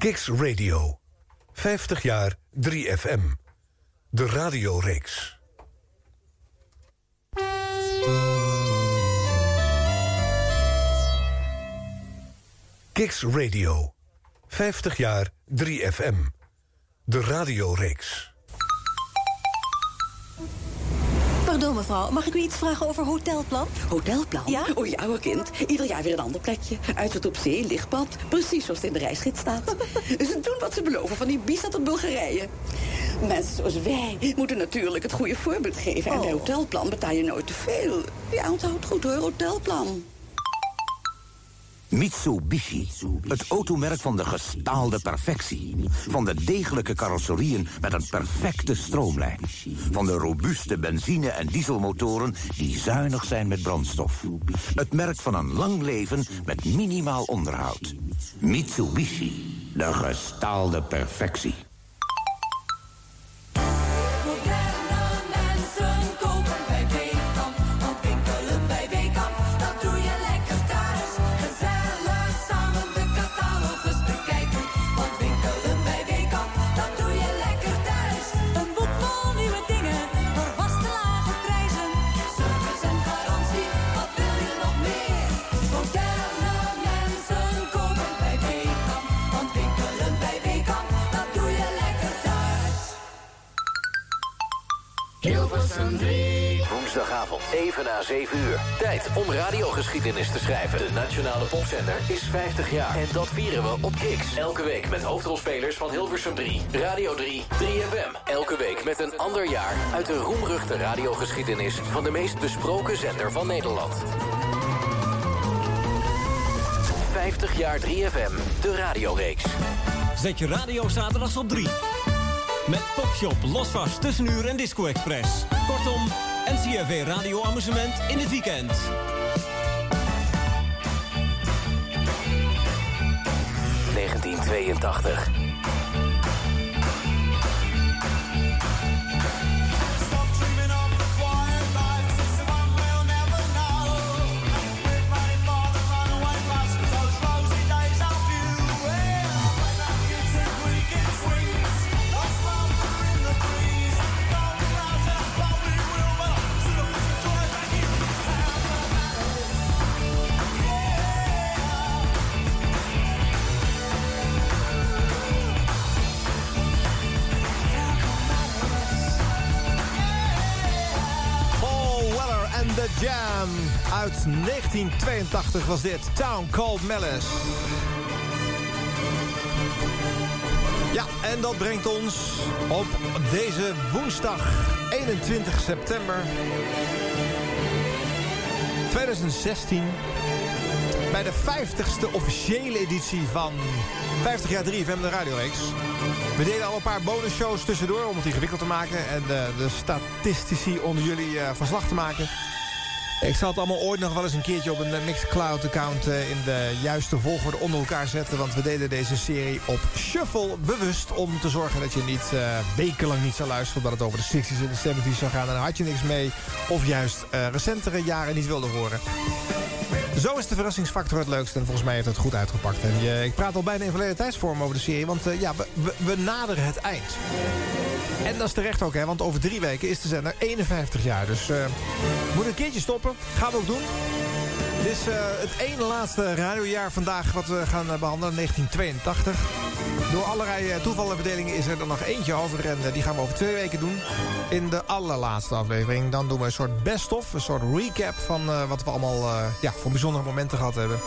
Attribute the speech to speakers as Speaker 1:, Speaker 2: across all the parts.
Speaker 1: Kicks Radio. 50 jaar 3FM. De radioreeks. Kicks Radio. 50 jaar 3FM. De radioreeks.
Speaker 2: Pardon mevrouw, mag ik u iets vragen over hotelplan?
Speaker 3: Hotelplan?
Speaker 2: Ja?
Speaker 3: O ja hoor kind, ieder jaar weer een ander plekje. Uitzicht op zee, lichtpad, precies zoals het in de reisgids staat. ze doen wat ze beloven, van Ibiza tot Bulgarije. Mensen zoals wij moeten natuurlijk het goede voorbeeld geven. En bij
Speaker 2: Oh.
Speaker 3: Hotelplan betaal je nooit te veel. Ja, onthoud goed hoor, Hotelplan.
Speaker 4: Mitsubishi, het automerk van de gestaalde perfectie. Van de degelijke carrosserieën met een perfecte stroomlijn. Van de robuuste benzine- en dieselmotoren die zuinig zijn met brandstof. Het merk van een lang leven met minimaal onderhoud. Mitsubishi, de gestaalde perfectie.
Speaker 5: 7 uur. Tijd om radiogeschiedenis te schrijven. De Nationale Popzender is 50 jaar. En dat vieren we op Kix. Elke week met hoofdrolspelers van Hilversum 3, Radio 3, 3FM. Elke week met een ander jaar uit de roemruchte radiogeschiedenis... van de meest besproken zender van Nederland. 50 jaar 3FM, de radioreeks.
Speaker 6: Zet je radio zaterdags op 3. Met Popshop, Losvast, Tussenuur en Disco Express. Kortom, NCRV Radio Amusement in het weekend.
Speaker 5: ...1982.
Speaker 7: Jam. Uit 1982 was dit Town Called Malice. Ja, en dat brengt ons op deze woensdag 21 september 2016 bij de 50ste officiële editie van 50 jaar 3FM de radioreeks. We deden al een paar bonusshows tussendoor om het ingewikkeld te maken... en de, de statistici onder jullie eh, verslag te maken. Ik zal het allemaal ooit nog wel eens een keertje op een eh, Mixcloud-account... eh, in de juiste volgorde onder elkaar zetten... want we deden deze serie op shuffle bewust... om te zorgen dat je niet eh, wekenlang niet zou luisteren... omdat het over de 60s en de 70s zou gaan... en dan had je niks mee... of juist recentere jaren niet wilde horen. Zo is de verrassingsfactor het leukste. En volgens mij heeft het goed uitgepakt. En je, ik praat al bijna in verleden tijdsvorm over de serie. Want ja, we, we, we naderen het eind. En dat is terecht ook, hè. Want over drie weken is de zender 51 jaar. Dus eh moet een keertje stoppen. Gaan we ook doen. Dit is eh, het ene laatste radiojaar vandaag wat we gaan eh, behandelen. 1982. Door allerlei toevallen en verdelingen is er er nog eentje over. En die gaan we over twee weken doen. In de allerlaatste aflevering. Dan doen we een soort best-of. Een soort recap van wat we allemaal ja, voor bijzondere momenten gehad hebben.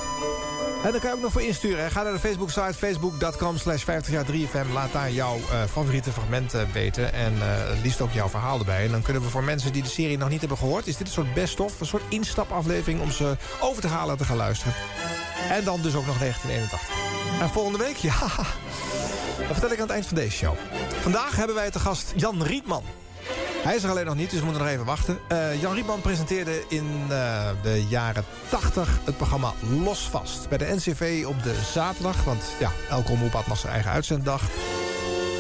Speaker 7: En daar kan je ook nog voor insturen. Ga naar de Facebook-site facebook.com slash 50 jaar 3FM. Laat daar jouw eh, favoriete fragmenten weten. En het liefst ook jouw verhaal erbij. En dan kunnen we voor mensen die de serie nog niet hebben gehoord... is dit een soort best-of, een soort instapaflevering... om ze over te halen en te gaan luisteren. En dan dus ook nog 1981. En volgende week, ja... Dat vertel ik aan het eind van deze show. Vandaag hebben wij te gast Jan Rietman. Hij is er alleen nog niet, dus we moeten nog even wachten. Eh, Jan Rietman presenteerde in eh, de jaren 80 het programma Losvast. Bij de NCV op de zaterdag, want ja, elke omroep had nog zijn eigen uitzenddag.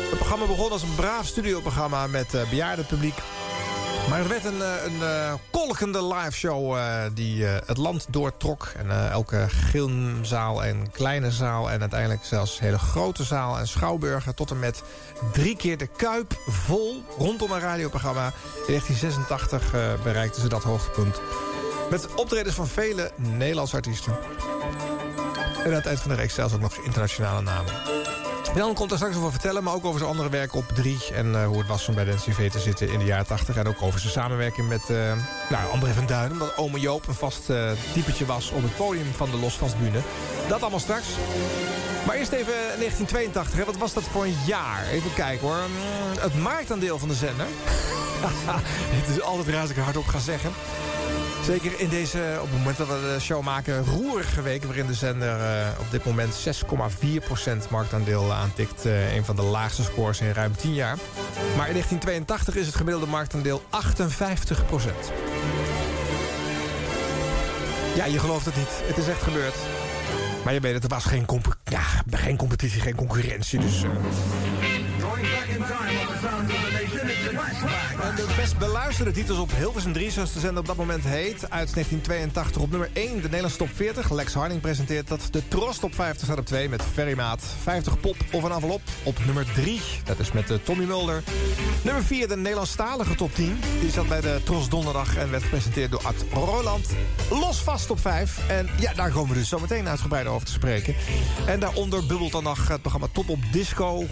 Speaker 7: Het programma begon als een braaf studioprogramma met uh, bejaardenpubliek. Maar het werd een, eh, een eh, kolkende live show eh, die het land doortrok. En elke gilmzaal en kleine zaal en uiteindelijk zelfs hele grote zaal en schouwburgen... tot en met drie keer de Kuip vol rondom een radioprogramma. In 1986 eh, bereikten ze dat hoogtepunt. Met optredens van vele Nederlandse artiesten. En aan het eind van de reeks zelfs ook nog internationale namen. Jan komt daar straks over vertellen, maar ook over zijn andere werk op 3... en eh, hoe het was om bij de NCV te zitten in de jaren 80. En ook over zijn samenwerking met uh, nou, André van Duinen... omdat ome Joop een vast uh, typetje was op het podium van de Losvastbühne. Dat allemaal straks. Maar eerst even 1982, hè. wat was dat voor een jaar? Even kijken hoor. Mm, het marktaandeel van de zender. Het is altijd ik er hardop ga zeggen. Zeker in deze, op het moment dat we de show maken, roerige week... waarin de zender uh, op dit moment 6,4% marktaandeel aantikt. Uh, een van de laagste scores in ruim 10 jaar. Maar in 1982 is het gemiddelde marktaandeel 58%. Ja, je gelooft het niet. Het is echt gebeurd. Maar je weet het, er was geen, comp ja, geen competitie, geen concurrentie. Dus... Uh... De best beluisterde titels op Hilversum 3, zoals de zender op dat moment heet... uit 1982 op nummer 1, de Nederlandse top 40. Lex Harding presenteert dat. De Tros top 50 staat op 2 met Ferrymaat. 50 pop of een envelop op nummer 3. Dat is met uh, Tommy Mulder. Nummer 4, de Nederlandstalige top 10. Die zat bij de Tros donderdag en werd gepresenteerd door Art Roland. Los vast op 5. En ja, daar komen we dus zo meteen uitgebreid over te spreken. En daaronder bubbelt dan nog het programma Top op Disco...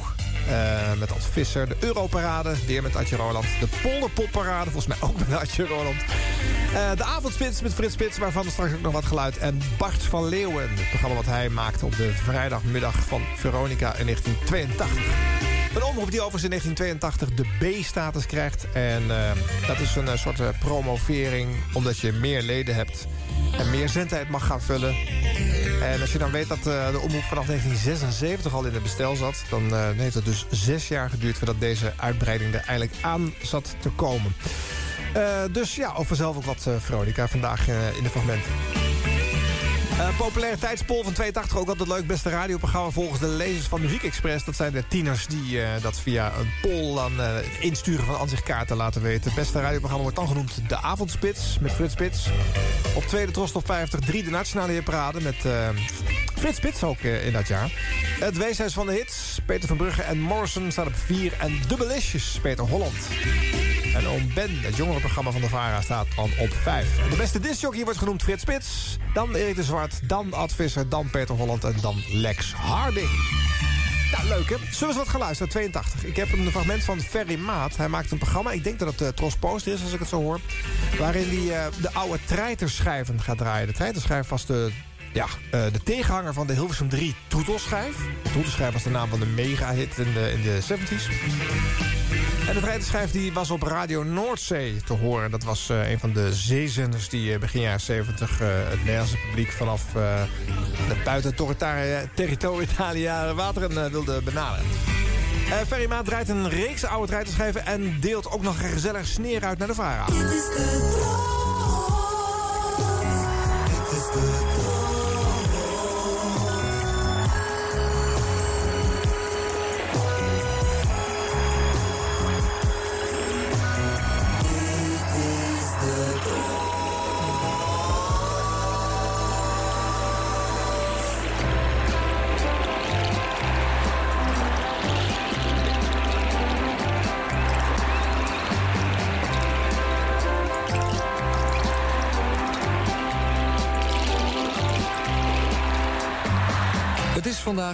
Speaker 7: Uh, met Ad Visser, de Europarade, weer met Roland. De Polderpopparade, volgens mij ook met Adje Roland. Uh, de Avondspits met Frits Spits, waarvan er straks ook nog wat geluid. En Bart van Leeuwen, het programma wat hij maakte op de vrijdagmiddag van Veronica in 1982. Een omroep die overigens in 1982 de B-status krijgt. En uh, dat is een soort promovering, omdat je meer leden hebt... en meer zendtijd mag gaan vullen. En als je dan weet dat uh, de omroep vanaf 1976 al in het bestel zat... dan uh, heeft het dus zes jaar geduurd voordat deze uitbreiding er eigenlijk aan zat te komen. Uh, dus ja, over zelf ook wat Veronica vandaag in de fragmenten. Uh, populariteitspol van 82, ook altijd leuk. Beste radioprogramma volgens de lezers van Muziek Express. Dat zijn de tieners die uh, dat via een poll dan uh, het insturen van ansichtkaarten laten weten. Beste radioprogramma wordt dan genoemd De Avondspits met Frits Spits. Op tweede Trost op 50, drie de Nationale Hitparade met Frits Spits ook in dat jaar. Het Weeshuis van de Hits, Peter van Brugge en Morrison staat op 4. En Dubbelicious, Peter Holland. En Oom Ben, het jongerenprogramma van de VARA, staat dan op 5. De beste discjockey wordt genoemd Frits Spits. Dan Erik de Zwart, dan Ad Visser, dan Peter Holland en dan Lex Harding. Nou, leuk hè? Zullen we wat geluisterd? 82. Ik heb een fragment van Ferry Maat. Hij maakt een programma, ik denk dat het uh, Tros Poster is als ik het zo hoor... waarin hij uh, de oude treiterschijven gaat draaien. De treiterschijf was de ja, uh, de tegenhanger van de Hilversum 3 Toetelschijf. Toetelschijf was de naam van de mega-hit in de, in de 70s. En de vrijdagsschijf die was op Radio Noordzee te horen. Dat was uh, een van de zeezenders die uh, begin jaren 70 het Nederlandse publiek vanaf de buiten territoriale wateren wilde benaderen. Uh, Ferry Maat draait een reeks oude treiterschijven en deelt ook nog een gezellig sneer uit naar de VARA. Dit is de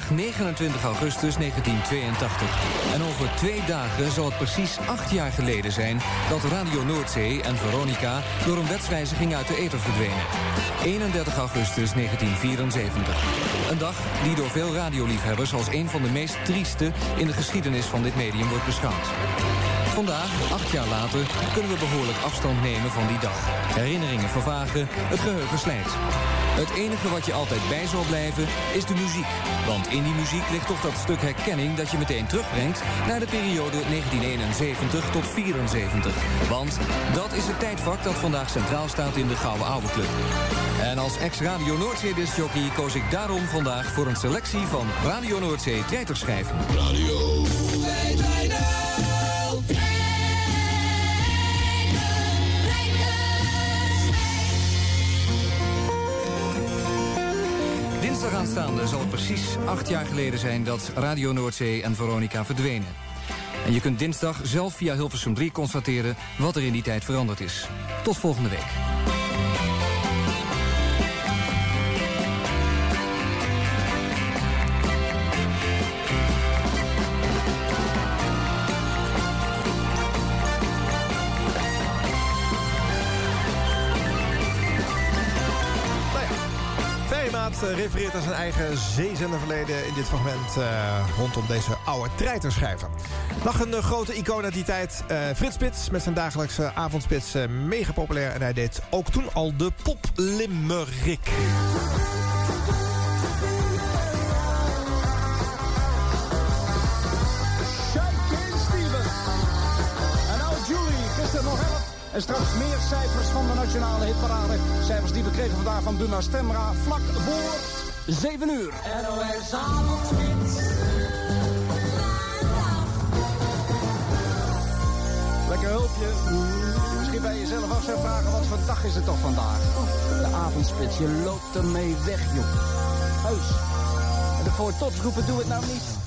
Speaker 8: 29 augustus 1982. En over twee dagen zal het precies acht jaar geleden zijn... dat Radio Noordzee en Veronica door een wetswijziging uit de ether verdwenen. 31 augustus 1974. Een dag die door veel radioliefhebbers als een van de meest trieste... in de geschiedenis van dit medium wordt beschouwd. Vandaag, acht jaar later, kunnen we behoorlijk afstand nemen van die dag. Herinneringen vervagen, het geheugen slijt. Het enige wat je altijd bij zal blijven is de muziek. Want in die muziek ligt toch dat stuk herkenning dat je meteen terugbrengt naar de periode 1971 tot 74. Want dat is het tijdvak dat vandaag centraal staat in de Gouden Oude Club. En als ex-Radio Noordzee discjockey koos ik daarom vandaag voor een selectie van Radio Noordzee treiterschijven. Radio
Speaker 9: aanstaande zal het precies acht jaar geleden zijn... dat Radio Noordzee en Veronica verdwenen. En je kunt dinsdag zelf via Hilversum 3 constateren... wat er in die tijd veranderd is. Tot volgende week.
Speaker 7: Refereert aan zijn eigen zeezenderverleden... in dit fragment eh, rondom deze oude treiterschrijver. Nog een eh, grote icoon uit die tijd. eh, Frits Spits met zijn dagelijkse avondspits. eh, mega populair en hij deed ook toen al de poplimerick.
Speaker 10: En straks meer cijfers van de nationale hitparade. Cijfers die we kregen vandaag van Buma Stemra. Vlak voor 7 uur.
Speaker 11: NOS Avondspits.
Speaker 10: Lekker hulpje. Misschien bij jezelf af zou vragen, wat voor dag is het toch vandaag? De avondspits, je loopt ermee weg, joh. Heus. En de voor tots roepen, doe het nou niet.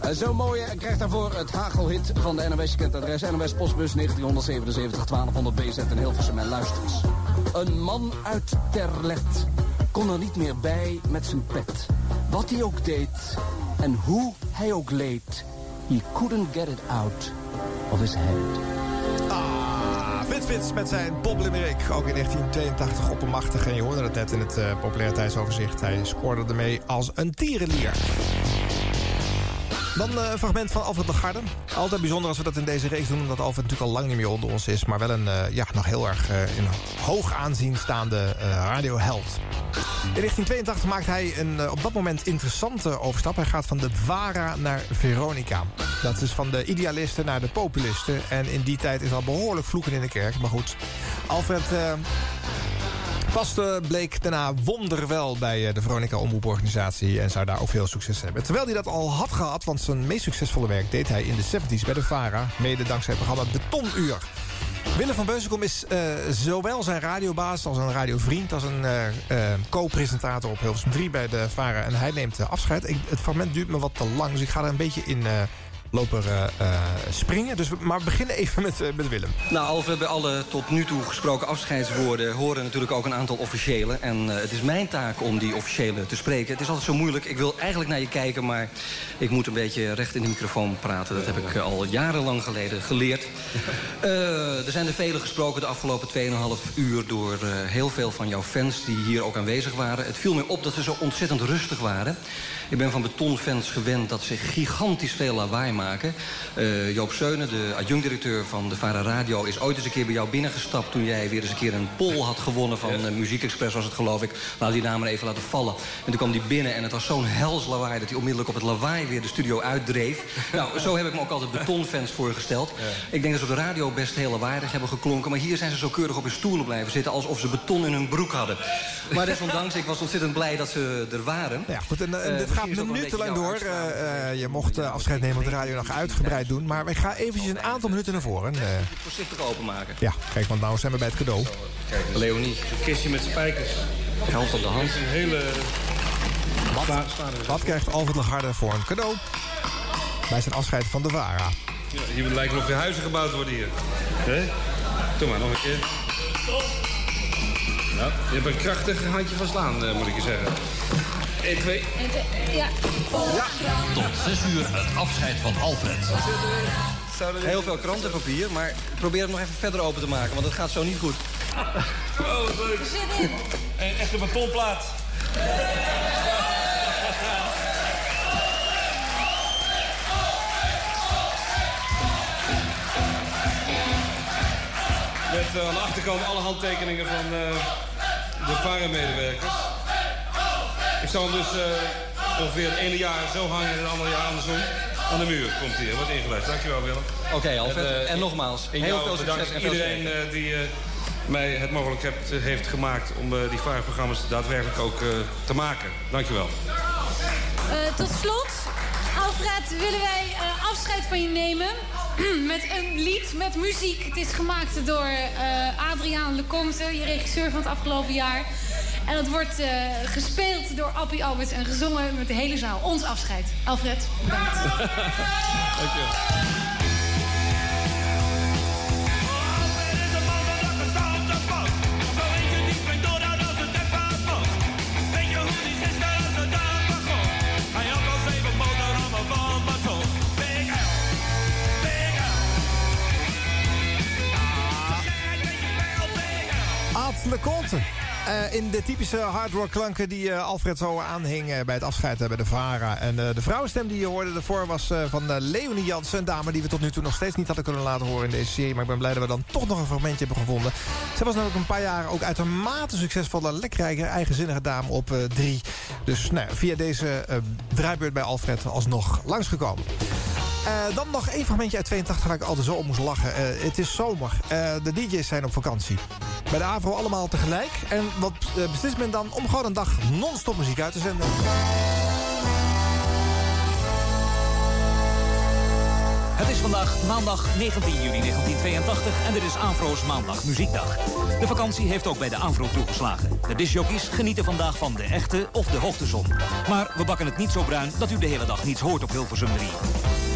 Speaker 10: En zo mooi en krijgt daarvoor het hagelhit van de NOS. Je kent adres NOS Postbus 1977 1200 BZ in Hilversum en luistert. Een man uit Terlet kon er niet meer bij met zijn pet. Wat hij ook deed en hoe hij ook leed. He couldn't get it out of his head.
Speaker 7: Frits met zijn poplimerick. Ook in 1982 oppermachtig. En je hoorde het net in het eh, populariteitsoverzicht. Hij scoorde ermee als een tierenlier. Dan eh, een fragment van Alfred Lagarde. Altijd bijzonder als we dat in deze reeks doen... omdat Alfred natuurlijk al lang niet meer onder ons is... maar wel een eh, ja, nog heel erg eh, in hoog aanzien staande eh, radioheld. In 1982 maakt hij een eh, op dat moment interessante overstap. Hij gaat van de VARA naar Veronica. Dat is van de idealisten naar de populisten. En in die tijd is al behoorlijk vloeken in de kerk. Maar goed, Alfred... Paste bleek daarna wonderwel bij eh, de Veronica Omroeporganisatie... en zou daar ook veel succes hebben. Terwijl hij dat al had gehad, want zijn meest succesvolle werk... deed hij in de 70s bij de VARA, mede dankzij het programma Betonuur. Willem van Beuzenkom is eh, zowel zijn radiobaas als een radiovriend... als een eh, co-presentator op Hilversum 3 bij de VARA. En hij neemt afscheid. Ik- het fragment duurt me wat te lang, dus ik ga er een beetje in... lopen eh, eh, springen. Dus, we- maar we beginnen even met, eh, met Willem.
Speaker 8: Nou, Alfred, bij alle tot nu toe gesproken afscheidswoorden... horen natuurlijk ook een aantal officiële. En het is mijn taak om die officiële te spreken. Het is altijd zo moeilijk. Ik wil eigenlijk naar je kijken, maar ik moet een beetje recht in de microfoon praten. Dat heb ik al jarenlang geleden geleerd. Er zijn er vele gesproken de afgelopen 2,5 uur... door heel veel van jouw fans die hier ook aanwezig waren. Het viel me op dat ze zo ontzettend rustig waren. Ik ben van betonfans gewend dat ze gigantisch veel lawaai maken. Eh, Joop Seunen, de adjunct-directeur van de Vara Radio... is ooit eens een keer bij jou binnengestapt... toen jij weer eens een keer een poll had gewonnen van eh, Muziek Express... was het geloof ik. Laat die naam maar even laten vallen. En toen kwam hij binnen en het was zo'n hels lawaai... dat hij onmiddellijk op het lawaai weer de studio uitdreef. nou, zo heb ik me ook altijd betonfans voorgesteld. Ik denk dat ze op de radio best heel lawaaiig hebben geklonken... maar hier zijn ze zo keurig op hun stoelen blijven zitten... alsof ze beton in hun broek hadden. Maar desondanks, ik was ontzettend blij dat ze er waren.
Speaker 7: Ja, goed, en, eh, dit
Speaker 8: misschien
Speaker 7: gaat minutenlang door.
Speaker 8: jouw
Speaker 7: Eh, eh, je mocht eh, afscheid nemen op de radio nog uitgebreid doen. Maar ik ga eventjes een aantal minuten naar voren. Eh,
Speaker 8: Voorzichtig openmaken.
Speaker 7: ja, kijk, want nou zijn we bij het cadeau.
Speaker 8: Leonie.
Speaker 12: Een kistje met spijkers.
Speaker 8: Geld op de hand.
Speaker 12: Een hele...
Speaker 7: Wat, wat krijgt Alfred Lagarde voor een cadeau? Bij zijn afscheid van de VARA.
Speaker 12: Ja, hier lijkt wel of weer huizen gebouwd worden hier. Hé? Doe maar nog een keer. Ja, je hebt een krachtig handje van slaan, eh, moet ik je zeggen. 1, 2.
Speaker 11: Ja.
Speaker 13: Tot 6 uur het afscheid van Alfred.
Speaker 8: Heel veel krantenpapier, maar probeer het nog even verder open te maken, want het gaat zo niet goed.
Speaker 12: Oh, leuk. Een echte betonplaat. Met uh, aan de achterkant alle handtekeningen van uh, de VARA-medewerkers. Ik zal dus eh, ongeveer het ene jaar zo hangen en het andere jaar andersom. Aan de muur komt hij, wordt ingelijst. Dankjewel Willem.
Speaker 8: Oké, Alfred.
Speaker 12: eh,
Speaker 8: En nogmaals,
Speaker 12: in
Speaker 8: heel veel succes
Speaker 12: bedankt
Speaker 8: en
Speaker 12: iedereen eh, die eh, mij het mogelijk hebt, heeft gemaakt om eh, die VARA-programma's daadwerkelijk ook eh, te maken. Dankjewel.
Speaker 14: Eh, tot slot, Alfred, willen wij eh, afscheid van je nemen met een lied, met muziek. Het is gemaakt door eh, Adriaan Lecomte, je regisseur van het afgelopen jaar. En het wordt eh, gespeeld door Appie Alberts en gezongen met de hele zaal. Ons afscheid. Alfred, bedankt.
Speaker 12: Dankjewel.
Speaker 7: Eh, in de typische hardrock klanken die eh, Alfred zo aanhing eh, bij het afscheid bij de VARA. En de vrouwenstem die je hoorde ervoor was van Leonie Jansen. Een dame die we tot nu toe nog steeds niet hadden kunnen laten horen in deze serie. Maar ik ben blij dat we dan toch nog een fragmentje hebben gevonden. Ze was namelijk een paar jaar ook uitermate succesvolle, lekkerrijke, eigenzinnige dame op drie. Dus nou, via deze draaibeurt bij Alfred alsnog langsgekomen. Eh, dan nog één fragmentje uit 82 waar ik altijd zo om moest lachen. Eh, het is zomer. Eh, de DJ's zijn op vakantie. Bij de AVRO allemaal tegelijk. En wat beslist men dan om gewoon een dag non-stop muziek uit te zenden?
Speaker 15: Het is vandaag maandag 19 juli 1982 en dit is Afro's Maandag Muziekdag. De vakantie heeft ook bij de Afro toegeslagen. De disjockeys genieten vandaag van de echte of de hoogtezon. Maar we bakken het niet zo bruin dat u de hele dag niets hoort op Hilversum 3.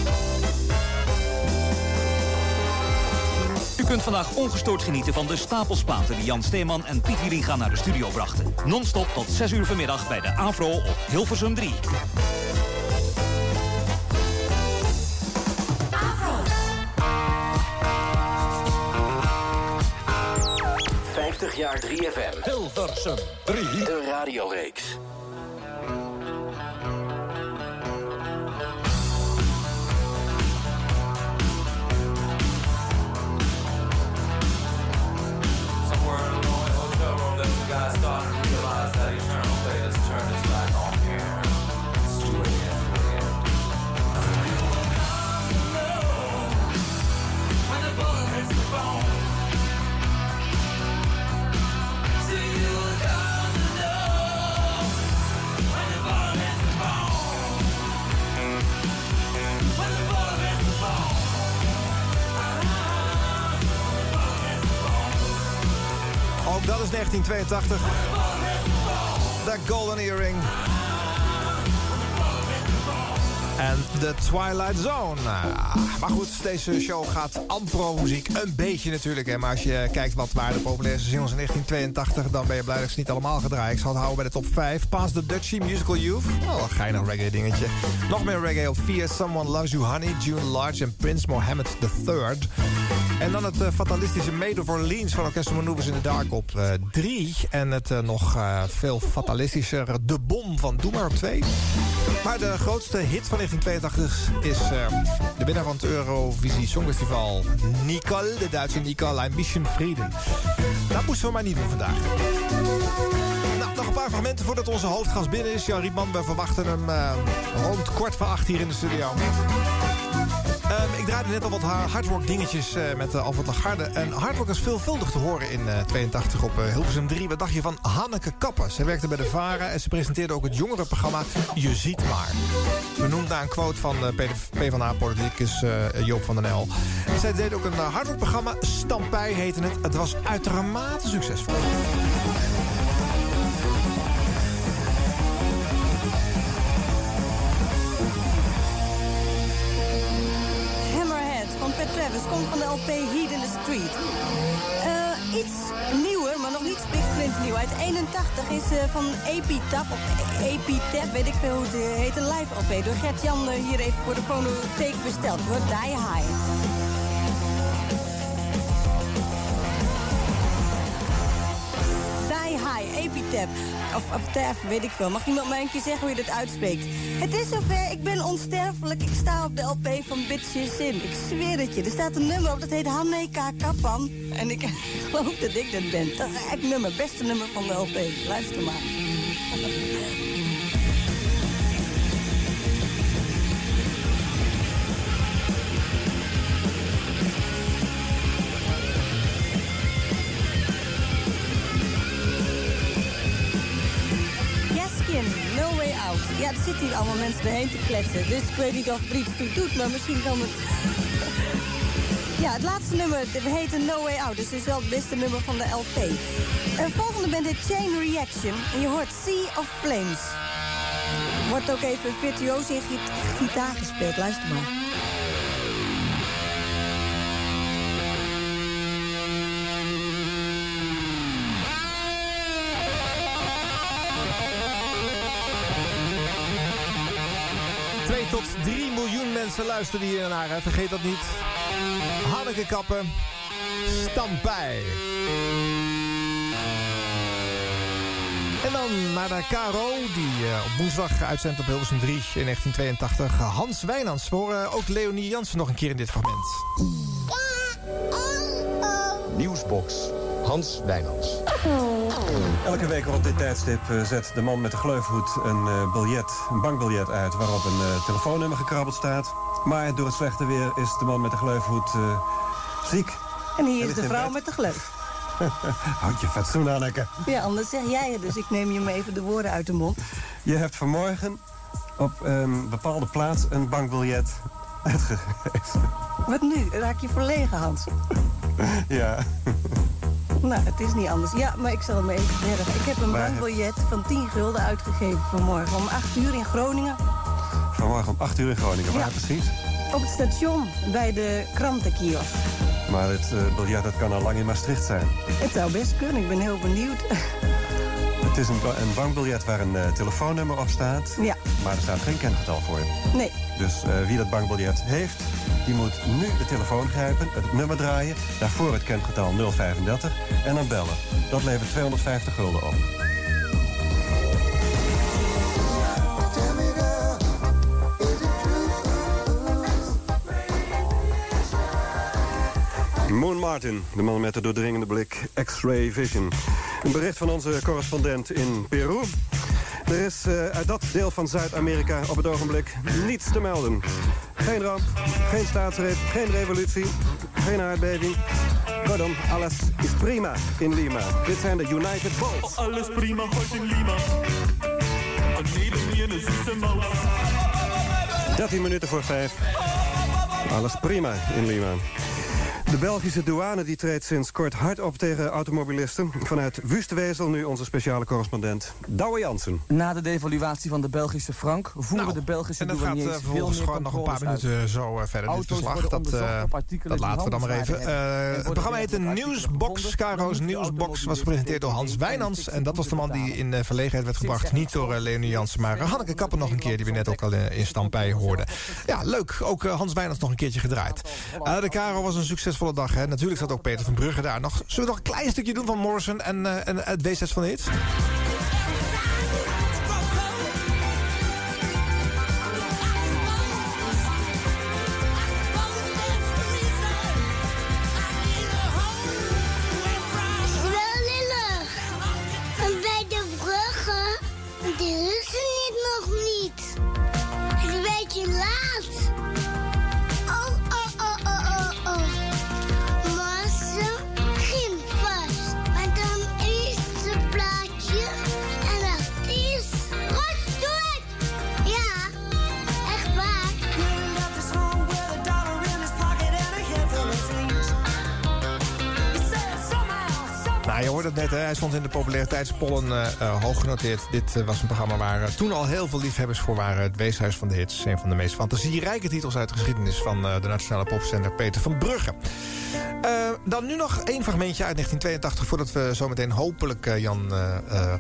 Speaker 15: Kunt vandaag ongestoord genieten van de stapelspaten die Jan Steeman en Piet Wieringa naar de studio brachten. Non-stop tot 6 uur vanmiddag bij de Afro op Hilversum 3.
Speaker 5: 50 jaar 3FM.
Speaker 15: Hilversum
Speaker 5: 3. De radioreeks.
Speaker 7: I start 1982. The Golden Earring. En The Twilight Zone. Nou, maar goed, deze show gaat ampro-muziek. Een beetje natuurlijk. Hè. Maar als je kijkt wat waren de populairste singles in 1982... dan ben je blij dat ze niet allemaal gedraaid. Ik zal het houden bij de top 5. Pass the Dutchie, Musical Youth. Oh, een reggae dingetje. Nog meer reggae op 4. Someone Loves You Honey, June Large en Prince Mohammed III. En dan het eh, fatalistische Made of Orleans van Orchestra Maneuvers in the Dark op 3. en het eh, nog eh, veel fatalistischer De Bom van Doe maar op 2. Maar de grootste hit van 1982 is eh, de winnaar van het Eurovisie Songfestival. Nicole, de Duitse Nicole, bisschen Frieden. Dat moesten we maar niet doen vandaag. Nou, nog een paar fragmenten voordat onze hoofdgast binnen is. Jan Rietman, we verwachten hem eh, rond kwart voor acht hier in de studio. Ehm, ik draaide net al wat ha- hardrock dingetjes eh, met uh, Alfred Lagarde. En hardrock is veelvuldig te horen in eh 82 op eh, Hilversum 3. Wat dacht je van Hanneke Kappen? Ze werkte bij de VARA en ze presenteerde ook het jongerenprogramma Je Ziet Maar. Benoemd naar een quote van eh PvdA-politicus eh Joop van den El. Zij deed ook een uh, hardrockprogramma, Stampij heette het. Het was uitermate succesvol.
Speaker 2: LP Heat in the Street. Eh, iets nieuwer, maar nog niet nieuw. Uit 81 is eh, van Epitap, of Epitap, weet ik veel hoe het heet, een live LP. Door Gert-Jan eh, hier even voor de fonotheek besteld. Wordt Die High. Epitap. Of, of weet ik veel. Mag iemand mij een keer zeggen hoe je dat uitspreekt? Het is zover, ik ben onsterfelijk. Ik sta op de LP van Bitches In. Ik zweer het je. Er staat een nummer op, dat heet Hanneka Kappan. En ik geloof dat ik dat ben. Dat is echt nummer, beste nummer van de LP. Luister maar. Ja, er zitten hier allemaal mensen doorheen te kletsen. Dus ik weet niet of het toe doet, maar misschien kan het... Ja, het laatste nummer dat heet No Way Out. Dus het is wel het beste nummer van de LP. Het volgende band heet Chain Reaction. En je hoort Sea of Flames. Wordt ook even virtuoos in git- gitaar gespeeld. Luister maar.
Speaker 7: Tot 3 miljoen mensen luisteren hier naar. hè. Vergeet dat niet. Hanneke Kappen, Stampij. En dan naar de KRO, die eh, op woensdag uitzendt op Hilversum 3 in 1982. Hans Wijnands. We horen ook Leonie Jansen nog een keer in dit fragment.
Speaker 16: Nieuwsbox. Hans Wijnands.
Speaker 17: Elke week rond dit tijdstip eh, zet de man met de gleufhoed een eh, biljet, een bankbiljet uit... waarop een eh, telefoonnummer gekrabbeld staat. Maar door het slechte weer is de man met de gleufhoed eh, ziek.
Speaker 2: En hier is de vrouw
Speaker 17: bed.
Speaker 2: met de gleuf.
Speaker 17: Houd je fatsoen, Anneke.
Speaker 2: Ja, anders zeg jij het. Dus ik neem je maar even de woorden uit de mond.
Speaker 17: Je hebt vanmorgen op een bepaalde plaats een bankbiljet uitgegeven.
Speaker 2: Wat nu? Raak je verlegen, Hans?
Speaker 17: ja.
Speaker 2: Nou, het is niet anders. Ja, maar ik zal hem even verder. Ik heb een
Speaker 17: Maar-
Speaker 2: bankbiljet van 10 gulden uitgegeven vanmorgen. Om 8 uur in Groningen.
Speaker 17: Vanmorgen om 8 uur in Groningen. Waar
Speaker 2: Ja.
Speaker 17: precies?
Speaker 2: Op het station bij de krantenkiosk.
Speaker 17: Maar het eh, biljet dat kan al lang in Maastricht zijn.
Speaker 2: Het zou best kunnen, ik ben heel benieuwd.
Speaker 17: Het is een, ba- een bankbiljet waar een eh, telefoonnummer op staat.
Speaker 2: Ja.
Speaker 17: Maar er staat geen kengetal voor.
Speaker 2: Nee.
Speaker 17: Dus eh, wie dat bankbiljet heeft, die moet nu de telefoon grijpen, het nummer draaien, daarvoor het kengetal 035 en dan bellen. Dat levert 250 gulden op. Moon Martin, de man met de doordringende blik X-ray vision. Een bericht van onze correspondent in Peru. Er is eh, uit dat deel van Zuid-Amerika op het ogenblik niets te melden. Geen ramp, geen staatsgreep, geen revolutie, geen aardbeving. Kortom, alles is prima in Lima. Dit zijn de United Balls.
Speaker 11: Alles prima heute in Lima. Und neben mir eine süße Maus.
Speaker 17: 13 minuten voor 5. Alles prima in Lima. De Belgische douane die treedt sinds kort hard op tegen automobilisten. Vanuit Wustwezel nu onze speciale correspondent Douwe Jansen.
Speaker 18: Na de devaluatie van de Belgische frank voeren de Belgische
Speaker 7: Nou, En dat gaat
Speaker 18: douaniers
Speaker 7: eh,
Speaker 18: veel
Speaker 7: vervolgens
Speaker 18: meer
Speaker 7: gewoon nog een paar
Speaker 18: controles uit.
Speaker 7: minuten zo eh, verder. Dit
Speaker 18: Auto's
Speaker 7: verslag,
Speaker 18: worden
Speaker 7: dat, eh,
Speaker 18: artikelen
Speaker 7: dat laten we dan maar even. Eh,
Speaker 18: En
Speaker 7: het programma heet de
Speaker 18: werkelijk
Speaker 7: Nieuwsbox, Caro's Nieuwsbox. Was gepresenteerd door Hans Wijnands. En dat was de man die in eh, verlegenheid werd gebracht. Niet door eh, Leonie Jansen, maar eh, Hanneke Kappen nog een keer. Die we net ook al in, in Stampij hoorden. Ja, leuk. Ook eh, Hans Wijnands nog een keertje gedraaid. Eh, de Caro was een succesvolle dag. Hè. Natuurlijk zat ook Peter van Brugge daar nog. Zullen we nog een klein stukje doen van Morrison en, eh, het W6 van hits? Je hoort het net, hè? hij stond in de populariteitspollen eh, eh, hoog genoteerd. Dit eh, was een programma waar toen al heel veel liefhebbers voor waren. Het Weeshuis van de Hits, een van de meest fantasierijke titels uit de geschiedenis... van de nationale popzender Peter van Brugge. Dan nu nog één fragmentje uit 1982... voordat we zometeen hopelijk Jan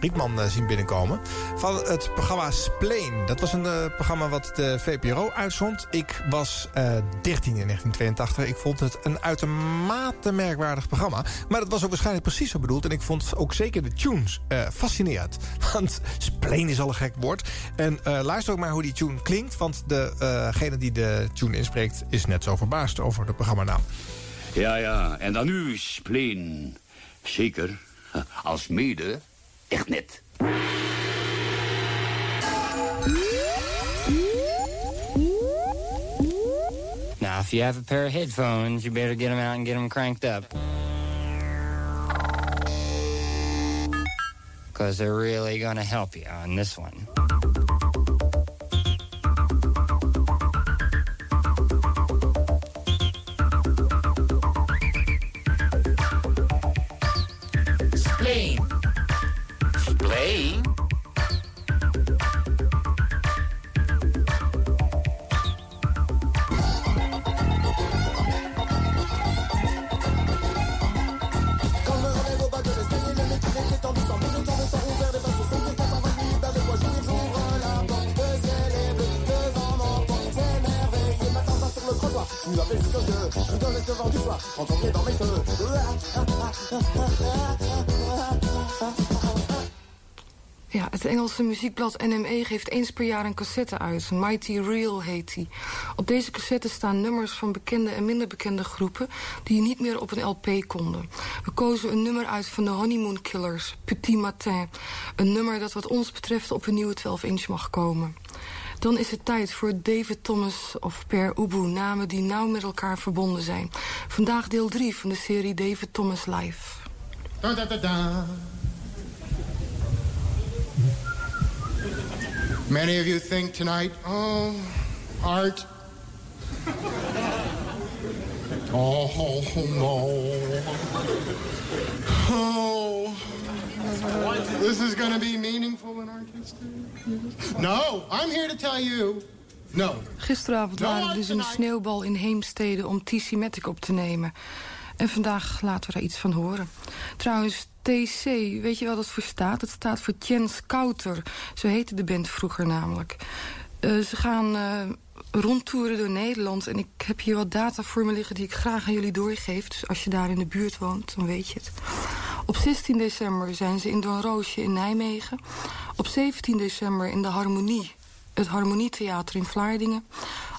Speaker 7: Rietman zien binnenkomen. Van het programma Spleen. Dat was een programma wat de VPRO uitzond. Ik was eh 13 in 1982. Ik vond het een uitermate merkwaardig programma. Maar dat was ook waarschijnlijk precies zo. En ik vond ook zeker de tunes eh, fascinerend. Want spleen is al een gek woord. En eh, luister ook maar hoe die tune klinkt. Want degene die de tune inspreekt is net zo verbaasd over de programmanaam.
Speaker 19: Ja, ja. En dan nu spleen. Zeker. Als mede. Echt net.
Speaker 20: Now, if you have a pair of headphones, you better get them out and get them cranked up. Because they're really going to help you on this one.
Speaker 21: Muziekblad NME geeft eens per jaar een cassette uit. Mighty Real heet die. Op deze cassette staan nummers van bekende en minder bekende groepen... die niet meer op een LP konden. We kozen een nummer uit van de Honeymoon Killers, Petit Matin. Een nummer dat wat ons betreft op een nieuwe 12-inch mag komen. Dan is het tijd voor David Thomas of Per Ubu, namen die nauw met elkaar verbonden zijn. Vandaag deel 3 van de serie David Thomas Live.
Speaker 11: Da, Many of you think tonight, oh, art. Oh, no. Oh. This is going to be meaningful and artistic. No, I'm here to tell you, no.
Speaker 21: Gisteravond waren we dus in de sneeuwbal in Heemstede om TC Matic op te nemen. En vandaag laten we daar iets van horen. Trouwens, TC, weet je wel wat voor staat? Het staat voor Tjens Kouter. Zo heette de band vroeger namelijk. Eh, ze gaan eh, rondtoeren door Nederland. En ik heb hier wat data voor me liggen die ik graag aan jullie doorgeef. Dus als je daar in de buurt woont, dan weet je het. Op 16 december zijn ze in Doornroosje in Nijmegen. Op 17 december in de Harmonie, het Harmonietheater in Vlaardingen.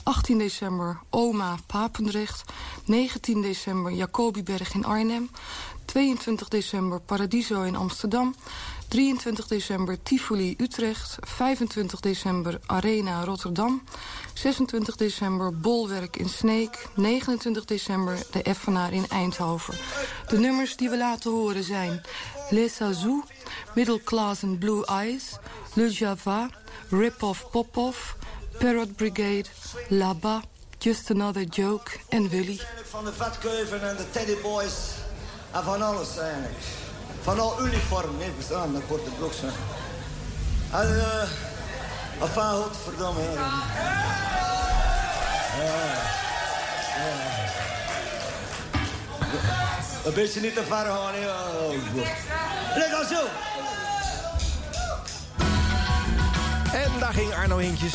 Speaker 21: 18 december Oma Papendrecht. 19 december Jacobiberg in Arnhem. 22 december Paradiso in Amsterdam. 23 december Tivoli Utrecht. 25 december Arena Rotterdam. 26 december Bolwerk in Sneek. 29 december de Effenaar in Eindhoven. De nummers die we laten horen zijn... Les Azous, Middle Class and Blue Eyes... Le Java, Rip-Off Pop-Off... Parrot Brigade, Là-bas, Just Another Joke en Willy.
Speaker 22: Van de vetkeuven en de teddyboys. En van alles eigenlijk. Van al uniform, nee, verstaan, met korte broeks. hè. En, eh... enfin, godverdomme. Ja. Ja. Een beetje niet te ver gaan, hè. Oh. Let dan zo.
Speaker 7: En daar ging Arno Hintjes.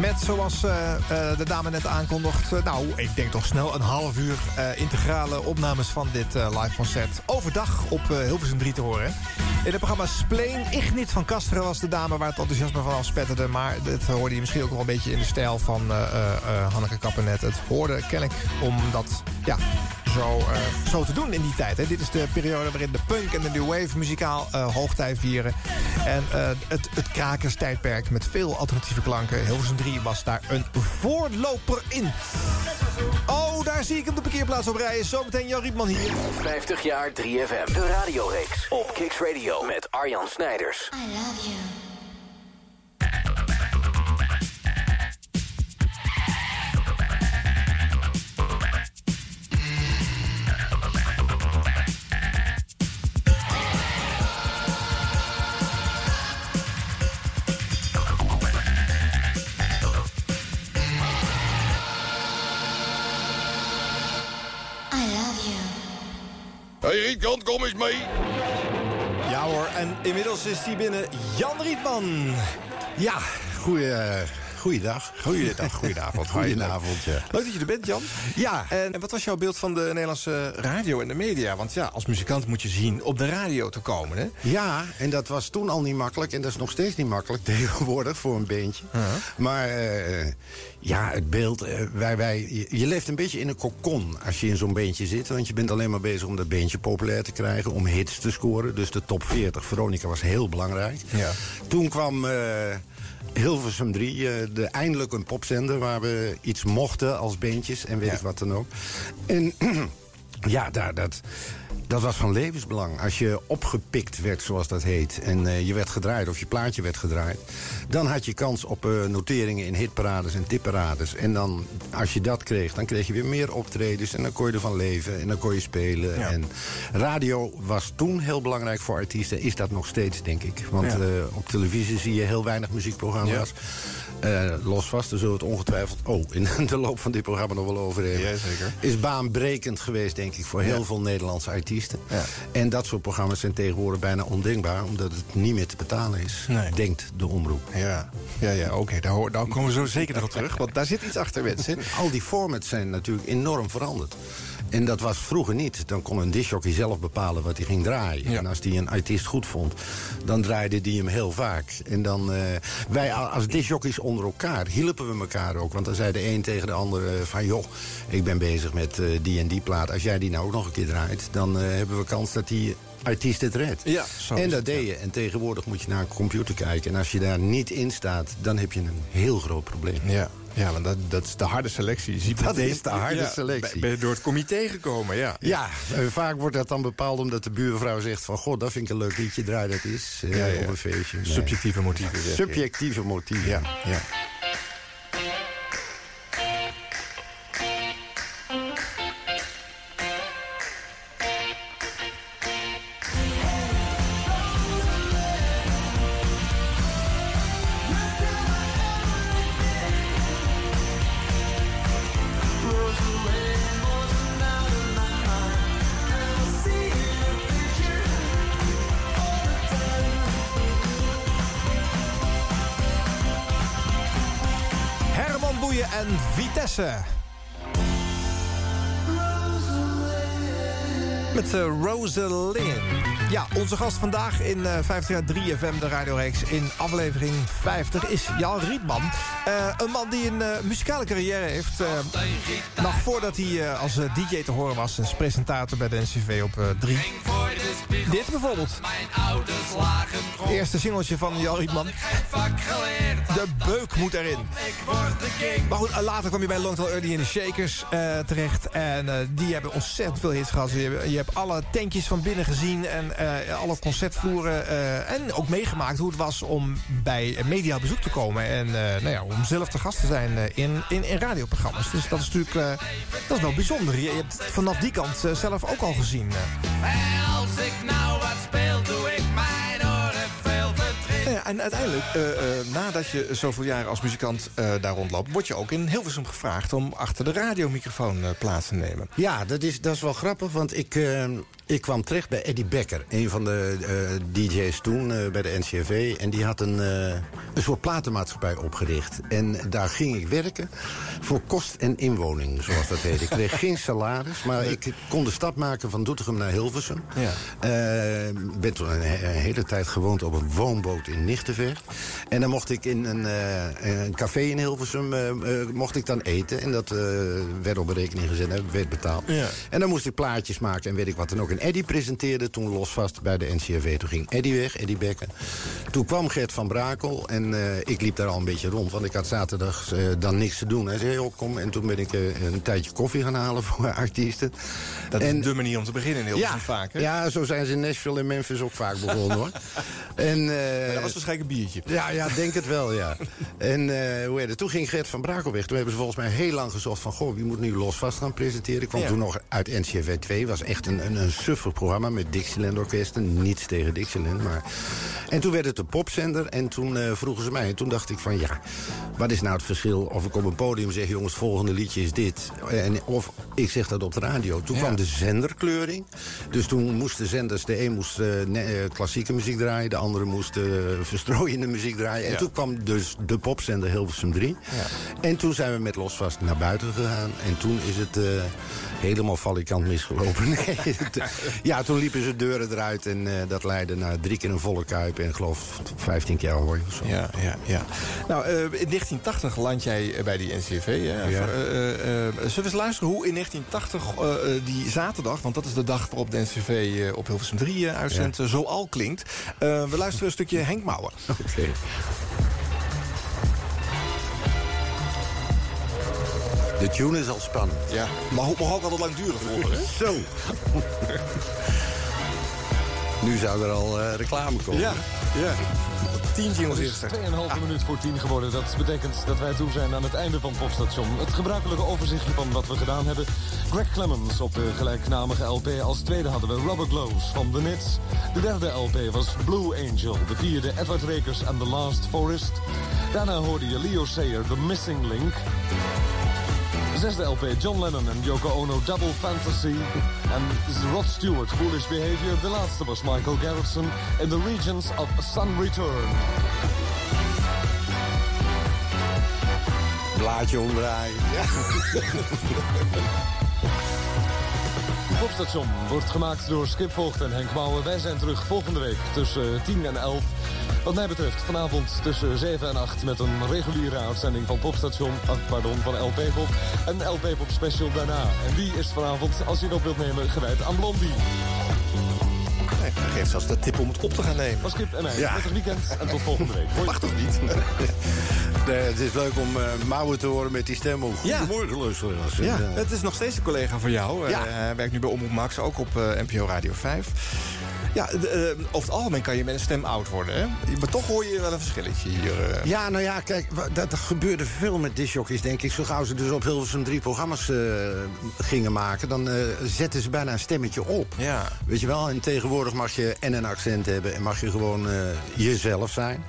Speaker 7: Met, zoals eh, eh, de dame net aankondigt... eh, nou, ik denk toch snel een half uur integrale opnames van dit live concert. Overdag op Hilversum 3 te horen. In het programma Spleen, Ignit van Kasteren was de dame waar het enthousiasme van afspetterde. Maar dit hoorde je misschien ook wel een beetje in de stijl van Hanneke Kappenet. Het hoorde kennelijk om dat, ja, zo, eh, zo te doen in die tijd. Hè. Dit is de periode waarin de punk en de new wave muzikaal eh, hoogtij vieren. En eh, het, het krakerstijdperk met veel alternatieve klanken. Hilversum 3 was daar een voorloper in. Oh, daar zie ik op de parkeerplaats op rijden. Zometeen Jan Rietman hier.
Speaker 5: 50 jaar 3FM. De radioreeks op Kicks Radio met Arjan Snijders.
Speaker 23: I love you.
Speaker 24: Hey Rietkant, kom eens mee.
Speaker 7: Ja hoor, en inmiddels is hij binnen Jan Rietman.
Speaker 25: Ja, goeie,
Speaker 26: goeiedag.
Speaker 7: Goeiedag, goedenavond.
Speaker 26: Goedenavond, ja.
Speaker 7: Leuk dat je er bent, Jan.
Speaker 26: Ja.
Speaker 7: En, en wat was jouw beeld van de Nederlandse radio en de media? Want ja, als muzikant moet je zien op de radio te komen, hè?
Speaker 26: Ja, en dat was toen al niet makkelijk. En dat is nog steeds niet makkelijk tegenwoordig voor een beentje. Maar eh, ja, het beeld... eh, wij, wij, je, je leeft een beetje in een kokon als je in zo'n beentje zit. Want je bent alleen maar bezig om dat beentje populair te krijgen. Om hits te scoren. Dus de top 40, Veronica, was heel belangrijk.
Speaker 7: Ja.
Speaker 26: Toen kwam... Hilversum 3, eh, de, eindelijk een popzender waar we iets mochten als beentjes en weet ik wat dan ook. En ja, daar, dat, dat was van levensbelang. Als je opgepikt werd, zoals dat heet, en eh, je werd gedraaid of je plaatje werd gedraaid... dan had je kans op eh, noteringen in hitparades en tipparades. En dan, als je dat kreeg, dan kreeg je weer meer optredens... en dan kon je ervan leven en dan kon je spelen. En radio was toen heel belangrijk voor artiesten. Is dat nog steeds, denk ik. Want
Speaker 7: Ja.
Speaker 26: eh, op televisie zie je heel weinig muziekprogramma's. Los vast, daar zullen we het ongetwijfeld... oh, in de loop van dit programma nog wel over hebben.
Speaker 7: Jazeker.
Speaker 26: Is baanbrekend geweest, denk ik, voor heel
Speaker 7: Ja.
Speaker 26: veel Nederlandse artiesten.
Speaker 7: Ja.
Speaker 26: En dat soort programma's zijn tegenwoordig bijna ondenkbaar... omdat het niet meer te betalen is,
Speaker 7: Nee.
Speaker 26: denkt de omroep.
Speaker 7: Ja, ja, ja oké. Daar, komen we zo zeker nog op terug. Want daar zit iets achter, mensen.
Speaker 26: Al die formats zijn natuurlijk enorm veranderd. En dat was vroeger niet. Dan kon een discjockey zelf bepalen wat hij ging draaien. En als hij een artiest goed vond, dan draaide die hem heel vaak. En dan, eh, wij als discjockeys onder elkaar hielpen we elkaar ook. Want dan zei de een tegen de ander eh, van... joh, ik ben bezig met eh, die en die plaat. Als jij die nou ook nog een keer draait... dan hebben we kans dat die artiest het redt.
Speaker 7: Ja, zo
Speaker 26: en dat
Speaker 7: het,
Speaker 26: deed je. En tegenwoordig moet je naar een computer kijken. En als je daar niet in staat, dan heb je een heel groot probleem.
Speaker 7: Ja, ja want dat, dat is de harde selectie. Je ziet
Speaker 26: Dat
Speaker 7: meteen-
Speaker 26: is de harde
Speaker 7: Ja,
Speaker 26: selectie.
Speaker 7: Ben je door het comité gekomen, ja.
Speaker 26: Ja, eh, vaak wordt dat dan bepaald omdat de buurvrouw zegt van... god, dat vind ik een leuk liedje, draai dat is eh,
Speaker 7: Ja, ja.
Speaker 26: op een feestje. Nee.
Speaker 7: Subjectieve motieven.
Speaker 26: Subjectieve motieven.
Speaker 7: Ja, ja. Met uh, Rosalind. Ja, onze gast vandaag in eh 50 jaar 3FM, de radioreeks in aflevering 50, is Jan Rietman. Eh, een man die een eh, muzikale carrière heeft. eh, nog voordat hij eh, als eh, DJ te horen was, als presentator bij de NCV op 3. Dit bijvoorbeeld. Het eerste singeltje van Jan Rietman. De beuk moet erin. Maar goed, later kwam je bij Long Tall Early in de Shakers eh, terecht. En eh, die hebben ontzettend veel hits gehad. Je, hebt- je hebt alle tankjes van binnen gezien. En eh, alle concertvloeren. eh, en ook meegemaakt hoe het was om bij media op bezoek te komen. En eh, nou ja, om zelf te gast te zijn eh, in, in, in radioprogramma's. Dus dat is natuurlijk eh, dat is wel bijzonder. Je, je hebt het vanaf die kant zelf ook al gezien. eh.
Speaker 11: Als ik wat speel, doe ik mijn oren veel verdriet.
Speaker 7: Ja, en uiteindelijk, eh, eh, nadat je zoveel jaren als muzikant eh, daar rondloopt... word je ook in Hilversum gevraagd om achter de radiomicrofoon eh, plaats te nemen.
Speaker 26: Ja, dat is, dat is wel grappig, want ik, ik kwam terecht bij Eddie Becker. Een van de eh, DJ's toen eh, bij de NCRV. En die had een, eh, een soort platenmaatschappij opgericht. En daar ging ik werken voor kost en inwoning, zoals dat heet. Ik kreeg geen salaris, maar ik kon de stap maken van Doetinchem naar Hilversum.
Speaker 7: Ja.
Speaker 26: Ben toen een, he- een hele tijd gewoond op een woonboot in Nichtenvecht. En dan mocht ik in een, een café in Hilversum mocht ik dan eten. En dat werd op een rekening gezet en werd betaald.
Speaker 7: Ja.
Speaker 26: En dan moest ik plaatjes maken en weet ik wat dan ook. En Eddie presenteerde toen losvast bij de NCRV. Toen ging Eddie weg, Eddie Becker. Toen kwam Gert van Brakel en eh, ik liep daar al een beetje rond. Want ik had zaterdag eh, dan niks te doen. Hij zei, joh, kom. En toen ben ik eh, een tijdje koffie gaan halen voor artiesten.
Speaker 7: Dat is
Speaker 26: En-
Speaker 7: de manier om te beginnen
Speaker 26: ja,
Speaker 7: vaak. Hè?
Speaker 26: ja, zo zijn ze in Nashville en Memphis ook vaak begonnen hoor. En,
Speaker 7: dat was waarschijnlijk een biertje.
Speaker 26: ja, ja, denk het wel, ja. En hoe heet het? toen ging Gert van Brakel weg. Toen hebben ze volgens mij heel lang gezocht van... goh, wie moet nu los vast gaan presenteren? Ik kwam
Speaker 7: Ja.
Speaker 26: toen nog uit NCV 2. Was echt een, een, een suffig programma met Dixieland orkesten. Niets tegen Dixieland, maar... En toen werd het een popzender en toen eh, vroegen ze mij. En toen dacht ik van ja, wat is nou het verschil of ik op een podium zeg... jongens, het volgende liedje is dit. En, of ik zeg dat op de radio. Toen kwam de zenderkleuring. Dus toen moesten zenders, de een moest eh, ne- eh, klassieke muziek draaien... de andere moest eh, verstrooiende muziek draaien. En
Speaker 7: Ja.
Speaker 26: toen kwam dus de popzender Hilversum 3. En toen zijn we met Losvast naar buiten gegaan. En toen is het eh, helemaal valikant misgelopen. Nee, het- ja, toen liepen ze deuren eruit en eh, dat leidde naar drie keer een volle kuip... en geloof 15 keer hoor. of zo.
Speaker 7: Ja, ja, ja. Nou, eh, in 1980 land jij eh, bij die NCV. Hè?
Speaker 26: Ja.
Speaker 7: Zullen we eens luisteren hoe in 1980 eh, eh, die zaterdag... want dat is de dag waarop de NCV op Hilversum 3 eh, uitzendt... zo al klinkt. We luisteren een stukje Henk Mouwen.
Speaker 26: Oké. De tune is al spannend.
Speaker 7: Ja, maar mag ook altijd lang duren hè?
Speaker 26: Zo. nu zou er al eh, reclame komen.
Speaker 7: Ja, ja. Tien jingles
Speaker 27: Het
Speaker 7: eerst.
Speaker 27: is 2,5 minuut voor 10 geworden. Dat betekent dat wij toe zijn aan het einde van Popstation. Het gebruikelijke overzichtje van wat we gedaan hebben. Greg Clemens op de gelijknamige LP. Als tweede hadden we Robert Glows van The Nits. De derde LP was Blue Angel. De vierde Edward Rekers and The Last Forest. Daarna hoorde je Leo Sayer, The Missing Link. De zesde LP John Lennon en Yoko Ono Double Fantasy. En Rod Stewart Foolish Behavior. De laatste was Michael Garrison in The Regions of Sun Return.
Speaker 26: Blaadje omdraaien.
Speaker 27: Popstation wordt gemaakt door Skip Voogd en Henk Mouwen. Wij zijn terug volgende week tussen 10 en 11. Wat mij betreft vanavond tussen 7 en 8 met een reguliere uitzending van Popstation. ah, pardon, van LP Pop. Een LP Pop special daarna. En die is vanavond, als je het op wilt nemen, gewijd aan Blondie.
Speaker 7: Nee, hij geeft zelfs de tip om het op te gaan nemen.
Speaker 27: Van Skip en mij.
Speaker 26: Ja.
Speaker 27: Prettig weekend en tot volgende week. Hoi.
Speaker 7: Mag toch niet?
Speaker 26: Nee, het is leuk om eh Mouwen te horen met die stem. ook.
Speaker 7: Ja.
Speaker 26: Goedemorgen, luisteraars.
Speaker 7: Ja,
Speaker 26: En, eh,
Speaker 7: het is nog steeds een collega van jou.
Speaker 26: Ja.
Speaker 7: Eh, hij werkt nu bij Omroep Max, ook op eh, NPO Radio 5. Ja, de, eh, over het algemeen kan je met een stem oud worden, hè? Maar toch hoor je wel een verschilletje hier. eh.
Speaker 26: Ja, nou ja, kijk, dat gebeurde veel met disjockeys, denk ik. Zo gauw ze dus op Hilversum drie programma's eh, gingen maken... dan zetten ze bijna een stemmetje op.
Speaker 7: Ja.
Speaker 26: Weet je wel, en tegenwoordig mag je en een accent hebben... en mag je gewoon jezelf zijn.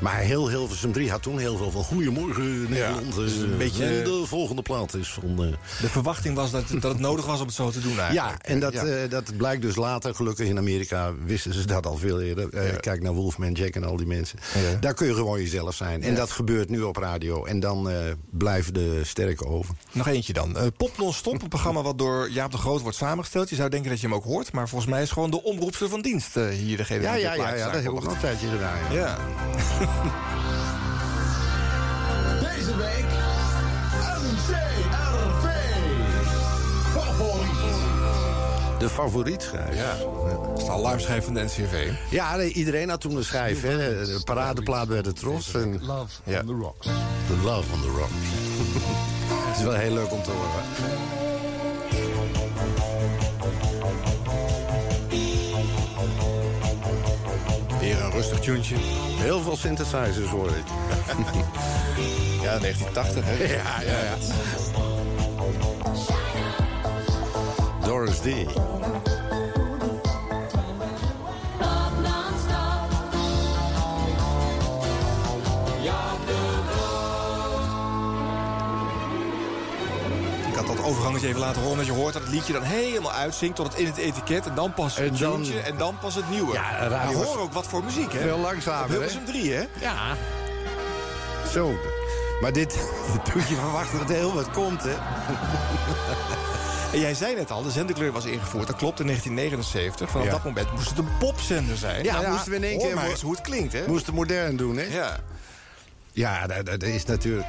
Speaker 26: Maar heel Hilversum 3 had toen heel veel van... Goedemorgen, Nederland.
Speaker 7: dus
Speaker 26: eh,
Speaker 7: een beetje-
Speaker 26: en de volgende plaat is van... eh,
Speaker 7: De verwachting was dat, dat het nodig was om het zo te doen
Speaker 26: ja,
Speaker 7: eigenlijk.
Speaker 26: en dat,
Speaker 7: Ja.
Speaker 26: eh, dat blijkt dus later. Gelukkig in Amerika wisten ze dat al veel eerder. Eh, Kijk naar Wolfman Jack en al die mensen.
Speaker 7: Ja.
Speaker 26: Daar kun je gewoon jezelf zijn. En
Speaker 7: Ja.
Speaker 26: dat gebeurt nu op radio. En dan eh, blijven de sterke over.
Speaker 7: Nog eentje dan. Eh, Pop non-stop, een programma wat door Jaap de Groot wordt samengesteld. Je zou denken dat je hem ook hoort, maar volgens mij is gewoon de omroepster van dienst eh, hier degene
Speaker 26: Ja,
Speaker 7: die
Speaker 26: ja, ja, ja dat heb ik nog een tijdje gedaan. Ja.
Speaker 11: Deze week NCRV. Favoriet.
Speaker 26: De favoriet schrijver.
Speaker 7: Ja. Dat is de alarmschijf van de NCV.
Speaker 26: Ja, nee, iedereen had toen een schijf. Hè. De paradeplaat bij de Tros. En
Speaker 27: Love
Speaker 7: Ja.
Speaker 27: on the Rocks.
Speaker 26: The Love on the Rock. Het is wel heel leuk om te horen.
Speaker 7: Rustig tuentje.
Speaker 26: Heel veel synthesizers hoor ik.
Speaker 7: Ja, 1980 hè?
Speaker 26: Ja, ja, ja. Doris D.
Speaker 7: overgangetje even laten horen. Dat je hoort dat het liedje dan helemaal uitzinkt tot het in het etiket. En dan pas het tuentje en dan pas het nieuwe.
Speaker 26: Ja, radio
Speaker 7: maar
Speaker 26: was
Speaker 7: hoor ook wat voor muziek, hè?
Speaker 26: veel langzamer, hè?
Speaker 7: Hilversum 3, hè?
Speaker 26: Ja. Zo. Maar dit doet je verwachten dat er heel wat komt, hè?
Speaker 7: En jij zei net al, de zenderkleur was ingevoerd. Dat klopt in 1979. Vanaf
Speaker 26: Ja.
Speaker 7: dat moment moest het een popzender zijn.
Speaker 26: Ja,
Speaker 7: Nou
Speaker 26: moesten we in één keer...
Speaker 7: maar eens hoe het klinkt, hè?
Speaker 26: Moesten modern doen, hè?
Speaker 7: Ja.
Speaker 26: Ja, dat, dat is natuurlijk...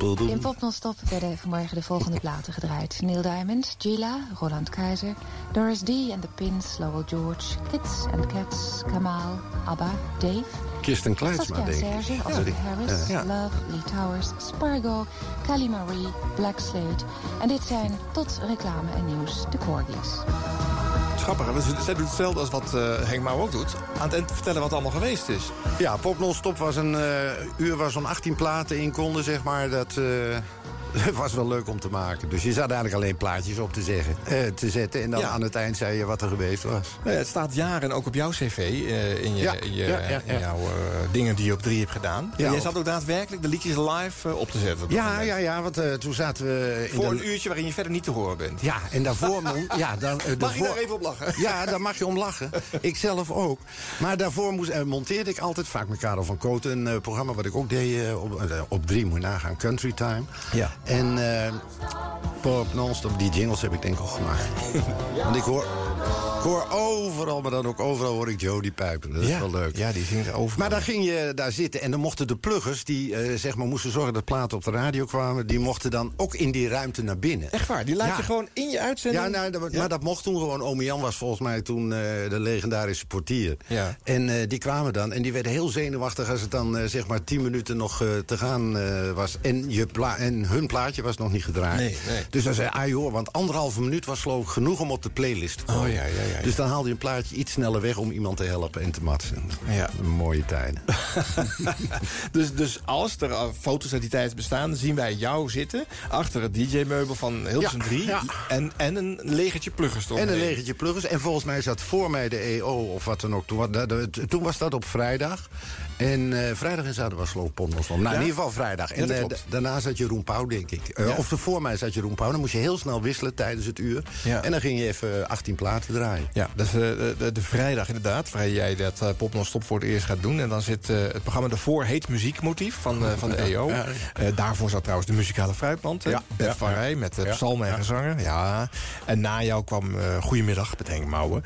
Speaker 28: In Pop Non-Stop werden vanmorgen de volgende platen gedraaid. Neil Diamond, Gila, Roland Keizer, Doris D and the Pins, Lowell George, Kids and Cats, Kamal, ABBA, Dave...
Speaker 26: Kirsten Kleinsma,
Speaker 28: Saskia
Speaker 26: denk ik.
Speaker 28: Serge,
Speaker 26: Ja.
Speaker 28: Harris,
Speaker 26: Ja.
Speaker 28: Love, Lee Towers, Spargo, Kelly Marie, Black Slade. En dit zijn tot reclame en nieuws de Corgis.
Speaker 7: Zij doet hetzelfde als wat eh Henk Mouw ook doet. Aan het eind vertellen wat allemaal geweest is.
Speaker 26: Ja, Pop Non-Stop was een eh, uur waar zo'n 18 platen in konden, zeg maar. Dat, eh, Het was wel leuk om te maken. Dus je zat eigenlijk alleen plaatjes op te, zeggen, eh, te zetten. En dan
Speaker 7: Ja.
Speaker 26: aan het eind zei je wat er geweest was.
Speaker 7: Ja, het staat jaren ook op jouw cv, eh, in, je,
Speaker 26: Ja,
Speaker 7: in, je,
Speaker 26: ja,
Speaker 7: in jouw eh, dingen die je op drie hebt gedaan. En jij zat ook daadwerkelijk de liedjes live eh, op te zetten. op
Speaker 26: Ja, ja, ja, want eh, toen zaten we... In
Speaker 7: Voor een uurtje waarin je verder niet te horen bent.
Speaker 26: Ja, en daarvoor... ja, dan, eh,
Speaker 7: Mag je daar even op lachen?
Speaker 26: Ja, daar mag je om lachen. Ik zelf ook. Maar daarvoor moest, eh, monteerde ik altijd, vaak met Karel van Kooten... een eh, programma wat ik ook deed eh, op, eh, op drie, moet je nagaan, Country Time.
Speaker 7: Ja.
Speaker 26: En eh Pop Non-Stop, die jingles heb ik denk ik ook gemaakt. Want ik hoor, ik hoor overal, maar dan ook overal hoor ik Jody pijpen. Dat is
Speaker 7: Ja.
Speaker 26: wel leuk.
Speaker 7: Ja, die zingt over.
Speaker 26: Maar dan ging je daar zitten en dan mochten de pluggers... die eh, zeg maar moesten zorgen dat platen op de radio kwamen... die mochten dan ook in die ruimte naar binnen.
Speaker 7: Echt waar, die laat
Speaker 26: Ja.
Speaker 7: je gewoon in je uitzending?
Speaker 26: Ja, nou, dat-
Speaker 7: Ja.
Speaker 26: maar dat mocht toen gewoon. Ome Jan was volgens mij toen eh, de legendarische portier.
Speaker 7: Ja.
Speaker 26: En eh, die kwamen dan en die werden heel zenuwachtig... als het dan eh, zeg maar tien minuten nog eh, te gaan eh, was. En, je pla en hun plaatje was nog niet gedraaid.
Speaker 7: Nee, nee.
Speaker 26: Dus dan zei ah joh, want anderhalve minuut was geloof ik genoeg om op de playlist te komen.
Speaker 7: Oh, ja, ja, ja.
Speaker 26: Dus dan haalde je een plaatje iets sneller weg om iemand te helpen en te matsen.
Speaker 7: Ja.
Speaker 26: Mooie tijden.
Speaker 7: dus, dus als er uh, foto's uit die tijd bestaan, zien wij jou zitten... achter het DJ-meubel van Hilversum
Speaker 26: Ja,
Speaker 7: 3...
Speaker 26: ja.
Speaker 7: En, en een legertje pluggers
Speaker 26: En een legertje pluggers. En volgens mij zat voor mij de EO of wat dan ook. Toen, toen was dat op vrijdag. En eh, vrijdag en zaterdag was geloof ik Pondelsdom. Nou,
Speaker 7: Ja?
Speaker 26: in ieder geval vrijdag. En eh, daarna zat Jeroen Pauw, denk ik.
Speaker 7: Ja.
Speaker 26: Of voor mij zat Jeroen Pauw. Dan moest je heel snel wisselen tijdens het uur. En dan ging je even 18 platen draaien.
Speaker 7: Ja, dat is de, de, vrijdag inderdaad, waar jij dat uh, Pop Non-Stop voor het eerst gaat doen. En dan zit het programma ervoor heet Muziekmotief van, van de EO. Daarvoor zat trouwens de muzikale fruitmand?
Speaker 26: Ja.
Speaker 7: Bert van Rij met uh, psalmen en
Speaker 26: Ja.
Speaker 7: gezangen. Ja. En na jou kwam Goedemiddag met Henk Mouwen.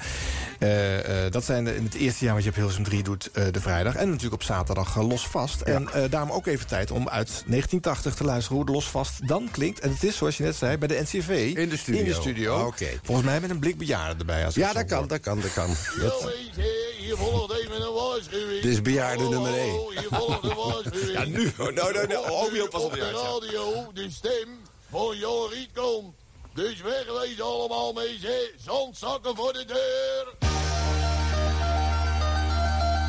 Speaker 7: Dat zijn in het eerste jaar wat je op Hilversum 3 doet, de vrijdag. En natuurlijk op zaterdag eh, Los Vast. En eh, daarom ook even tijd om uit 1980 te luisteren hoe de Los Vast dan klinkt. En het is, zoals je net zei, bij de NCV.
Speaker 26: In de studio.
Speaker 7: In de studio.
Speaker 26: Ah.
Speaker 7: Volgens mij met een blik bejaarden erbij. Als
Speaker 26: Ja, dat kan, dat kan, dat kan. Dat,
Speaker 24: hier volgt even een waarschuwing.
Speaker 26: Dit is bejaarde nummer één.
Speaker 24: Oh, hier volgt een waarschuwing.
Speaker 7: Ja, nu. Oh, nou, nou, nou. Oh, pas op
Speaker 24: Op de radio, de stem van Jan Rietkamp. Dus wegwezen allemaal mee. Zandzakken voor de deur.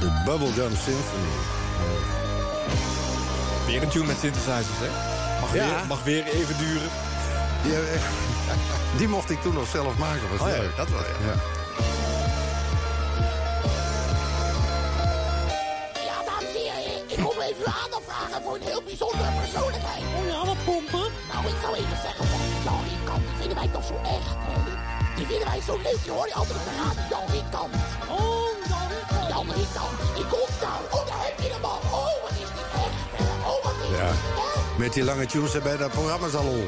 Speaker 26: De Bubblegum Symphony.
Speaker 7: Weer een tune met synthesizers, hè? Mag,
Speaker 26: Ja.
Speaker 7: weer, mag weer even duren.
Speaker 26: Die, die mocht ik toen nog zelf maken. Was
Speaker 7: Oh ja,
Speaker 26: leuk.
Speaker 7: dat wel, ja.
Speaker 26: ja.
Speaker 29: Ja, dames en heren, ik kom even aandacht vragen voor een heel bijzondere persoonlijkheid. Oh ja, wat komt er? Nou, ik zou even zeggen Jan Rietkant, die vinden wij toch zo echt, hè? Die vinden wij zo leuk, die hoor je altijd op de radio, Jan. Oh, Rietkant, die komt nou. Oh, daar heb je hem al. Oh, wat is die echt, hè? Oh, wat is
Speaker 26: Ja.
Speaker 29: die?
Speaker 26: Met die lange tunes bij dat programma al om.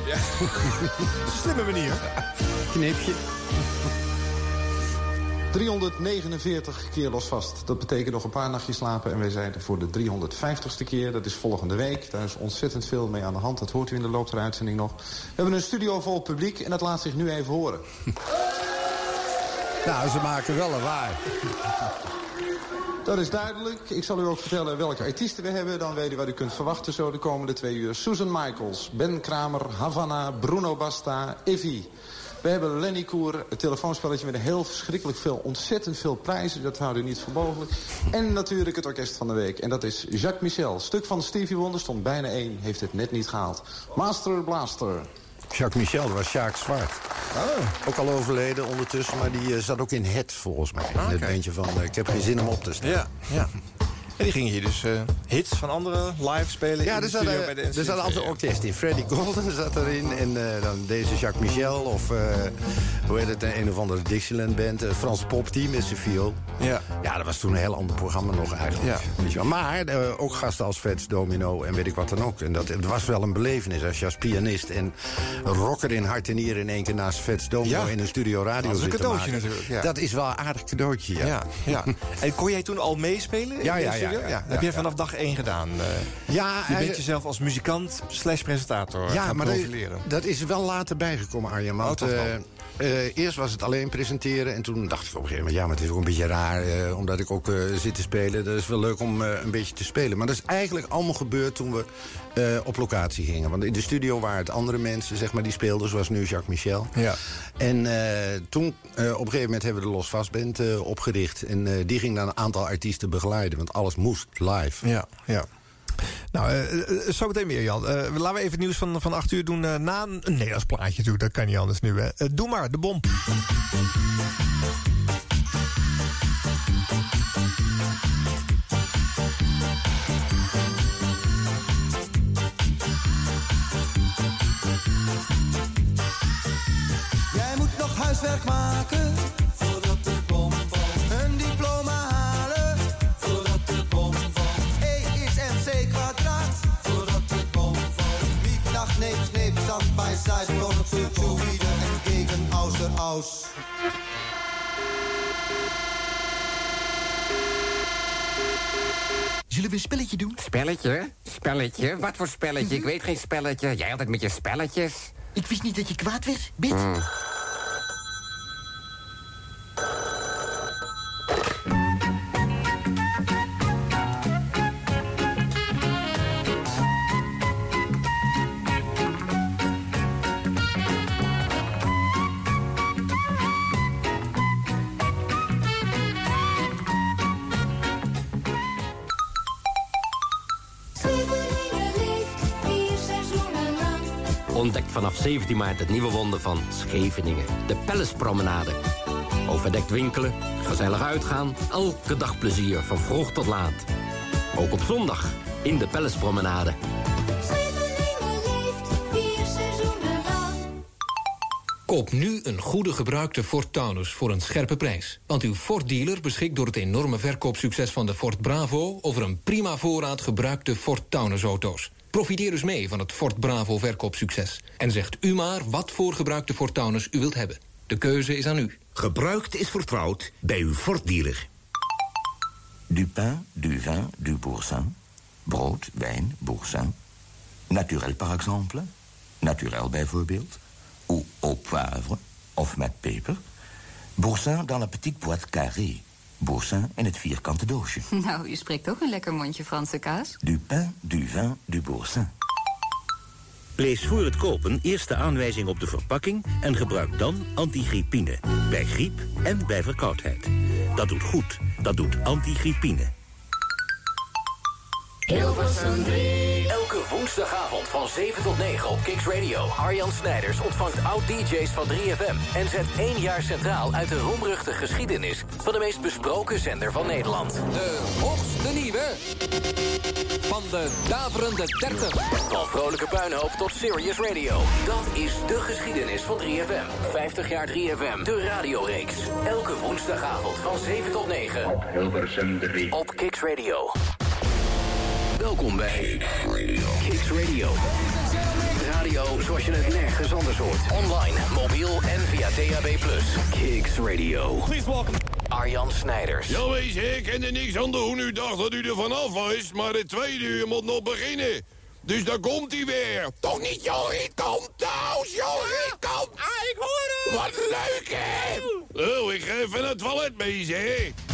Speaker 7: Slimme manier.
Speaker 26: Knipje.
Speaker 30: 349 keer los vast. Dat betekent nog een paar nachtjes slapen. En wij zijn er voor de 350ste keer. Dat is volgende week. Daar is ontzettend veel mee aan de hand. Dat hoort u in de loop der uitzending nog. We hebben een studio vol publiek en dat laat zich nu even horen.
Speaker 26: Nou, ze maken wel een waar.
Speaker 30: Dat is duidelijk. Ik zal u ook vertellen welke artiesten we hebben. Dan weet u wat u kunt verwachten zo de komende twee uur. Susan Michaels, Ben Kramer, Havana, Bruno Basta, Evie. We hebben Lenny Koer, het telefoonspelletje met heel verschrikkelijk veel, ontzettend veel prijzen. Dat houden u niet voor mogelijk. En natuurlijk het orkest van de week. En dat is Jacques Michel. Stuk van Stevie Wonder stond bijna één, heeft het net niet gehaald. Master Blaster.
Speaker 26: Jacques Michel, dat was Sjaak Zwart. Ook al overleden ondertussen, maar die eh, zat ook in Het, volgens mij. in het bandje van, eh, ik heb geen zin om op te staan.
Speaker 7: Ja, ja. En die gingen hier dus eh, hits van anderen live spelen
Speaker 26: Ja,
Speaker 7: in
Speaker 26: er zat,
Speaker 7: bij de
Speaker 26: er altijd een orkest in. Freddie Golden zat erin. En eh, dan deze Jacques Michel. Of eh, hoe heet het? Een of andere Dixieland band. Frans Pop Team met zijn viool.
Speaker 7: Ja.
Speaker 26: Ja, dat was toen een heel ander programma nog eigenlijk. Weet je wel. Maar ook gasten als Vets, Domino en weet ik wat dan ook. En dat het was wel een belevenis als je als pianist en rocker in hart en nieren in één keer naast Vets Domino
Speaker 7: Ja.
Speaker 26: in een studio radio
Speaker 7: Dat is een
Speaker 26: zit
Speaker 7: cadeautje natuurlijk, ja.
Speaker 26: Dat is wel een aardig cadeautje, ja.
Speaker 7: Ja, ja. En kon jij toen al meespelen?
Speaker 26: Ja, ja, ja,
Speaker 7: heb jij
Speaker 26: ja.
Speaker 7: vanaf dag één gedaan. eh.
Speaker 26: Ja,
Speaker 7: je bent jezelf als muzikant slash presentator
Speaker 26: Ja,
Speaker 7: gaan
Speaker 26: maar dat,
Speaker 7: profileren.
Speaker 26: dat is wel later bijgekomen, Arjen. Want
Speaker 7: Oh,
Speaker 26: eh, eerst was het alleen presenteren. En toen dacht ik op een gegeven moment... ja, maar het is ook een beetje raar, eh, omdat ik ook eh, zit te spelen. Dat is wel leuk om een beetje te spelen. Maar dat is eigenlijk allemaal gebeurd toen we op locatie gingen. Want in de studio waren het andere mensen, zeg maar, die speelden. Zoals nu Jacques Michel.
Speaker 7: Ja.
Speaker 26: En toen, op een gegeven moment hebben we de Los Vast Band eh, opgericht. En die ging dan een aantal artiesten begeleiden. Want alles moest live.
Speaker 7: Ja, ja. Nou, uh, zo meteen meer, Jan. Uh, laten we even het nieuws van, van 8 uur doen na een Nederlands plaatje toe. Dat kan niet anders nu, hè. doe maar, de bom.
Speaker 29: Jij moet nog huiswerk maken
Speaker 31: Zullen we een spelletje doen?
Speaker 32: Spelletje? Spelletje? Wat voor spelletje? Ik weet geen spelletje. Jij altijd met je spelletjes.
Speaker 31: Ik wist niet dat je kwaad werd, Bit.
Speaker 32: Mm.
Speaker 33: Vanaf 17 maart het nieuwe wonder van Scheveningen. De Palace Overdekt winkelen, gezellig uitgaan, elke dag plezier van vroeg tot laat. Ook op zondag in de Palace
Speaker 34: Koop nu een goede gebruikte Ford Taunus voor een scherpe prijs. Want uw Ford-dealer beschikt door het enorme verkoopsucces van de Ford Bravo... over een prima voorraad gebruikte Ford Taunus-auto's. Profiteer dus mee van het Ford Bravo verkoopsucces. En zegt u maar wat voor gebruikte Ford Taunus u wilt hebben. De keuze is aan u.
Speaker 25: Gebruikt is vertrouwd bij uw Ford-dealer.
Speaker 35: Du pain, du vin, du boursin. Brood, wijn, boursin. Naturel, par exemple. Naturel, bijvoorbeeld. Ou au poivre, of met peper. Boursin dans la petite boîte carrée. Boursin in het vierkante doosje.
Speaker 36: Nou, je spreekt ook een lekker mondje Franse kaas.
Speaker 35: Du pain, du vin, du boursin.
Speaker 25: Lees voor het kopen eerst de aanwijzing op de verpakking... en gebruik dan antigriepine. Bij griep en bij verkoudheid. Dat doet goed. Dat doet antigriepine.
Speaker 5: Hilversum 3. Woensdagavond van 7 tot 9 op Kicks Radio. Arjan Snijders ontvangt oud-DJ's van 3FM... en zet één jaar centraal uit de roemruchte geschiedenis... van de meest besproken zender van Nederland.
Speaker 37: De hoogste nieuwe van de daverende 30.
Speaker 5: Van vrolijke puinhoop tot serious radio. Dat is de geschiedenis van 3FM. 50 jaar 3FM, de radioreeks. Elke woensdagavond van 7 tot 9. Op Hilversum 3. Op Kicks Radio. Welkom bij Kicks Radio. Radio zoals je het nergens anders hoort. Online, mobiel en via DAB+. Kicks Radio. Please welcome Arjan Snijders.
Speaker 24: Ja, wees, ik ken er niks aan doen. U dacht dat u er vanaf was, maar het tweede uur moet nog beginnen. Dus daar komt hij weer. Toch niet, Jorrit? Kom thuis, Jorrit, kom.
Speaker 11: Ah, ik hoor hem.
Speaker 24: Wat leuk, hè? Oh, ik ga even naar het toilet mee, zeg.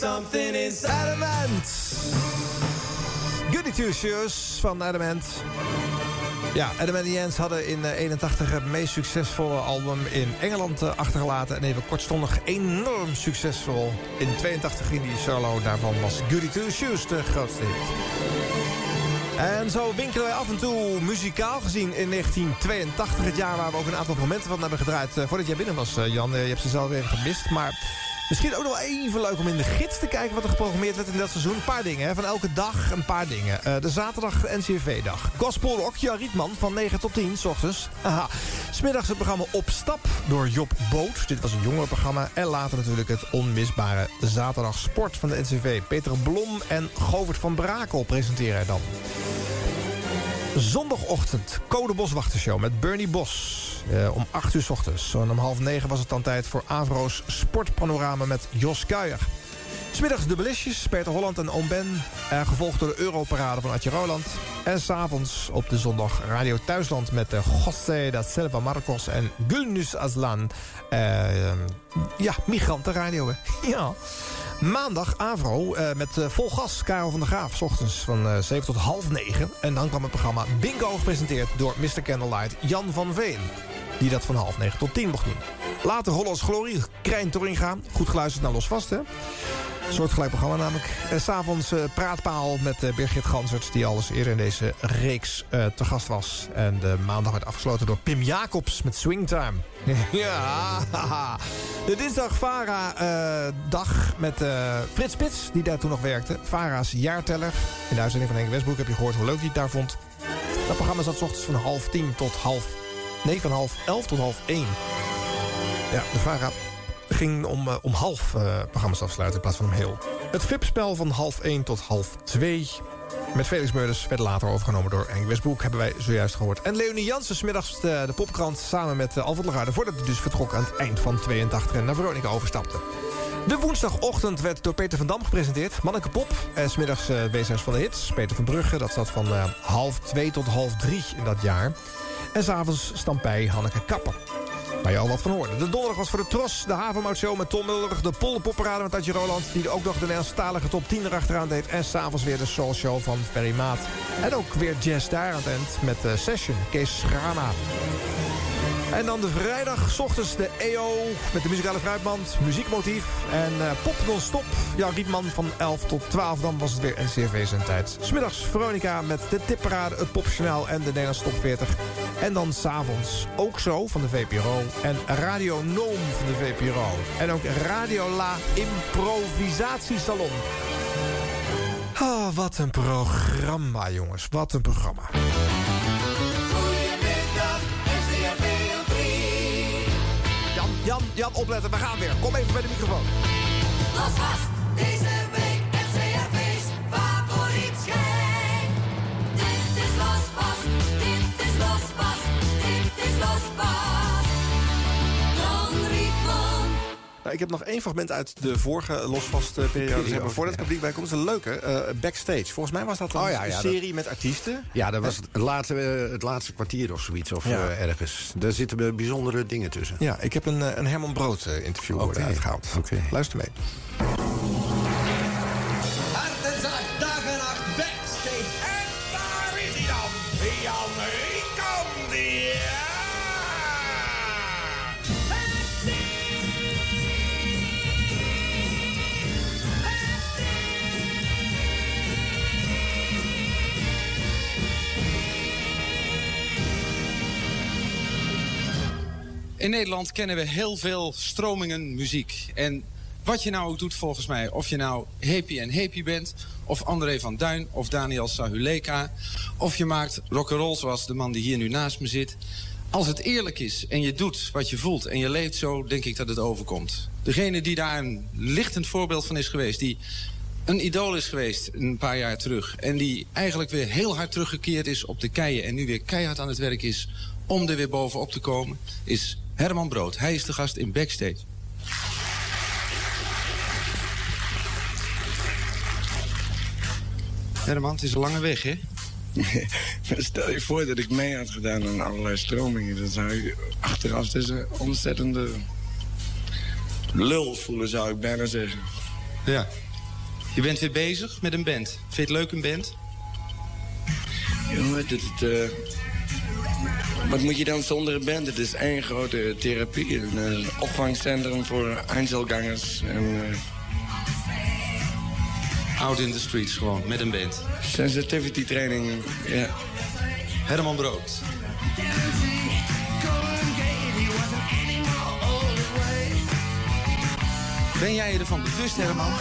Speaker 31: Something inside.
Speaker 7: Adamant. Goody Two Shoes van Adamant. Ja, Adam en Jens hadden in 81 het meest succesvolle album in Engeland eh, achtergelaten. En even kortstondig enorm succesvol. In 82 ging die solo, daarvan was Goody Two Shoes de grootste hit. En zo winkelen wij af en toe muzikaal gezien in 1982. Het jaar waar we ook een aantal momenten van hebben gedraaid. Uh, voordat jij binnen was, Jan. Je hebt ze zelf even gemist. Maar misschien ook nog even leuk om in de gids te kijken... wat er geprogrammeerd werd in dat seizoen. Een paar dingen, hè. van elke dag een paar dingen. de zaterdag NCV-dag. Gospel Rock, Jan Rietman, van 9 tot 10, s ochtends. Aha. Smiddags het programma Op Stap door Job Boot. Dit was een jongerenprogramma. En later natuurlijk het onmisbare Zaterdag Sport van de NCV. Peter Blom en Govert van Brakel presenteren hij dan. Zondagochtend, Code Boswachtershow met Bernie Bos. Eh, om 8 uur s ochtends. Zo'n om half negen was het dan tijd voor Avro's Sportpanorama met Jos Kuijer. Smiddags de Bellisjes, Peter Holland en Oom Ben. eh, gevolgd door de Europarade van Atje Roland. En s'avonds op de zondag Radio Thuisland met de José da Silva Marcos en Gulnus Aslan. Eh, eh, ja, migrantenradio, hè. ja. Maandag Avro eh, met eh, vol gas Karel van der Graaf. 's ochtends van eh 7 tot half 9. En dan kwam het programma Bingo gepresenteerd door Mr. Candlelight Jan van Veen. Die dat van half 9 tot 10 mocht doen. Later Hollands Glorie, Krijn Torringa. Goed geluisterd naar Los Vast, hè? Soortgelijk programma namelijk. En s'avonds eh, Praatpaal met eh, Birgit Gansert... die al eens eerder in deze reeks eh, te gast was. En de maandag werd afgesloten door Pim Jacobs met Swingtime. ja. De dinsdag Vara-dag met Frits Spits, die daar toen nog werkte. Vara's jaarteller. In de uitzending van Henk Westbroek heb je gehoord hoe leuk hij het daar vond. Dat programma zat 's ochtends van half tien tot half... Nee, van half elf tot half één. Ja, de Vara ging om, eh, om half eh, programma's afsluiten in plaats van om heel. Het VIP-spel van half 1 tot half 2 met Felix Meurders werd later overgenomen door Henk Westbroek... hebben wij zojuist gehoord. En Leonie Jansen, smiddags de, de popkrant... samen met uh, Lagarde... voordat hij dus vertrok aan het eind van 82 en naar Veronica overstapte. De woensdagochtend werd door Peter van Dam gepresenteerd. Manneke Pop. En smiddags uh, van de Hits. Peter van Brugge. Dat zat van half 2 tot half 3 in dat jaar. En s'avonds Stampij Hanneke Kapper. Waar je al wat van hoorde. De donderdag was voor de Tros, de Havermout Show met Tom Mulder... de Polderpopparade met Adje Roland... die ook nog de Nederlandstalige top 10 erachteraan deed... en s'avonds weer de Soul Show van Ferry Maat. En ook weer jazz daar aan het eind met de Session, Kees Schrama. En dan de vrijdag, ochtends de EO met de muzikale fruitmand, muziekmotief en uh, pop non-stop. Jan Rietman van 11 tot 12, dan was het weer NCRV zijn tijd. Smiddags Veronica met de tipparade, het popjournaal en de Nederlandse top 40. En dan s'avonds ook zo van de VPRO en Radio Noom van de VPRO. En ook Radio La Improvisatiesalon. Oh, wat een programma, jongens. Wat een programma. Jan, opletten, we gaan weer. Kom even bij de microfoon.
Speaker 11: Los vast, deze
Speaker 7: Nou, ik heb nog één fragment uit de vorige losvastperiode. Zeg maar, voordat het publiek bij komt, is een leuke. uh, backstage. Volgens mij was dat een,
Speaker 26: Oh ja, ja,
Speaker 7: een serie met artiesten.
Speaker 26: Ja, dat was het laatste, eh, het laatste kwartier of zoiets. Of
Speaker 7: Ja.
Speaker 26: eh, ergens. Daar zitten bijzondere dingen tussen.
Speaker 7: Ja, ik heb een, eh, een Herman Brood eh, interview
Speaker 26: Oké.
Speaker 7: eruit gehaald. Luister mee.
Speaker 30: In Nederland kennen we heel veel stromingen muziek. En wat je nou ook doet volgens mij, of je nou happy en happy bent... of André van Duin of Daniel Sahuleka... of je maakt rock'n'roll zoals de man die hier nu naast me zit... als het eerlijk is en je doet wat je voelt en je leeft zo... denk ik dat het overkomt. Degene die daar een lichtend voorbeeld van is geweest... die een idool is geweest een paar jaar terug... en die eigenlijk weer heel hard teruggekeerd is op de keien... en nu weer keihard aan het werk is om er weer bovenop te komen... is Herman Brood. Hij is de gast in Backstage. Herman, het is een lange weg, hè?
Speaker 38: Stel je voor dat ik mee had gedaan aan allerlei stromingen. Dan zou je achteraf dus een ontzettende lul voelen, zou ik bijna zeggen.
Speaker 30: Ja. Je bent weer bezig met een band. Vind je het leuk, een band?
Speaker 38: Jongen, dit, het, eh, wat moet je dan zonder een band? Het is één grote therapie. Een, eh, opvangcentrum voor Einzelgangers. En, eh,
Speaker 30: Out in the streets gewoon, met een band.
Speaker 38: sensitivity training, ja.
Speaker 30: Herman Brood. Ben jij je ervan bewust, Herman,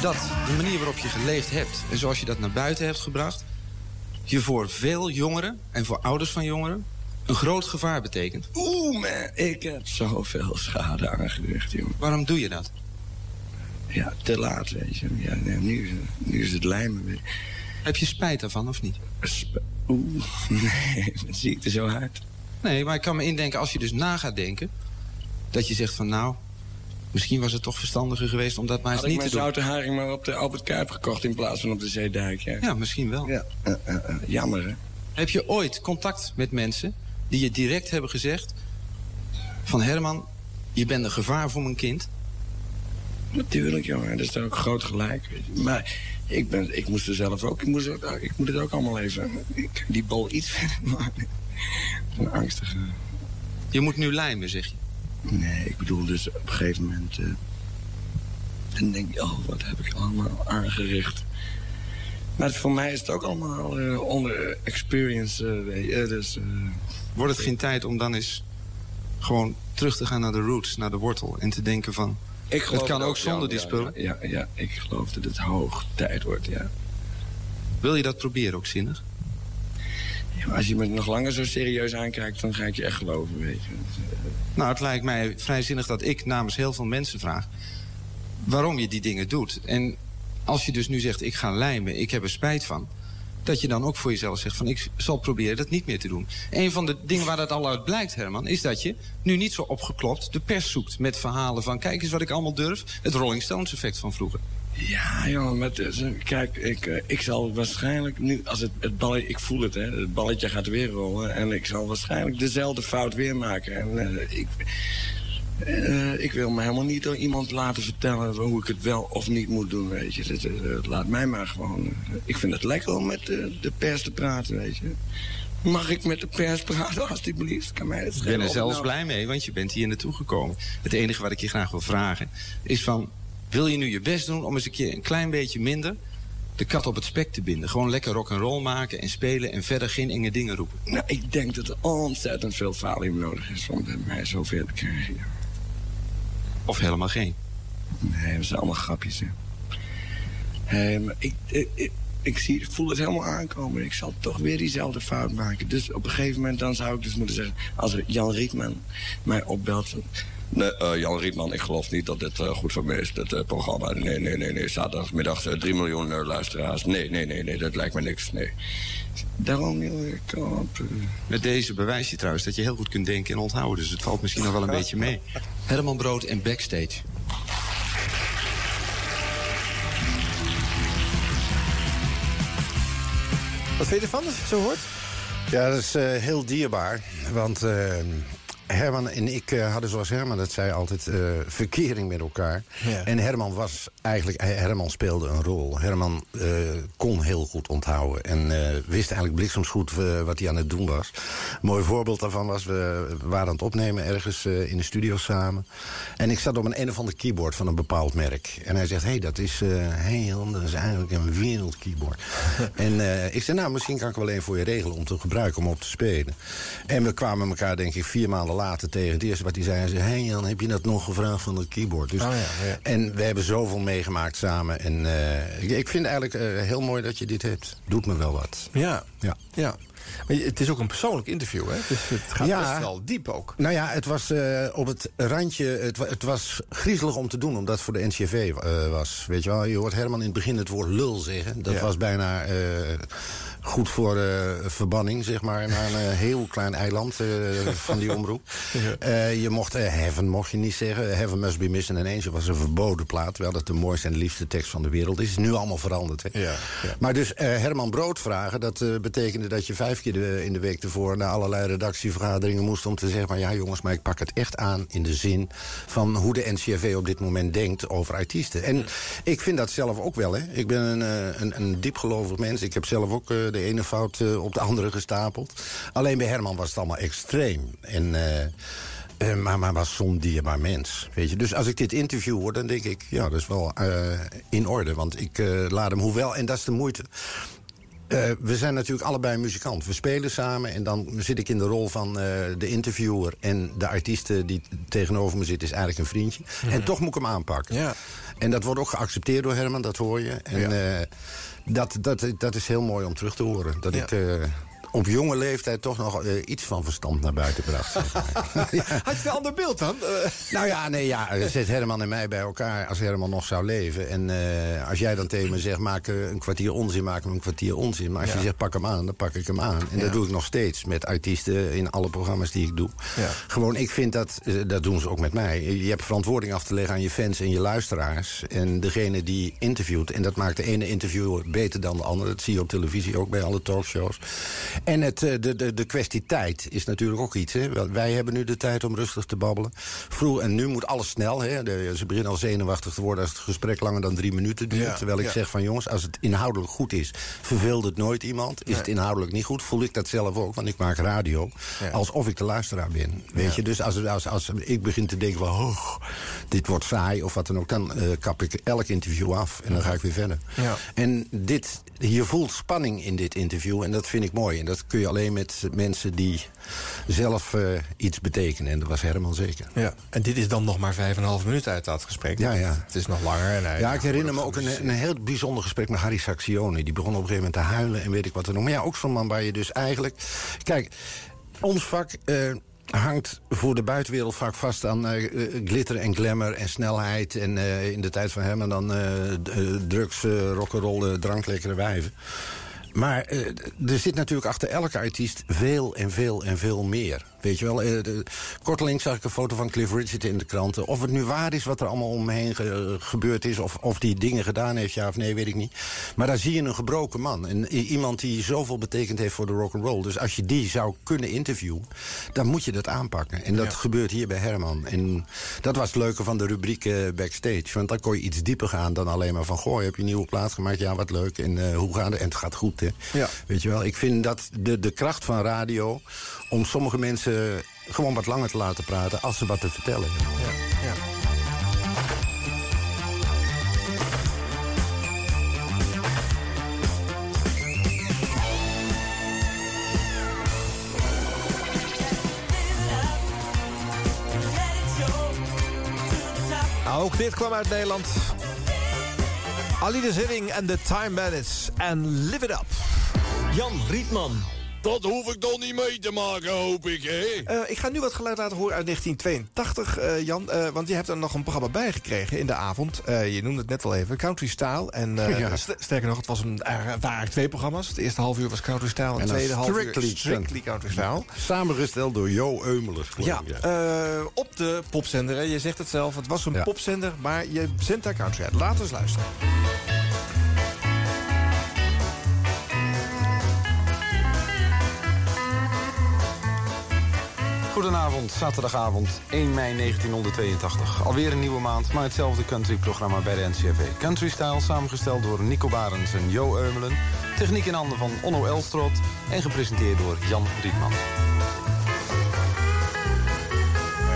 Speaker 30: dat de manier waarop je geleefd hebt... en zoals je dat naar buiten hebt gebracht... je voor veel jongeren en voor ouders van jongeren... een groot gevaar betekent?
Speaker 38: Oeh, man, ik heb zoveel schade aangericht, jongen.
Speaker 30: Waarom doe je dat?
Speaker 38: Ja, te laat, weet je. Ja, nee, nu, is- nu is het lijmen.
Speaker 30: Heb je spijt daarvan, of niet?
Speaker 38: Sp- Oeh, nee, dan zie ik er zo uit.
Speaker 30: Nee, maar ik kan me indenken, als je dus na gaat denken... dat je zegt van nou, misschien was het toch verstandiger geweest... om dat maar eens
Speaker 38: Had ik
Speaker 30: niet te
Speaker 38: mijn
Speaker 30: doen.
Speaker 38: zoute haring maar op de Albert Kuip gekocht in plaats van op de Zeedijk. Ja,
Speaker 30: Ja, misschien wel.
Speaker 38: Ja, eh, eh, eh, jammer hè.
Speaker 30: Heb je ooit contact met mensen die je direct hebben gezegd... van Herman, je bent een gevaar voor mijn kind?
Speaker 38: Natuurlijk, jongen. Dat is toch ook groot gelijk. Maar ik, ben, ik moest er zelf ook... Ik, moest, ik moet het ook allemaal even... Ik, die bal iets verder maken. Een angstige...
Speaker 30: Je moet nu lijmen, zeg je.
Speaker 38: Nee, ik bedoel dus op een gegeven moment... eh, dan denk je, oh, wat heb ik allemaal aangericht. Maar voor mij is het ook allemaal eh, onder experience. weet je, dus,
Speaker 30: Wordt het geen tijd om dan eens gewoon terug te gaan naar de roots, naar de wortel... en te denken van,
Speaker 38: ik
Speaker 30: het kan ook zonder die spullen?
Speaker 38: Ja, ja, ja, ik geloof dat het hoog tijd wordt, ja.
Speaker 30: Wil je dat proberen ook zinnig?
Speaker 38: Ja, als je me nog langer zo serieus aankijkt, dan ga ik je echt geloven, weet je.
Speaker 30: Nou, het lijkt mij vrijzinnig dat ik namens heel veel mensen vraag... waarom je die dingen doet. En als je dus nu zegt, ik ga lijmen, ik heb er spijt van... dat je dan ook voor jezelf zegt van, ik zal proberen dat niet meer te doen. Een van de dingen waar dat al uit blijkt, Herman... is dat je nu niet zo opgeklopt de pers zoekt met verhalen van... kijk eens wat ik allemaal durf. Het Rolling Stones effect van vroeger.
Speaker 38: Ja, jongen, met, eh, kijk, ik, eh, ik zal waarschijnlijk nu, als het, het balletje, ik voel het, hè, het balletje gaat weer rollen. En ik zal waarschijnlijk dezelfde fout weer maken. En eh, ik, ik wil me helemaal niet door iemand laten vertellen hoe ik het wel of niet moet doen, weet je. Dat, laat mij maar gewoon, ik vind het lekker om met de pers te praten, weet je. Mag ik met de pers praten, alstublieft? Kan mij het
Speaker 30: Ik ben er zelfs
Speaker 38: nou-
Speaker 30: blij mee, want je bent hier naartoe gekomen. Het enige wat ik je graag wil vragen is van... wil je nu je best doen om eens een keer een klein beetje minder... de kat op het spek te binden? Gewoon lekker rock'n'roll maken en spelen... en verder geen enge dingen roepen.
Speaker 38: Nou, ik denk dat er ontzettend veel valium nodig is om mij zover te krijgen.
Speaker 30: Of helemaal geen?
Speaker 38: Nee, dat zijn allemaal grapjes, hè. Ik, ik, ik, ik zie, ik voel het helemaal aankomen. Ik zal toch weer diezelfde fout maken. Dus op een gegeven moment dan zou ik dus moeten zeggen... als er Jan Rietman mij opbelt... Van, nee, eh, Jan Rietman, ik geloof niet dat dit eh, goed voor me is, dit eh, programma. Nee, nee, nee, nee. Zaterdagmiddag eh, 3 miljoen luisteraars. Nee, nee, nee, nee, dat lijkt me niks, nee. Daarom, joh, ik op...
Speaker 30: Met deze bewijs je trouwens dat je heel goed kunt denken en onthouden. Dus het valt misschien nog wel een beetje mee. Herman Brood en Backstage.
Speaker 7: Wat vind je ervan als je het zo hoort?
Speaker 26: Ja, dat is eh, heel dierbaar. Want eh, Herman en ik eh, hadden, zoals Herman dat zei, altijd eh, verkering met elkaar.
Speaker 7: Ja.
Speaker 26: En Herman was eigenlijk, Herman speelde een rol. Herman eh, kon heel goed onthouden. En wist eigenlijk bliksemsgoed wat hij aan het doen was. Een mooi voorbeeld daarvan was, we waren aan het opnemen ergens in de studio samen. En ik zat op een een of ander keyboard van een bepaald merk. En hij zegt, hé, hey, dat is heel, dat is eigenlijk een wereldkeyboard. en ik zei, nou, misschien kan ik wel een voor je regelen om te gebruiken, om op te spelen. En we kwamen elkaar, denk ik, vier maanden later tegen. Het eerste wat hij zei, hij zei, hey Jan, heb je dat nog gevraagd van het keyboard? Dus,
Speaker 7: Oh ja, ja.
Speaker 26: En we hebben zoveel meegemaakt samen. En eh, ik, ik vind eigenlijk eh, heel mooi dat je dit hebt. Doet me wel wat.
Speaker 7: Ja.
Speaker 26: Ja.
Speaker 7: ja. Maar het is ook een persoonlijk interview, hè? Dus het gaat
Speaker 26: Ja.
Speaker 7: best wel diep ook.
Speaker 26: Nou ja, het was eh, op het randje. Het, het was griezelig om te doen, omdat het voor de NCV was. Weet je wel, je hoort Herman in het begin het woord lul zeggen. Dat was bijna goed voor eh, verbanning, zeg maar, naar een eh, heel klein eiland eh, van die omroep. Je mocht, heaven mocht je niet zeggen. Heaven must be missing an angel was een verboden plaat. Terwijl dat de mooiste en liefste tekst van de wereld is. is nu allemaal veranderd. Hè?
Speaker 7: Ja, ja.
Speaker 26: Maar dus Herman Brood vragen, dat betekende dat je vijf keer de- in de week ervoor... naar allerlei redactievergaderingen moest om te zeggen... maar ja jongens, maar ik pak het echt aan in de zin... van hoe de NCRV op dit moment denkt over artiesten. En ik vind dat zelf ook wel, hè. Ik ben een, een, een diepgelovig mens. Ik heb zelf ook de ene fout eh, op de andere gestapeld. Alleen bij Herman was het allemaal extreem. En... eh, eh, maar, maar was zo'n dierbaar mens. Weet je? Dus als ik dit interview hoor, dan denk ik... ja, dat is wel eh, in orde. Want ik eh, laat hem, hoewel, en dat is de moeite... Eh, we zijn natuurlijk allebei muzikant. We spelen samen en dan zit ik in de rol van eh, de interviewer... en de artiest die tegenover me zit is eigenlijk een vriendje. En toch moet ik hem aanpakken.
Speaker 7: Ja.
Speaker 26: En dat wordt ook geaccepteerd door Herman, dat hoor je. En
Speaker 7: Ja.
Speaker 26: Dat, dat, dat is heel mooi om terug te horen. Dat
Speaker 7: Ja.
Speaker 26: ik op jonge leeftijd toch nog eh, iets van verstand naar buiten bracht. zeg maar.
Speaker 7: Had je een ander beeld dan? Eh,
Speaker 26: Nou ja, nee, ja, zet Herman en mij bij elkaar als Herman nog zou leven. En eh, als jij dan tegen me zegt, maak een kwartier onzin, maak hem een kwartier onzin. Maar als
Speaker 7: Ja.
Speaker 26: je zegt, pak hem aan, dan pak ik hem aan. En
Speaker 7: Ja.
Speaker 26: dat doe ik nog steeds met artiesten in alle programma's die ik doe.
Speaker 7: Ja.
Speaker 26: Gewoon, ik vind dat, dat doen ze ook met mij. Je hebt verantwoording af te leggen aan je fans en je luisteraars. En degene die interviewt. En dat maakt de ene interviewer beter dan de andere. Dat zie je op televisie ook bij alle talkshows. En het, eh, de, de, de kwestie tijd is natuurlijk ook iets. Hè. Wij hebben nu de tijd om rustig te babbelen. Vroeg en nu moet alles snel. Hè. De- ze beginnen al zenuwachtig te worden als het gesprek langer dan drie minuten duurt.
Speaker 7: Ja,
Speaker 26: Terwijl ik
Speaker 7: ja.
Speaker 26: zeg van jongens, als het inhoudelijk goed is... verveelt het nooit iemand. Is
Speaker 7: Nee.
Speaker 26: het inhoudelijk niet goed, voel ik dat zelf ook. Want ik maak radio
Speaker 7: Ja.
Speaker 26: alsof ik de luisteraar ben. Weet je, dus als, als, als ik begin te denken van... Oh, dit wordt saai of wat dan ook... dan eh, kap ik elk interview af en dan ga ik weer verder.
Speaker 7: Ja.
Speaker 26: En dit, je voelt spanning in dit interview en dat vind ik mooi. En dat kun je alleen met mensen die zelf eh, iets betekenen. En dat was Herman zeker.
Speaker 7: Ja, en dit is dan nog maar vijf en een half minuten uit dat gesprek.
Speaker 26: Ja, ja.
Speaker 7: Het is nog langer. En hij-
Speaker 26: Ja, ik herinner me ook een, een heel bijzonder gesprek met Harry Saxioni. Die begon op een gegeven moment te huilen en weet ik wat er nog. Maar ja, ook zo'n man waar je dus eigenlijk... Kijk, ons vak... eh, hangt voor de buitenwereld vaak vast aan eh, eh, glitter en glamour en snelheid. En eh, in de tijd van hem en dan drugs, rock'n'roll, dranklekkere wijven. Maar er zit natuurlijk achter elke artiest veel en veel en veel meer. Weet je wel, eh, de- zag ik een foto van Cliff Richard in de kranten. Of het nu waar is wat er allemaal om me heen ge- gebeurd is... Of, of die dingen gedaan heeft, ja of nee, weet ik niet. Maar daar zie je een gebroken man. En iemand die zoveel betekend heeft voor de rock'n'roll. Dus als je die zou kunnen interviewen, dan moet je dat aanpakken. En dat
Speaker 7: Ja.
Speaker 26: gebeurt hier bij Herman. En dat was het leuke van de rubriek eh, Backstage. Want dan kon je iets dieper gaan dan alleen maar van... goh, heb je een nieuwe plaat gemaakt? Ja, wat leuk. En eh, hoe gaat het? En het gaat goed, hè?
Speaker 7: Ja.
Speaker 26: Weet je wel, ik vind dat de, de kracht van radio... om sommige mensen gewoon wat langer te laten praten... als ze wat te vertellen hebben.
Speaker 7: Ja, ja. Nou, ook dit kwam uit Nederland. Ali de Zilling en de Time Bandits. En Live It Up.
Speaker 39: Jan Rietman.
Speaker 24: Dat hoef ik dan niet mee te maken, hoop ik, hè?
Speaker 7: Eh, ik ga nu wat geluid laten horen uit 1982, eh, Jan. eh, want je hebt er nog een programma bij gekregen in de avond. Eh, je noemde het net al even, Country Style. En eh,
Speaker 26: Ja.
Speaker 7: st- sterker nog, het was een, er waren eigenlijk twee programma's. Het eerste half uur was Country Style en het
Speaker 26: En
Speaker 7: tweede half uur
Speaker 26: Strictly
Speaker 7: Strictly Country Style.
Speaker 26: Samengesteld door Jo Eumelen. geloof
Speaker 7: Ja,
Speaker 26: ik,
Speaker 7: eh, op de popzender. hè. Je zegt het zelf, het was een
Speaker 26: Ja.
Speaker 7: popzender, maar je zendt daar country uit. Laten we eens luisteren.
Speaker 30: Goedenavond, zaterdagavond 1 mei 1982. Alweer een nieuwe maand, maar hetzelfde country-programma bij de NCRV. Country Style, samengesteld door Nico Barens en Jo Eumelen. Techniek in handen van Onno Elstrot en gepresenteerd door Jan Rietman.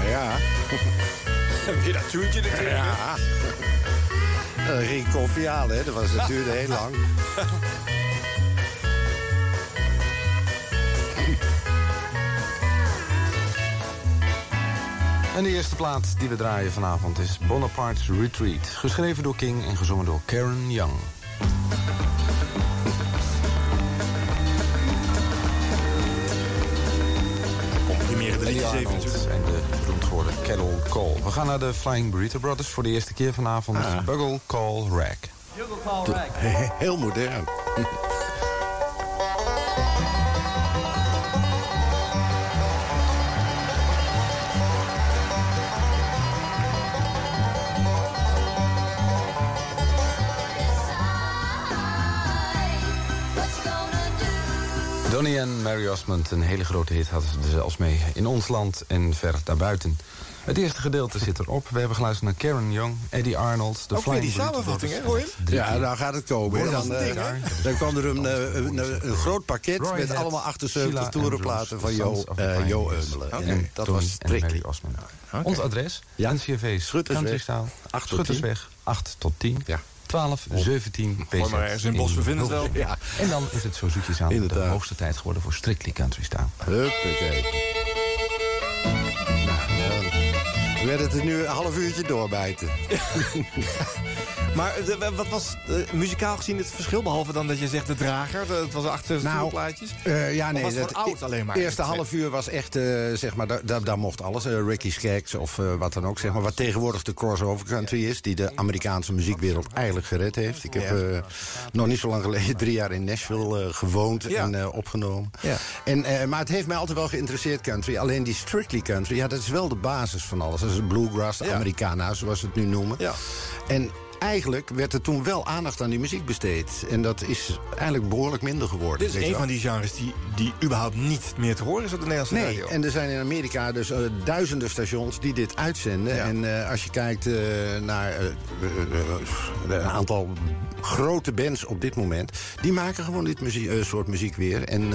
Speaker 26: Ja.
Speaker 7: Heb je dat tuentje erin?
Speaker 26: Ja. Ging ik koffie halen, hè. Dat, was, dat duurde heel lang.
Speaker 30: En de eerste plaat die we draaien vanavond is Bonaparte's Retreat. Geschreven door King en gezongen door Karen Young.
Speaker 7: De liedjes even natuurlijk.
Speaker 30: en de beroemd geworden Kettle Call. We gaan naar de Flying Burrito Brothers voor de eerste keer vanavond.
Speaker 26: Ah.
Speaker 30: Bugle Call Rag.
Speaker 26: Heel modern.
Speaker 30: Donnie en Mary Osmond, een hele grote hit, hadden ze er zelfs mee. In ons land en ver daarbuiten. Het eerste gedeelte zit erop. We hebben geluisterd naar Karen Young, Eddie Arnold... de
Speaker 7: Ook weer die
Speaker 30: Flying Burrito
Speaker 7: samenvatting, hè, hoor
Speaker 26: Ja, daar gaat het komen. hè.
Speaker 30: Hoor,
Speaker 26: Dan, eh,
Speaker 30: ding,
Speaker 26: dan kwam er een, eh, een, een, een groot pakket
Speaker 30: Roy
Speaker 26: met
Speaker 30: Head,
Speaker 26: allemaal 78
Speaker 30: Sheila
Speaker 26: toerenplaten van Jo, eh, Jo. Eumelen. En dat
Speaker 30: Donnie
Speaker 26: was
Speaker 30: Mary. Osmond. Ons adres,
Speaker 26: Ja.
Speaker 30: NCRV
Speaker 26: Schuttersweg,
Speaker 30: Country Style,
Speaker 26: 8 tot 10.
Speaker 30: Schuttersweg, 8 tot 10.
Speaker 26: Ja.
Speaker 30: 12, 17, PZ.
Speaker 7: Gooi maar ergens in Bos, we vinden het wel.
Speaker 30: Ja. En dan is het zo zoetjes aan de hoogste tijd geworden voor Strictly Country Style.
Speaker 26: Huppakee. We werden het nu een half uurtje doorbijten.
Speaker 7: Maar de- wat was eh, muzikaal gezien het verschil? Behalve dan dat je zegt de drager. de- Het was achter
Speaker 26: Nou,
Speaker 7: plaatjes.
Speaker 26: Eh, ja, nee.
Speaker 7: was het
Speaker 26: dat-
Speaker 7: oud alleen maar?
Speaker 26: eerste half uur was echt, eh, zeg maar, daar, mocht alles. Eh, Ricky Skaggs of eh, wat dan ook, zeg maar. Wat tegenwoordig de crossover country is. Die de Amerikaanse muziekwereld eigenlijk gered heeft. Ik heb eh, nog niet zo lang geleden drie jaar in Nashville eh, gewoond en eh, opgenomen.
Speaker 7: Ja.
Speaker 26: En, eh, maar het heeft mij altijd wel geïnteresseerd, country. Alleen die strictly country, ja, dat is wel de basis van alles. Bluegrass, de Americana, zoals ze het nu noemen. En eigenlijk werd er toen wel aandacht aan die muziek besteed. En dat is eigenlijk behoorlijk minder geworden.
Speaker 7: Dit is een
Speaker 26: wel.
Speaker 7: van die genres die, die überhaupt niet meer te horen is op de Nederlandse
Speaker 26: Nee,
Speaker 7: radio.
Speaker 26: en er zijn in Amerika dus eh, duizenden stations die dit uitzenden. En eh, als je kijkt eh, naar een aantal grote bands op dit moment... die maken gewoon dit muzie- eh, soort muziek weer. En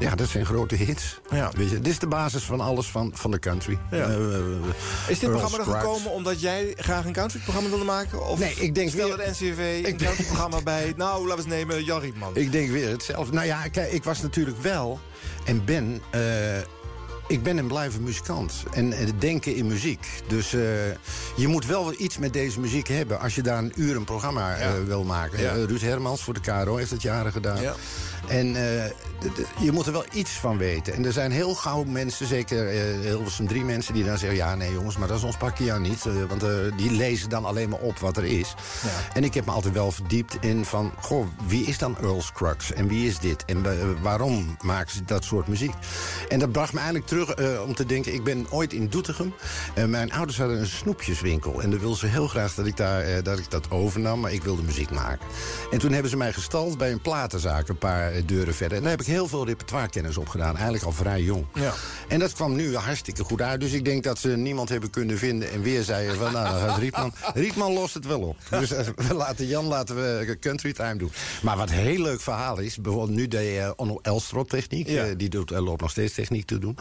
Speaker 26: ja, dat zijn grote hits. Weet je, dit is de basis van alles van, van de country.
Speaker 7: Ja.
Speaker 26: Eh,
Speaker 7: Is dit
Speaker 26: Earl
Speaker 7: programma er
Speaker 26: Scruggs.
Speaker 7: gekomen omdat jij graag een countryprogramma wilde maken? Of
Speaker 26: Nee, ik denk
Speaker 7: stelde
Speaker 26: weer-
Speaker 7: de NCV een countryprogramma bij... Nou, laten we eens nemen, Jan Rietman.
Speaker 26: Ik denk weer hetzelfde. Nou ja, kijk, ik was natuurlijk wel en ben... eh, ik ben en blijf een muzikant. En, en denken in muziek. Dus eh, je moet wel iets met deze muziek hebben... als je daar een uur een programma wil maken.
Speaker 7: Ja.
Speaker 26: Ruud Hermans voor de KRO heeft het jaren gedaan.
Speaker 7: Ja.
Speaker 26: En eh, je moet er wel iets van weten. En er zijn heel gauw mensen, zeker eh Hilversum drie mensen... die dan zeggen, ja, nee jongens, maar dat is ons pakje ja niet. Eh, want die lezen dan alleen maar op wat er is. En ik heb me altijd wel verdiept in van... goh, wie is dan Earl Scruggs? En wie is dit? En waarom maken ze dat soort muziek? En dat bracht me eigenlijk terug om te denken... ik ben ooit in Doetinchem. Eh, mijn ouders hadden een snoepjeswinkel. En dan wilden ze heel graag dat ik, daar, dat ik dat overnam. Maar ik wilde muziek maken. En toen hebben ze mij gestald bij een platenzaak... een paar eh, deuren verder. En daar heb ik heel veel repertoirekennis op gedaan. Eigenlijk al vrij jong.
Speaker 7: Ja.
Speaker 26: En dat kwam nu hartstikke goed uit. Dus ik denk dat ze niemand hebben kunnen vinden. En weer zeiden van, nou, dan gaat Rietman. Rietman lost het wel op. Dus eh, we laten Jan laten we country time doen. Maar wat een heel leuk verhaal is... bijvoorbeeld nu de uh, Onno Elstrop techniek.
Speaker 7: Ja.
Speaker 26: eh, die doet, eh, loopt nog steeds techniek te doen.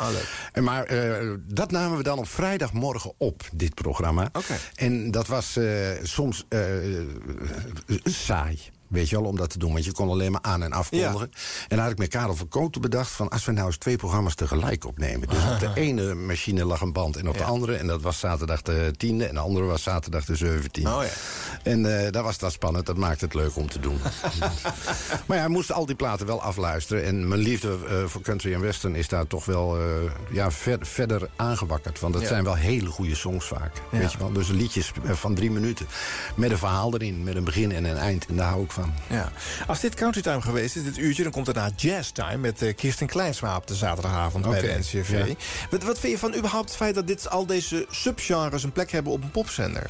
Speaker 26: En maar eh, dat namen we dan op vrijdagmorgen op, dit programma. En dat was eh, soms eh, eh, saai. Weet je wel, om dat te doen. Want je kon alleen maar aan- en afkondigen. En dan had ik met Karel van Kooten bedacht... van als we nou eens twee programma's tegelijk opnemen. Dus op de ene machine lag een band en op de andere... en dat was zaterdag de tiende en de andere was zaterdag de zeventiende.
Speaker 7: Oh ja.
Speaker 26: En eh dat was dat spannend, dat maakte het leuk om te doen. maar ja, hij moest al die platen wel afluisteren. En mijn liefde eh, voor country en western is daar toch wel eh, ja, ver- verder aangewakkerd. Want dat
Speaker 7: Ja.
Speaker 26: zijn wel hele goede songs vaak.
Speaker 7: Ja.
Speaker 26: Weet je wel? Dus liedjes van drie minuten. Met een verhaal erin, met een begin en een eind. En daar hou ik van.
Speaker 7: Ja. Als dit country time geweest is, dit uurtje... dan komt er na jazz time met eh, Kirsten Kleinsma op de zaterdagavond bij de NCV.
Speaker 26: ja.
Speaker 7: Wat, wat vind je van überhaupt het feit dat dit, al deze subgenres een plek hebben op een popzender?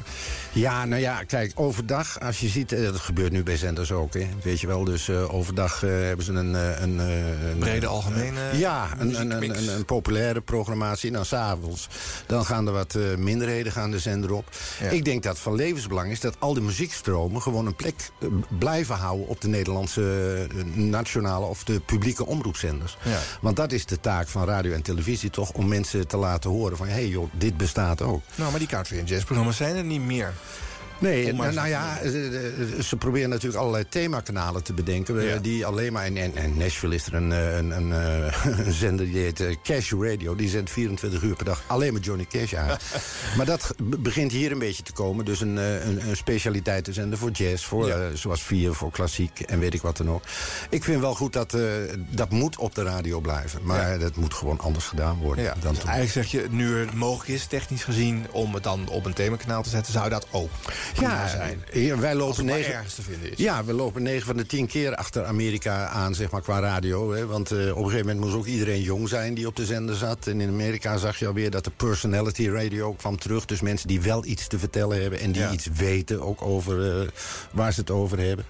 Speaker 26: Ja, nou ja, kijk, overdag, als je ziet... eh, dat gebeurt nu bij zenders ook, hè, weet je wel. Dus eh, overdag hebben ze een... een, een
Speaker 7: Brede algemene
Speaker 26: Ja, een, een, een, een, populaire programmatie. Nou, s'avonds, dan gaan er wat minderheden gaan de zender op.
Speaker 7: Ja.
Speaker 26: Ik denk dat van levensbelang is dat al die muziekstromen... gewoon een plek eh, blijven houden op de Nederlandse eh, nationale... of de publieke omroepzenders.
Speaker 7: Ja.
Speaker 26: Want dat is de taak van radio en televisie toch... om mensen te laten horen van... hé hey joh, dit bestaat ook.
Speaker 7: Nou, maar die country en jazzprogramma's zijn er niet meer.
Speaker 26: Nee, nou, nou
Speaker 7: te
Speaker 26: ja, eh, eh, ze proberen natuurlijk allerlei themakanalen te bedenken. eh,
Speaker 7: Ja.
Speaker 26: Die alleen maar. In, in, in Nashville is er een, eh, een, een, eh, een zender die heet eh, Cash Radio. Die zendt 24 uur per dag alleen maar Johnny Cash uit. maar dat begint hier een beetje te komen. Dus een, eh, een, een specialiteitenzender voor jazz, voor,
Speaker 7: Ja.
Speaker 26: eh, zoals vier, voor klassiek en weet ik wat dan ook. Ik vind wel goed dat eh, dat moet op de radio blijven. Maar dat moet gewoon anders gedaan worden. Dan
Speaker 7: dus eigenlijk zeg je, nu het mogelijk is, technisch gezien... om het dan op een themakanaal te zetten, zou dat ook
Speaker 26: Ja,
Speaker 7: zijn.
Speaker 26: hier, wij lopen negen,
Speaker 7: ergens te vinden is.
Speaker 26: Ja, we lopen 9 van de 10 keer achter Amerika aan, zeg maar, qua radio. Hè? Want eh, op een gegeven moment moest ook iedereen jong zijn die op de zender zat. En in Amerika zag je alweer dat de personality radio kwam terug. Dus mensen die wel iets te vertellen hebben en die
Speaker 7: Ja.
Speaker 26: iets weten ook over eh, waar ze het over hebben.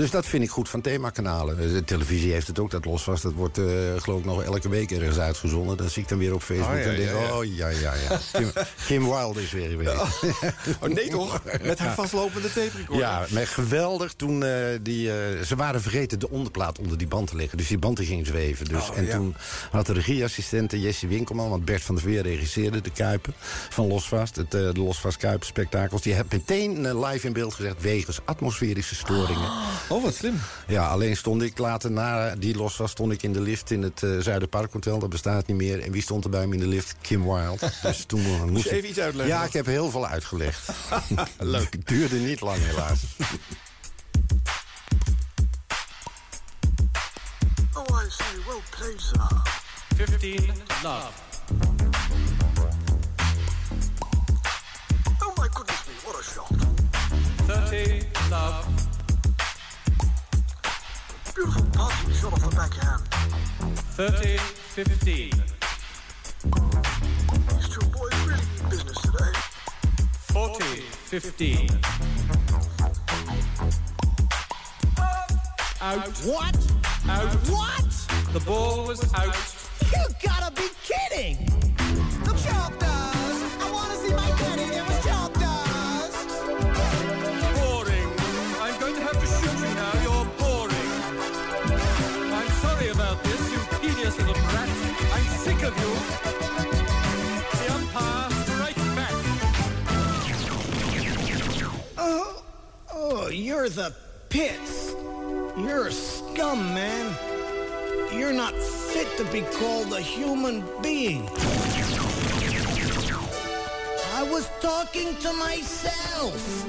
Speaker 26: Dus dat vind ik goed van themakanalen. Eh, De televisie heeft het ook, dat los was. Dat wordt eh, geloof ik nog elke week ergens uitgezonden. Dan zie ik dan weer op Facebook
Speaker 7: Oh, ja,
Speaker 26: en denk
Speaker 7: ja, ja.
Speaker 26: oh ja, ja, ja. Kim, Kim Wilde is weer geweest.
Speaker 7: Oh, nee toch? Met haar vastlopende tape recorder.
Speaker 26: Ja, maar geweldig. Toen, eh, die, ze waren vergeten de onderplaat onder die band te leggen. Dus die band die ging zweven. Dus,
Speaker 7: Oh,
Speaker 26: en toen had de regieassistente Jessie Winkelman... want Bert van der Veer regisseerde de Kuipen van Losvast. Het, de Losvast Kuipen spektakels. Die heeft meteen live in beeld gezegd... wegens atmosferische storingen.
Speaker 7: Oh, wat slim.
Speaker 26: Ja, alleen stond ik later na die Losvast... stond ik in de lift in het eh Zuiderparkhotel. Dat bestaat niet meer. En wie stond er bij me in de lift? Kim Wilde. Dus toen moest
Speaker 7: je
Speaker 26: ik-
Speaker 7: even iets uitleggen
Speaker 26: Ja, ik heb heel veel uitgelegd.
Speaker 7: Leuk.
Speaker 26: Het duurde niet lang helaas.
Speaker 40: Oh, I say, well played, sir.
Speaker 39: 15, love.
Speaker 40: Oh my goodness me, what a shot.
Speaker 39: 30, love.
Speaker 40: Beautiful passing shot off the backhand.
Speaker 39: 30, 15.
Speaker 40: These two boys really mean business today.
Speaker 39: 40, 15. Out.
Speaker 40: What?
Speaker 39: Out.
Speaker 40: What?
Speaker 39: The ball was out.
Speaker 40: You gotta be kidding! The chalk dust! Oh, you're the pits. You're a scum, man. You're not fit to be called a human being. I was talking to myself.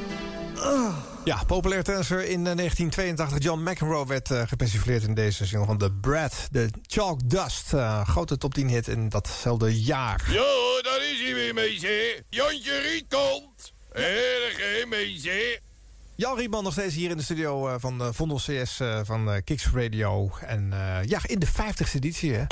Speaker 40: Ugh.
Speaker 7: Ja, populair tennisser in eh, 1982. John McEnroe werd eh gepersifleerd in deze single van The Brad. De Chalk Dust. eh, grote top 10 hit in datzelfde jaar.
Speaker 24: Ja, daar is hij weer, meisje. Jantje Riet komt. Erg, hè, meisje.
Speaker 7: Jan Rietman nog steeds hier in de studio eh, van de Vondel CS eh, van eh, Kicks Radio. En eh, ja, in de 50ste editie, hè.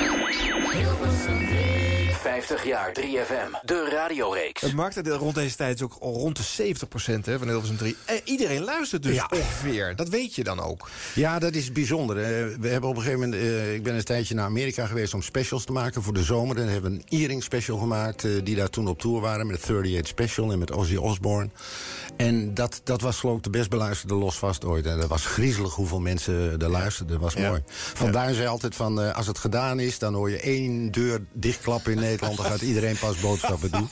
Speaker 5: 50 jaar 3FM, de radioreeks.
Speaker 7: Het marktendeel rond deze tijd is ook al rond de 70% hè, van Hilversum 3. En iedereen luistert dus
Speaker 26: Ja.
Speaker 7: ongeveer. Dat weet je dan ook.
Speaker 26: Ja, dat is bijzonder. Eh, we hebben op een gegeven moment... eh, ik ben een tijdje naar Amerika geweest om specials te maken voor de zomer. En hebben we een Earring special gemaakt... eh, die daar toen op tour waren met 38 Special en met Ozzy Osbourne. En dat, dat was geloof ik de best beluisterde Losvast ooit. En dat was griezelig hoeveel mensen er luisterden. Dat was
Speaker 7: Ja.
Speaker 26: mooi. Vandaar zei altijd van, eh, als het gedaan is... dan hoor je één deur dichtklappen in Nederland... dan gaat iedereen pas boodschappen doen.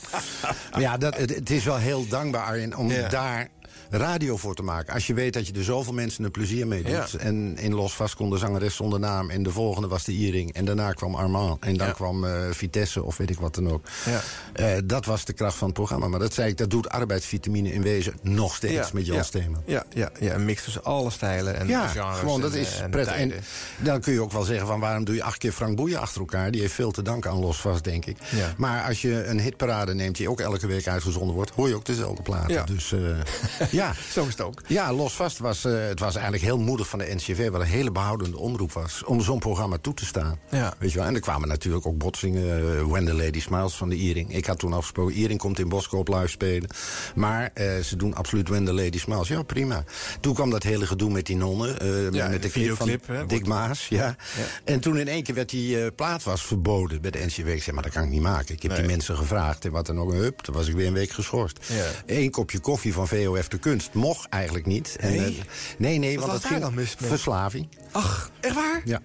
Speaker 26: Maar ja, dat, het, het is wel heel dankbaar, Arjen, om
Speaker 7: Ja.
Speaker 26: daar radio voor te maken. Als je weet dat je er zoveel mensen een plezier mee doet.
Speaker 7: Ja.
Speaker 26: En in Los Vast kon de zangeres zonder naam. En de volgende was de Iering. En daarna kwam Armand. En dan
Speaker 7: Ja.
Speaker 26: kwam eh, Vitesse of weet ik wat dan ook.
Speaker 7: Ja.
Speaker 26: Eh, dat was de kracht van het programma. Maar dat zei ik, dat doet arbeidsvitamine in wezen nog steeds met Jan Steeman.
Speaker 7: Ja, ja, ja, een mix tussen alle stijlen en
Speaker 26: Ja,
Speaker 7: genres.
Speaker 26: gewoon dat
Speaker 7: en,
Speaker 26: is
Speaker 7: eh, en
Speaker 26: prettig. En dan kun je ook wel zeggen van waarom doe je acht keer Frank Boeien achter elkaar? Die heeft veel te danken aan Los Vast, denk ik.
Speaker 7: Ja.
Speaker 26: Maar als je een hitparade neemt die ook elke week uitgezonden wordt... hoor je ook dezelfde platen.
Speaker 7: Ja.
Speaker 26: Dus ja.
Speaker 7: Zo is het ook.
Speaker 26: Ja, Los Vast was, eh, het was eigenlijk heel moedig van de NCV... wat een hele behoudende omroep was, om zo'n programma toe te staan.
Speaker 7: Ja.
Speaker 26: Weet je wel? En er kwamen natuurlijk ook botsingen. eh, When the Lady Smiles van de Iering. Ik had toen afgesproken, Iering komt in Boskoop live spelen. Maar eh, ze doen absoluut When the Lady Smiles. Ja, prima. Toen kwam dat hele gedoe met die nonnen.
Speaker 7: Ja,
Speaker 26: met
Speaker 7: de
Speaker 26: de clip van
Speaker 7: videoclip, hè,
Speaker 26: Dick Maas. Ja.
Speaker 7: Ja.
Speaker 26: En toen in één keer werd die plaat was verboden bij de NCW. Ik zei, maar dat kan ik niet maken. Ik heb die mensen gevraagd. En wat dan ook, hup, toen was ik weer een week geschorst. Eén kopje koffie van VOF de Kunst mocht eigenlijk niet. En,
Speaker 7: Nee?
Speaker 26: eh, nee, nee,
Speaker 7: Wat
Speaker 26: want
Speaker 7: daar
Speaker 26: ging
Speaker 7: dan mis mee?
Speaker 26: verslaving.
Speaker 7: Ach, echt waar?
Speaker 26: Ja,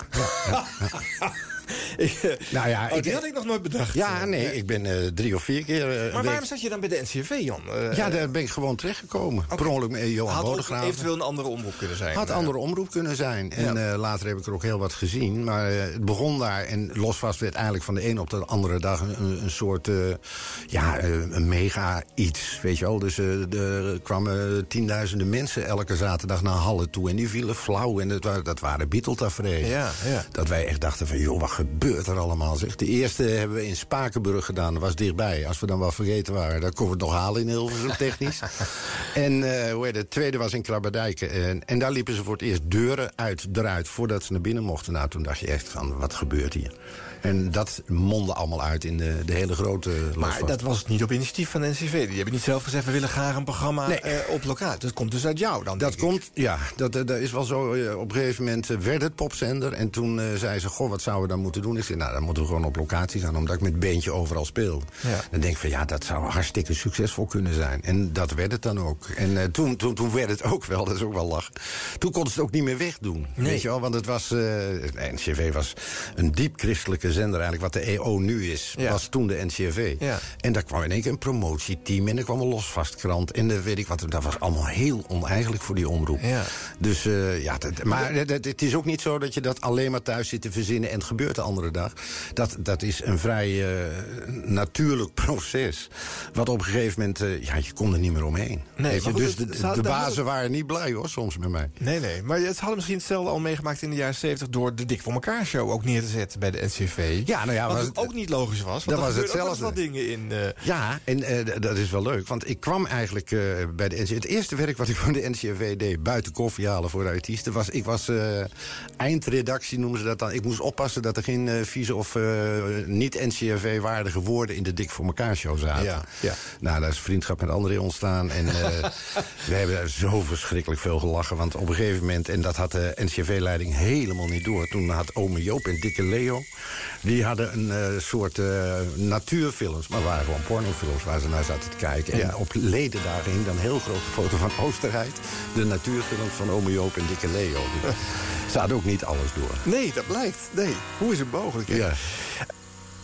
Speaker 26: ja, ja. Nou ja,
Speaker 7: oh,
Speaker 26: ik-
Speaker 7: die had ik nog nooit bedacht.
Speaker 26: Ja, nee, ik ben eh, drie of vier keer... eh, een
Speaker 7: Maar waarom
Speaker 26: week-
Speaker 7: zat je dan bij de NCV, Jan? Eh,
Speaker 26: Ja, daar ben ik gewoon terechtgekomen. Per ongeluk met Johan
Speaker 7: had ook eventueel een andere omroep kunnen zijn.
Speaker 26: Had
Speaker 7: Eh,
Speaker 26: andere omroep kunnen zijn. En eh, later heb ik er ook heel wat gezien. Maar eh, het begon daar. En Losvast werd eigenlijk van de ene op de andere dag... een, een- een soort, eh, ja, eh, een mega iets, weet je wel. Dus eh, er kwamen tienduizenden mensen elke zaterdag naar Halle toe. En die vielen flauw. En dat, dat waren Beatle-tafereelen.
Speaker 7: Ja, ja.
Speaker 26: Dat wij echt dachten van, joh, wat gebeurt er allemaal? Zeg. De eerste hebben we in Spakenburg gedaan. Dat was dichtbij. Als we dan wel vergeten waren, dan konden we het nog halen in Hilversum technisch. en eh, hoe heet het? de tweede was in Krabberdijk. En, en daar liepen ze voor het eerst deuren uit, eruit... voordat ze naar binnen mochten. Nou, toen dacht je echt van, wat gebeurt hier? En dat mondde allemaal uit in de, de hele grote
Speaker 7: Maar dat was niet op initiatief van de NCV. Die hebben niet zelf gezegd, we willen graag een programma
Speaker 26: Nee.
Speaker 7: eh, op locatie. Dat komt dus uit jou dan,
Speaker 26: Dat
Speaker 7: ik.
Speaker 26: komt, ja, dat, dat is wel zo. eh, Op een gegeven moment eh, werd het popzender. En toen zei ze, goh, wat zouden we dan moeten doen? Ik zei, nou, dan moeten we gewoon op locatie gaan. Omdat ik met beentje overal speel.
Speaker 7: Ja.
Speaker 26: Dan denk ik van, ja, dat zou hartstikke succesvol kunnen zijn. En dat werd het dan ook. En toen, toen, toen werd het ook wel, dat is ook wel lach. Toen konden ze het ook niet meer wegdoen.
Speaker 7: Nee.
Speaker 26: Weet je wel, want het was... de NCV was een diep christelijke zender eigenlijk. Wat de EO nu is,
Speaker 7: Ja.
Speaker 26: was toen de NCV.
Speaker 7: Ja.
Speaker 26: En daar kwam in één keer een promotieteam. En er kwam een losvastkrant. En de, weet ik wat, dat was allemaal heel oneigenlijk voor die omroep.
Speaker 7: Ja.
Speaker 26: Dus eh, ja, dat, maar het, is ook niet zo dat je dat alleen maar thuis zit te verzinnen... en het gebeurt de andere dag. Dat, dat is een vrij eh, natuurlijk proces. Wat op een gegeven moment, eh, ja, je kon er niet meer omheen.
Speaker 7: Nee,
Speaker 26: Weet je?
Speaker 7: maar goed,
Speaker 26: Dus de, de bazen waren niet blij hoor, soms met mij.
Speaker 7: Nee, nee. Maar het hadden misschien hetzelfde al meegemaakt in de jaren 70... door de Dik voor elkaar show ook neer te zetten bij de NCV.
Speaker 26: Ja, nou ja,
Speaker 7: Wat ook niet logisch was. Want
Speaker 26: dat
Speaker 7: er
Speaker 26: was hetzelfde.
Speaker 7: wat dingen in... eh,
Speaker 26: Ja, en eh, dat is wel leuk. Want ik kwam eigenlijk eh, bij de NCV... Het eerste werk wat ik voor de NCV deed... buiten koffie halen voor de artiesten... was ik was eindredactie, noemen ze dat dan. Ik moest oppassen dat er geen vieze of eh, niet-NCV-waardige woorden... in de Dik voor elkaar show zaten.
Speaker 7: Ja, ja.
Speaker 26: Nou, daar is vriendschap met André ontstaan. En we hebben daar zo verschrikkelijk veel gelachen. Want op een gegeven moment... en dat had de NCV-leiding helemaal niet door... toen had ome Joop en Dikke Leo... die hadden een eh, soort eh, natuurfilms... maar het waren gewoon pornofilms waar ze naar zaten te kijken.
Speaker 7: Ja.
Speaker 26: En op ledendagen hing dan een heel grote foto van Oosterheid. De natuurfilms van ome Joop en Dikke Leo. Dus ze hadden ook niet alles door.
Speaker 7: Nee, dat blijkt. Nee, hoe is het mogelijk? hè?
Speaker 26: Ja.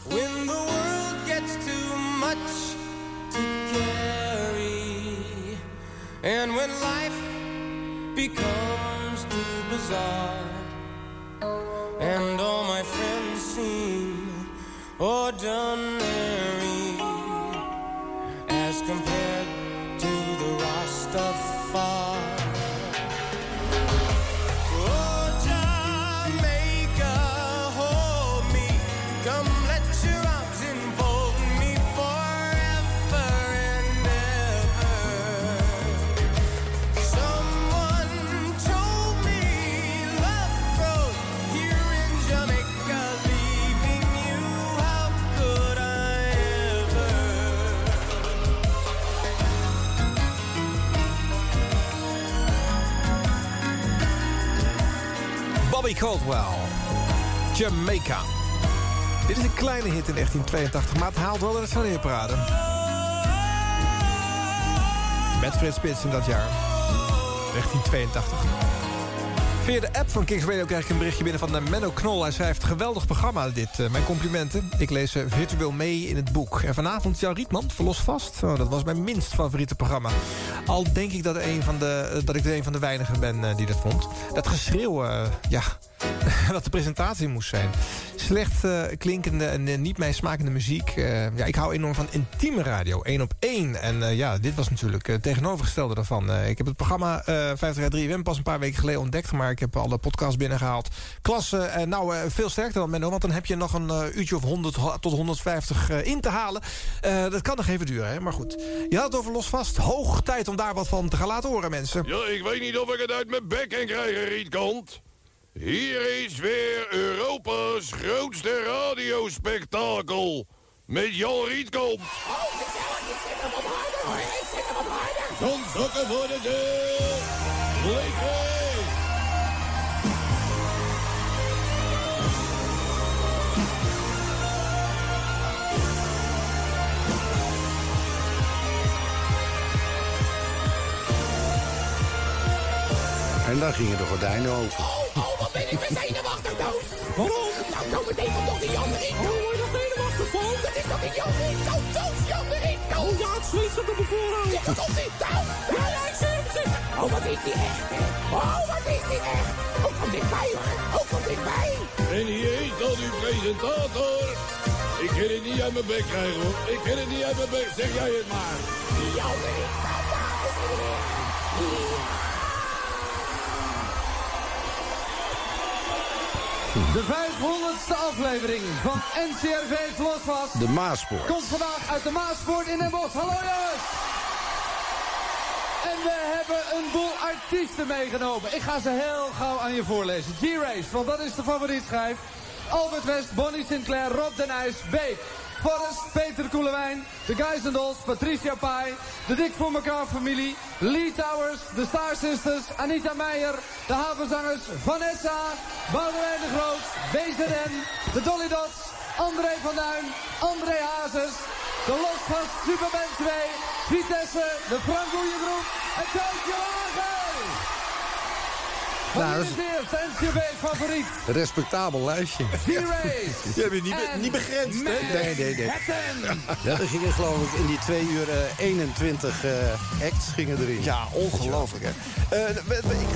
Speaker 29: When the world gets too much to carry, and when life becomes too bizarre, and all Oh, or
Speaker 7: done. Caldwell. Jamaica. Dit is een kleine hit in 1982, maar het haalt wel de Saneerparade. Met Frits Spits in dat jaar. 1982. Via de app van Kings Radio krijg ik een berichtje binnen van Menno Knol. Hij schrijft, geweldig programma dit. eh, mijn complimenten. Ik lees eh, virtueel mee in het boek. En vanavond Jan Rietman, Verlos Vast. Oh, dat was mijn minst favoriete programma. Al denk ik dat, van de, eh, dat ik de een van de weinigen ben die dat vond. Dat geschreeuw, ja, dat de presentatie moest zijn. Slecht eh, klinkende en eh, niet mij smakende muziek. Eh, ja, ik hou enorm van intieme radio, één op één. En ja, dit was natuurlijk het tegenovergestelde daarvan. Ik heb het programma eh 50 jaar 3FM pas een paar weken geleden ontdekt... maar ik heb alle podcasts binnengehaald. Klasse, en nou, veel sterker dan Menno... want dan heb je nog een uurtje of 100 ho- tot 150 eh, in te halen. Dat kan nog even duren, hè? maar goed. Je had het over los vast. Hoog tijd om daar wat van te gaan laten horen, mensen.
Speaker 24: Ja, ik weet niet of ik het uit mijn bek kan krijgen, Rietkant. Hier is weer Europa's grootste radiospektakel. Met Jan Rietkant. Dan zakken voor de deur. Lekker.
Speaker 26: En dan gingen de gordijnen open.
Speaker 29: Oh, wat ben ik weer zenuwachtig, Toos. Waarom? Nou, nou meteen komt toch die Jan Rico. Oh, word je nog zenuwachtig van? Dat is toch die Jan Rico, Toos, Jan Rico. Oh ja, het zweet staat op mijn voorhoofd. Ja, dat komt niet, Toos. Ja, ja, ik zie hem zitten. Oh, wat is die echt, hè? Oh, wat is die echt? Ook van dichtbij, hoor. Ook van dichtbij.
Speaker 24: En hier is dan uw presentator. Ik kan het niet uit mijn bek krijgen, hoor. Ik kan het niet uit mijn bek. Zeg jij het maar.
Speaker 29: Jan Rico, dames en heren.
Speaker 41: De 500ste aflevering van NCRV Losvast
Speaker 26: De Maaspoort.
Speaker 41: komt vandaag uit de Maaspoort in Den Bosch. Hallo jongens! En we hebben een boel artiesten meegenomen. Ik ga ze heel gauw aan je voorlezen. G-Race, want dat is de favorietschijf. Albert West, Bonnie Sinclair, Rob den Uys, Beek. Forrest, Peter Koelewijn, de Dolls, Patricia Pai, de Dik voor elkaar familie, Lee Towers, de Star Sisters, Anita Meijer, de havenzangers Vanessa, Boudewijn de Groot, BZN, de Dolly Dots, André van Duin, André Hazes, de Losvast Superband 2, Vitesse, de Frank Goeiegroep en Tootje Hagen.
Speaker 26: Nou? Een respectabel lijstje.
Speaker 41: D-Race.
Speaker 7: Je hebt het niet, be- niet begrensd, hè?
Speaker 26: Nee, nee, nee. Ja, er gingen geloof ik in die twee uur eh, 21 eh, acts gingen erin.
Speaker 7: Ja, ongelooflijk, hè? Eh, ik,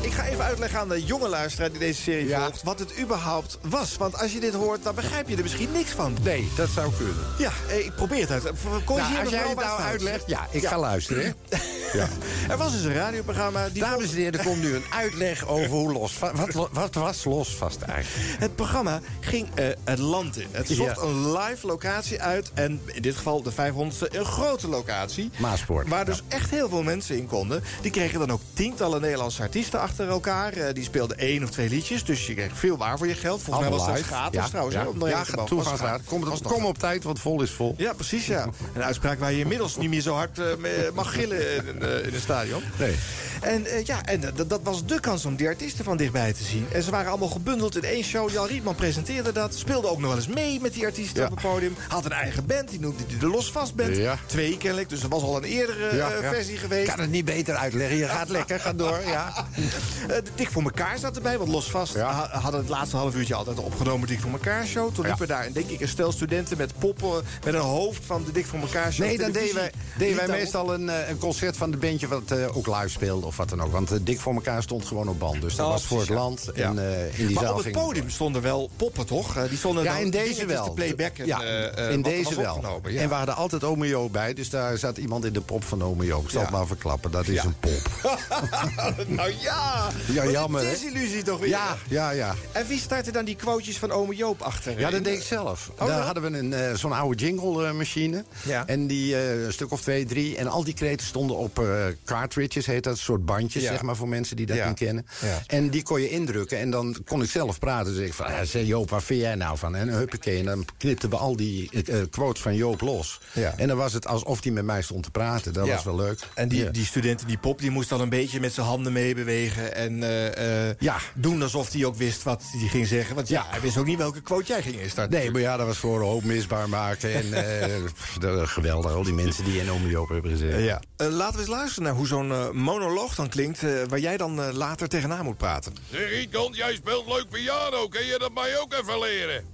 Speaker 7: ik ga even uitleggen aan de jonge luisteraar die deze serie
Speaker 26: Ja.
Speaker 7: volgt... wat het überhaupt was. Want als je dit hoort, dan begrijp je er misschien niks van.
Speaker 26: Nee, dat zou kunnen.
Speaker 7: Ja, eh, ik probeer het uit. Corrigeer
Speaker 26: Nou, als
Speaker 7: me
Speaker 26: jij het nou uitlegt, ja, ik ga luisteren. hè. Ja.
Speaker 7: Er was dus een radioprogramma... Die
Speaker 26: Dames en heren, er komt nu een uitleg over hoe los... Wat, wat, wat was losvast eigenlijk?
Speaker 7: Het programma ging eh, het land in. Het zocht
Speaker 26: Ja.
Speaker 7: een live locatie uit. En in dit geval de 500ste een grote locatie.
Speaker 26: Maaspoort.
Speaker 7: Waar dus echt heel veel mensen in konden. Die kregen dan ook tientallen Nederlandse artiesten achter elkaar. Eh, die speelden één of twee liedjes. Dus je kreeg veel waar voor je geld. Volgens mij was dat gratis
Speaker 26: ja,
Speaker 7: trouwens.
Speaker 26: Ja, ja gratis. Kom, op-
Speaker 7: nog
Speaker 26: kom op tijd, want vol is vol.
Speaker 7: Ja, precies, ja. Een uitspraak waar je inmiddels niet meer zo hard eh, mag gillen in, een stadion.
Speaker 26: Nee.
Speaker 7: En ja, en dat- dat was de kans om die artiesten van dichtbij te zien. En ze waren allemaal gebundeld in één show. Jan Rietman presenteerde dat. Speelde ook nog wel eens mee met die artiesten
Speaker 26: Ja.
Speaker 7: op het podium. Had een eigen band, die noemde die de Los Vast Band.
Speaker 26: Ja.
Speaker 7: Twee kennelijk, dus dat was al een eerdere
Speaker 26: Ja,
Speaker 7: eh, versie geweest.
Speaker 26: Ik kan het niet beter uitleggen. Je gaat lekker, ga door. Ja.
Speaker 7: De Dik voor elkaar zat erbij, want Los Vast ha- hadden het laatste half uurtje altijd opgenomen Dik voor elkaar show. Toen liepen daar, denk ik, een stel studenten met poppen... met een hoofd van de Dik voor elkaar show.
Speaker 26: Nee, dan deden wij, deden wij meestal een, eh, een concert van de bandje... wat ook live speelde of wat dan ook. Want Dik voor elkaar stond gewoon band. Dus dat
Speaker 7: Oh,
Speaker 26: was voor het land. En eh, in die
Speaker 7: maar
Speaker 26: zaal
Speaker 7: op het podium stonden wel poppen, toch? Eh, die stonden
Speaker 26: Ja, in deze wel.
Speaker 7: te playbacken.
Speaker 26: ja,
Speaker 7: eh,
Speaker 26: in deze wel.
Speaker 7: ja.
Speaker 26: En we hadden altijd Ome Joop bij. Dus daar zat iemand in de pop van Ome Joop. Ik zal
Speaker 7: Ja.
Speaker 26: het maar verklappen. Dat is een pop.
Speaker 7: nou ja!
Speaker 26: Ja,
Speaker 7: Wat
Speaker 26: jammer,
Speaker 7: een
Speaker 26: hè?
Speaker 7: disillusie toch weer.
Speaker 26: Ja, ja, ja.
Speaker 7: En wie startte dan die quotejes van ome Joop achter?
Speaker 26: Ja, dat deed
Speaker 7: de-
Speaker 26: ik zelf.
Speaker 7: Oh,
Speaker 26: Daar hadden we een, zo'n oude jingle-machine.
Speaker 7: Ja.
Speaker 26: En die, een stuk of twee, drie. En al die kreten stonden op cartridges, heet dat. Soort bandjes, zeg maar, voor mensen die dat niet kennen.
Speaker 7: Ja.
Speaker 26: En die kon je indrukken. En dan kon ik zelf praten. Dus ik van, ja, zeg Joop, waar vind jij nou van? En huppakee. En dan knipten we al die eh, quotes van Joop los.
Speaker 7: Ja.
Speaker 26: En dan was het alsof hij met mij stond te praten. Dat was wel leuk.
Speaker 7: En die, die student in die pop, die moest dan een beetje met zijn handen meebewegen. En eh, eh,
Speaker 26: Ja.
Speaker 7: doen alsof hij ook wist wat hij ging zeggen. Want ja, hij wist ook niet welke quote jij ging instarten.
Speaker 26: Nee, maar ja, dat was voor een hoop misbaar maken. En eh, geweldig, al die mensen die in Ome Joop hebben gezeten.
Speaker 7: Eh, ja. Eh, laten we eens luisteren naar hoe zo'n eh, monoloog dan klinkt... eh, waar jij dan eh, later tegenaan moet praten.
Speaker 24: Zeg, Rietkant, jij speelt leuk piano. Kun je dat mij ook even leren?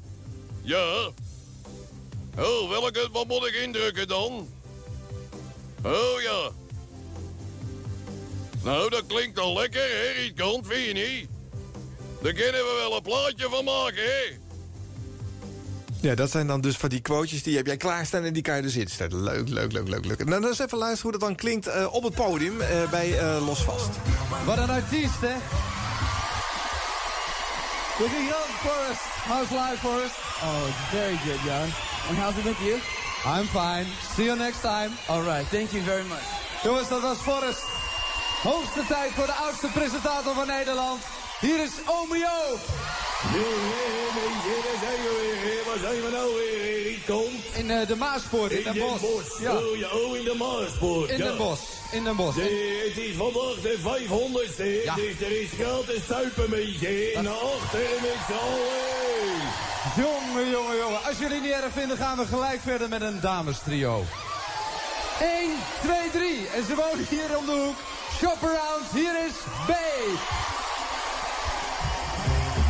Speaker 24: Ja. Oh, welke, wat moet ik indrukken dan? Oh ja. Nou, dat klinkt al lekker, hè, Rietkant, vind je niet? Daar kunnen we wel een plaatje van maken, hè?
Speaker 7: Ja, dat zijn dan dus van die quotejes die heb jij klaarstaan... en die kan je dus instellen. Leuk, leuk, leuk, leuk, leuk. Nou, dan eens even luisteren hoe dat dan klinkt eh, op het podium eh, bij eh, Los Vast.
Speaker 41: Wat een artiest, hè? Look at Jan Forrest. How's life, Forrest? Oh, very good, Jan. And how's it with you? I'm fine. See you next time. All right, thank you very much. Jongens, dat was Forrest. Hoogste tijd voor de oudste presentator van Nederland. Hier is Ome Joop.
Speaker 24: Waar zijn we nou weer, Rietkant?
Speaker 41: In eh, de Maaspoort, in, Den Bosch. Ja.
Speaker 24: Oh, ja, oh, in de Maaspoort.
Speaker 41: In
Speaker 24: ja.
Speaker 41: Den Bosch. In Den Bosch.
Speaker 24: De- het is vandaag de 500ste,
Speaker 41: Ja.
Speaker 24: dus er is gratis suipen met je. Naar achteren met z'n allen.
Speaker 41: Jongen, jongen, jongen. Als jullie niet erg vinden, gaan we gelijk verder met een damestrio. 1, 2, 3. En ze wonen hier om de hoek. Shop around. Hier is B.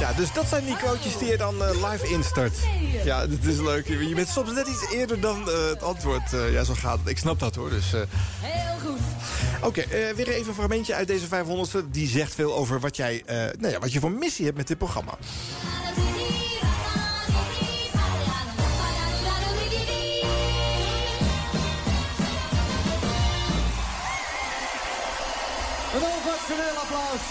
Speaker 7: Ja, dus dat zijn die quotejes die je dan eh, live instart. Ja, dat is leuk. Je bent soms net iets eerder dan eh, het antwoord. eh, ja, zo gaat het. Ik snap dat hoor. Dus, eh.
Speaker 11: Heel goed.
Speaker 7: Oké, eh, weer even een fragmentje uit deze 500ste. Die zegt veel over wat, jij, eh, nou ja, wat je voor missie hebt met dit programma.
Speaker 41: Een ovationeel applaus.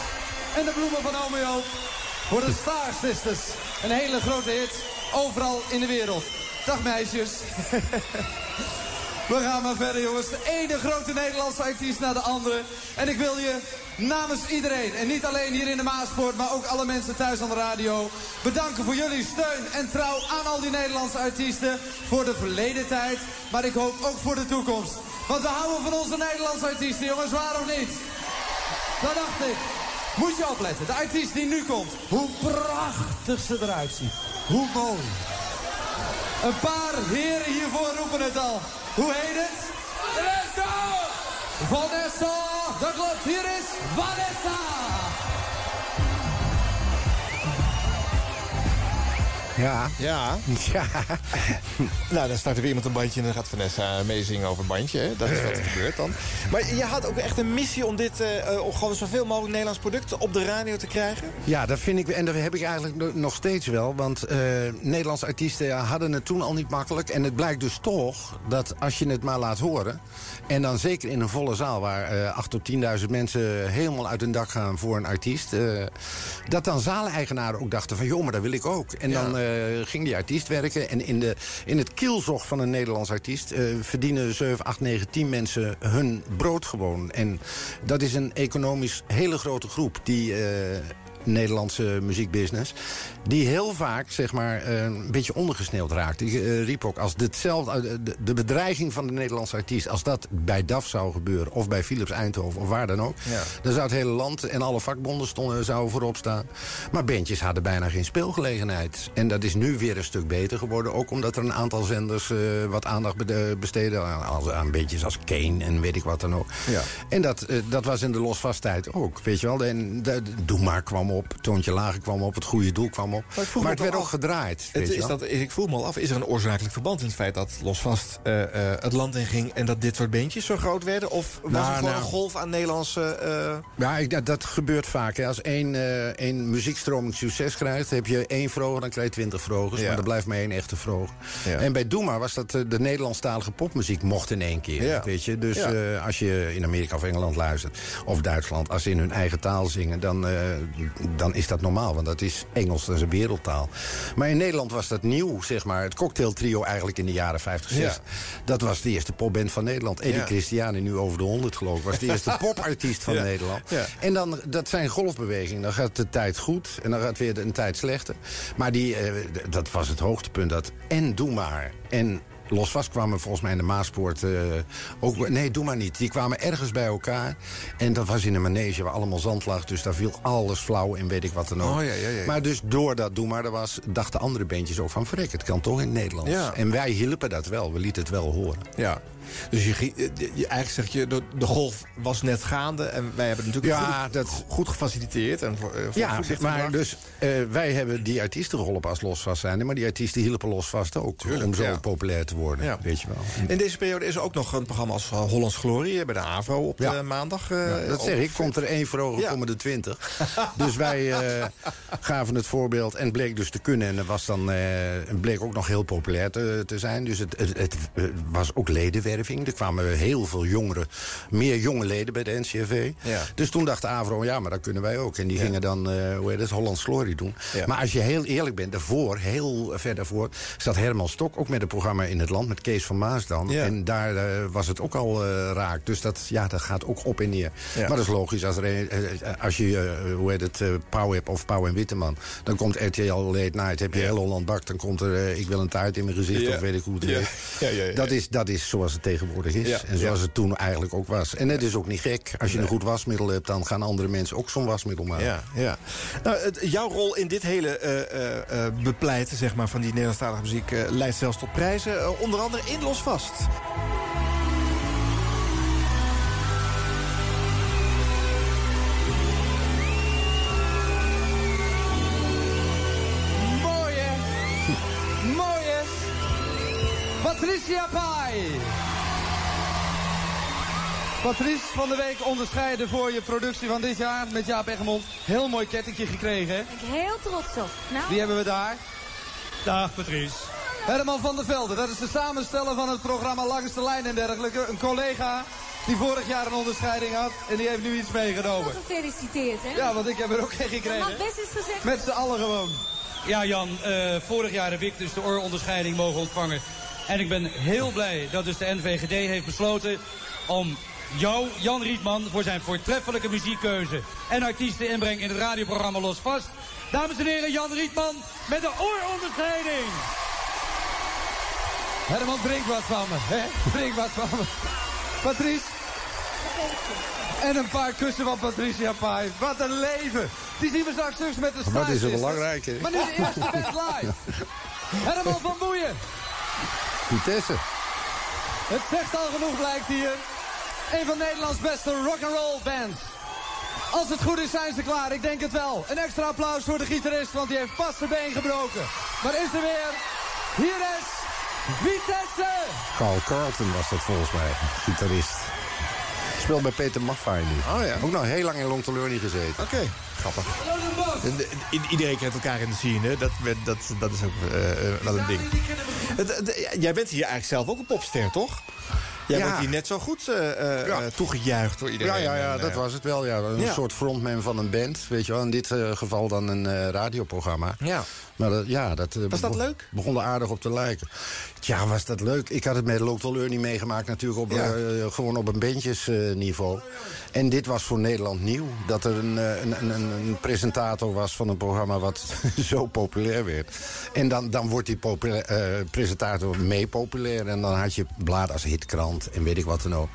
Speaker 41: En de bloemen van Ome Joop. Voor de Star Sisters. Een hele grote hit. Overal in de wereld. Dag meisjes. We gaan maar verder, jongens. De ene grote Nederlandse artiest naar de andere. En ik wil je namens iedereen, en niet alleen hier in de Maaspoort... maar ook alle mensen thuis aan de radio... bedanken voor jullie steun en trouw aan al die Nederlandse artiesten... voor de verleden tijd, maar ik hoop ook voor de toekomst. Want we houden van onze Nederlandse artiesten, jongens, waar of niet? Dat dacht ik. Moet je opletten, de artiest die nu komt. Hoe prachtig ze eruit ziet. Hoe mooi. Een paar heren hiervoor roepen het al. Hoe heet het? Vanessa! Vanessa! Dat klopt, hier is Vanessa!
Speaker 26: Ja.
Speaker 7: Ja.
Speaker 26: Ja.
Speaker 7: nou, dan start er weer iemand een bandje en dan gaat Vanessa meezingen over een bandje. Hè? Dat is wat er gebeurt dan. Maar je had ook echt een missie om dit, eh, eh, om gewoon zoveel mogelijk Nederlands producten op de radio te krijgen?
Speaker 26: Ja, dat vind ik, en dat heb ik eigenlijk no- nog steeds wel. Want eh, Nederlandse artiesten ja, hadden het toen al niet makkelijk. En het blijkt dus toch dat als je het maar laat horen... en dan zeker in een volle zaal waar eh 8 tot 10.000 mensen... helemaal uit hun dak gaan voor een artiest... eh, dat dan zaaleigenaren ook dachten van... joh, maar dat wil ik ook. En dan eh, ging die artiest werken. En in, de, in het kielzog van een Nederlands artiest... eh, verdienen 7, 8, 9, 10 mensen hun brood gewoon. En dat is een economisch hele grote groep... die eh, Nederlandse muziekbusiness... die heel vaak zeg maar, eh, een beetje ondergesneeuwd raakt. Ik eh, riep ook, als ditzelfde, eh, de, bedreiging van de Nederlandse artiest... als dat bij DAF zou gebeuren, of bij Philips Eindhoven... of waar dan ook,
Speaker 7: Ja.
Speaker 26: dan zou het hele land en alle vakbonden stonden, zouden voorop staan. Maar bandjes hadden bijna geen speelgelegenheid. En dat is nu weer een stuk beter geworden. Ook omdat er een aantal zenders wat aandacht besteden... aan, aan- bandjes als Kane en weet ik wat dan ook.
Speaker 7: Ja.
Speaker 26: En dat, dat was in de losvasttijd ook, weet je wel. En de, de Doe maar kwam op, Toontje Lager kwam op... het goede doel kwam op.
Speaker 7: Maar
Speaker 26: het werd ook gedraaid,
Speaker 7: Het is dat, ik voel me al af, is er een oorzakelijk verband in het feit dat losvast eh, eh, het land in ging... en dat dit soort beentjes zo groot werden? Of was
Speaker 26: Nou,
Speaker 7: het gewoon
Speaker 26: nou.
Speaker 7: een golf aan Nederlandse... eh,
Speaker 26: Ja, ik, dat, dat gebeurt vaak. Hè. Als één, één muziekstroming succes krijgt... heb je één vroger, dan krijg je twintig vrogers.
Speaker 7: Ja.
Speaker 26: Maar er blijft maar één echte vroger.
Speaker 7: Ja.
Speaker 26: En bij Doe Maar was dat de Nederlandstalige popmuziek mocht in één keer.
Speaker 7: Ja.
Speaker 26: Weet je? Dus als je in Amerika of Engeland luistert... of Duitsland, als ze in hun eigen taal zingen... dan, dan is dat normaal, want dat is Engels, dat is een wereldtaal. Maar in Nederland was dat nieuw, zeg maar. Het cocktailtrio eigenlijk in de jaren 50, 60. Dat was de eerste popband van Nederland. Eddie
Speaker 7: Ja.
Speaker 26: Christiani, nu over de 100 geloof ik... was de eerste popartiest van
Speaker 7: Ja.
Speaker 26: Nederland. En dan, dat zijn golfbewegingen. Dan gaat de tijd goed en dan gaat weer een tijd slechter. Maar die, eh, dat was het hoogtepunt. Dat en Doe Maar en Los vast kwamen volgens mij in de Maaspoort eh, ook... Nee, doe maar niet. Die kwamen ergens bij elkaar. En dat was in een manege waar allemaal zand lag. Dus daar viel alles flauw en weet ik wat dan ook.
Speaker 7: Oh, ja, ja, ja.
Speaker 26: Maar dus doordat Doe maar er was... dachten andere bandjes ook van... verrek, het kan toch in het Nederlands. En wij hielpen dat wel. We lieten het wel horen.
Speaker 7: Ja. Dus je, eh, je, eigenlijk zeg je, de, de golf was net gaande... en wij hebben natuurlijk
Speaker 26: Ja,
Speaker 7: goed,
Speaker 26: dat-
Speaker 7: goed gefaciliteerd. En voor, eh, voor
Speaker 26: Ja, maar dus eh, wij hebben die artiesten geholpen als losvast zijn. Maar die artiesten hielpen losvast ook om zo
Speaker 7: ja.
Speaker 26: populair te worden.
Speaker 7: Ja.
Speaker 26: Weet je wel.
Speaker 7: In deze periode is er ook nog een programma als Hollands Glorie... bij de AVRO op
Speaker 26: Ja.
Speaker 7: de maandag.
Speaker 26: dat zeg ik. Komt er één vroger,
Speaker 7: Ja.
Speaker 26: komen er twintig. dus wij gaven het voorbeeld en het bleek dus te kunnen. En het was dan, bleek ook nog heel populair te, te zijn. Dus het, het, het was ook ledenwerving. Er kwamen heel veel jongeren, meer jonge leden bij de NCRV.
Speaker 7: Ja.
Speaker 26: Dus toen dacht AVRO, ja, maar dat kunnen wij ook. En die gingen dan, eh hoe heet het, Hollands Glory doen.
Speaker 7: Ja.
Speaker 26: Maar als je heel eerlijk bent, daarvoor, heel ver daarvoor... zat Herman Stok ook met een programma in het land... met Kees van Maasdam.
Speaker 7: Ja.
Speaker 26: En daar eh, was het ook al eh, raak. Dus dat, ja, dat gaat ook op en neer. Maar dat is logisch. Als, er als je, hoe heet het, Pauw hebt of Pauw en Witteman... dan komt RTL Late Night, heb je heel Holland Bak... dan komt er, ik wil een taart in mijn gezicht of weet ik hoe het
Speaker 7: ja.
Speaker 26: Dat, is, dat is zoals het tegenwoordig is.
Speaker 7: Ja.
Speaker 26: En zoals
Speaker 7: Ja.
Speaker 26: het toen eigenlijk ook was. En het is ook niet gek. Als je een goed wasmiddel hebt... dan gaan andere mensen ook zo'n wasmiddel maken.
Speaker 7: Ja, ja. Nou, het, jouw rol in dit hele eh, eh, eh, bepleiten zeg maar, van die Nederlandstalige muziek... leidt zelfs tot prijzen, onder andere in Los Vast.
Speaker 41: Mooie, mooie Patricia Pai. Patrice van de week onderscheiden voor je productie van dit jaar met Jaap Egmond. Heel mooi kettingje gekregen, hè?
Speaker 42: Ben ik heel trots op. Nou,
Speaker 41: Wie hebben we daar?
Speaker 43: Dag Patrice.
Speaker 41: Herman van der Velde, dat is de samensteller van het programma Langs de Lijn en dergelijke. Een collega die vorig jaar een onderscheiding had en die heeft nu iets meegenomen.
Speaker 42: gefeliciteerd, hè?
Speaker 41: Ja, want ik heb er ook geen
Speaker 42: Dat
Speaker 41: gekregen.
Speaker 42: mag best eens gezegd
Speaker 41: Met z'n allen gewoon.
Speaker 43: Ja Jan, eh, vorig jaar heb ik dus de ooronderscheiding mogen ontvangen. En ik ben heel blij dat dus de NVGD heeft besloten om jou, Jan Rietman, voor zijn voortreffelijke muziekkeuze en artiesten inbreng in het radioprogramma Los Vast. Dames en heren, Jan Rietman met de ooronderscheiding.
Speaker 41: Herman, drink wat van me. Hè? Drink wat van me. Patrice. En een paar kussen van Patricia Pai. Wat een leven. Die zien we straks terug met de
Speaker 26: Wat is er
Speaker 41: Staartjes.
Speaker 26: belangrijk, hè?
Speaker 41: Maar nu de eerste band live. Herman van Boeien.
Speaker 26: Vitesse.
Speaker 41: Het zegt al genoeg blijkt hier. Een van Nederlands beste rock'n'roll bands. Als het goed is zijn ze klaar, ik denk het wel. Een extra applaus voor de gitarist, want die heeft pas zijn been gebroken. Maar is er weer. Hier is Vitesse.
Speaker 26: Carl Carlton was dat volgens mij, gitarist. Speelt bij Peter Maffay nu.
Speaker 7: Oh ja.
Speaker 26: Ook nog heel lang in Long niet gezeten.
Speaker 7: Oké, grappig. En de- i- Iedereen kent elkaar in de scene, dat, dat, dat is ook eh, eh, wel een ding. Jij bent hier eigenlijk zelf ook een popster, toch? Jij
Speaker 26: Ja.
Speaker 7: wordt hier net zo goed eh, eh, toegejuicht door iedereen.
Speaker 26: Ja, ja, ja dat
Speaker 7: eh,
Speaker 26: was het wel. Ja. Een soort frontman van een band. Weet je wel. In dit geval dan een radioprogramma.
Speaker 7: Ja.
Speaker 26: Maar dat, ja, dat,
Speaker 7: Was dat leuk?
Speaker 26: Begon er aardig op te lijken. Ja, was dat leuk. Ik had het met Local Learning meegemaakt natuurlijk op,
Speaker 7: Ja.
Speaker 26: gewoon op een bandjesniveau. en dit was voor Nederland nieuw. Dat er een, een, een, een, presentator was van een programma wat zo populair werd. En dan, dan wordt die eh, presentator mee populair. En dan had je blaad als Hitkrant en weet ik wat dan ook.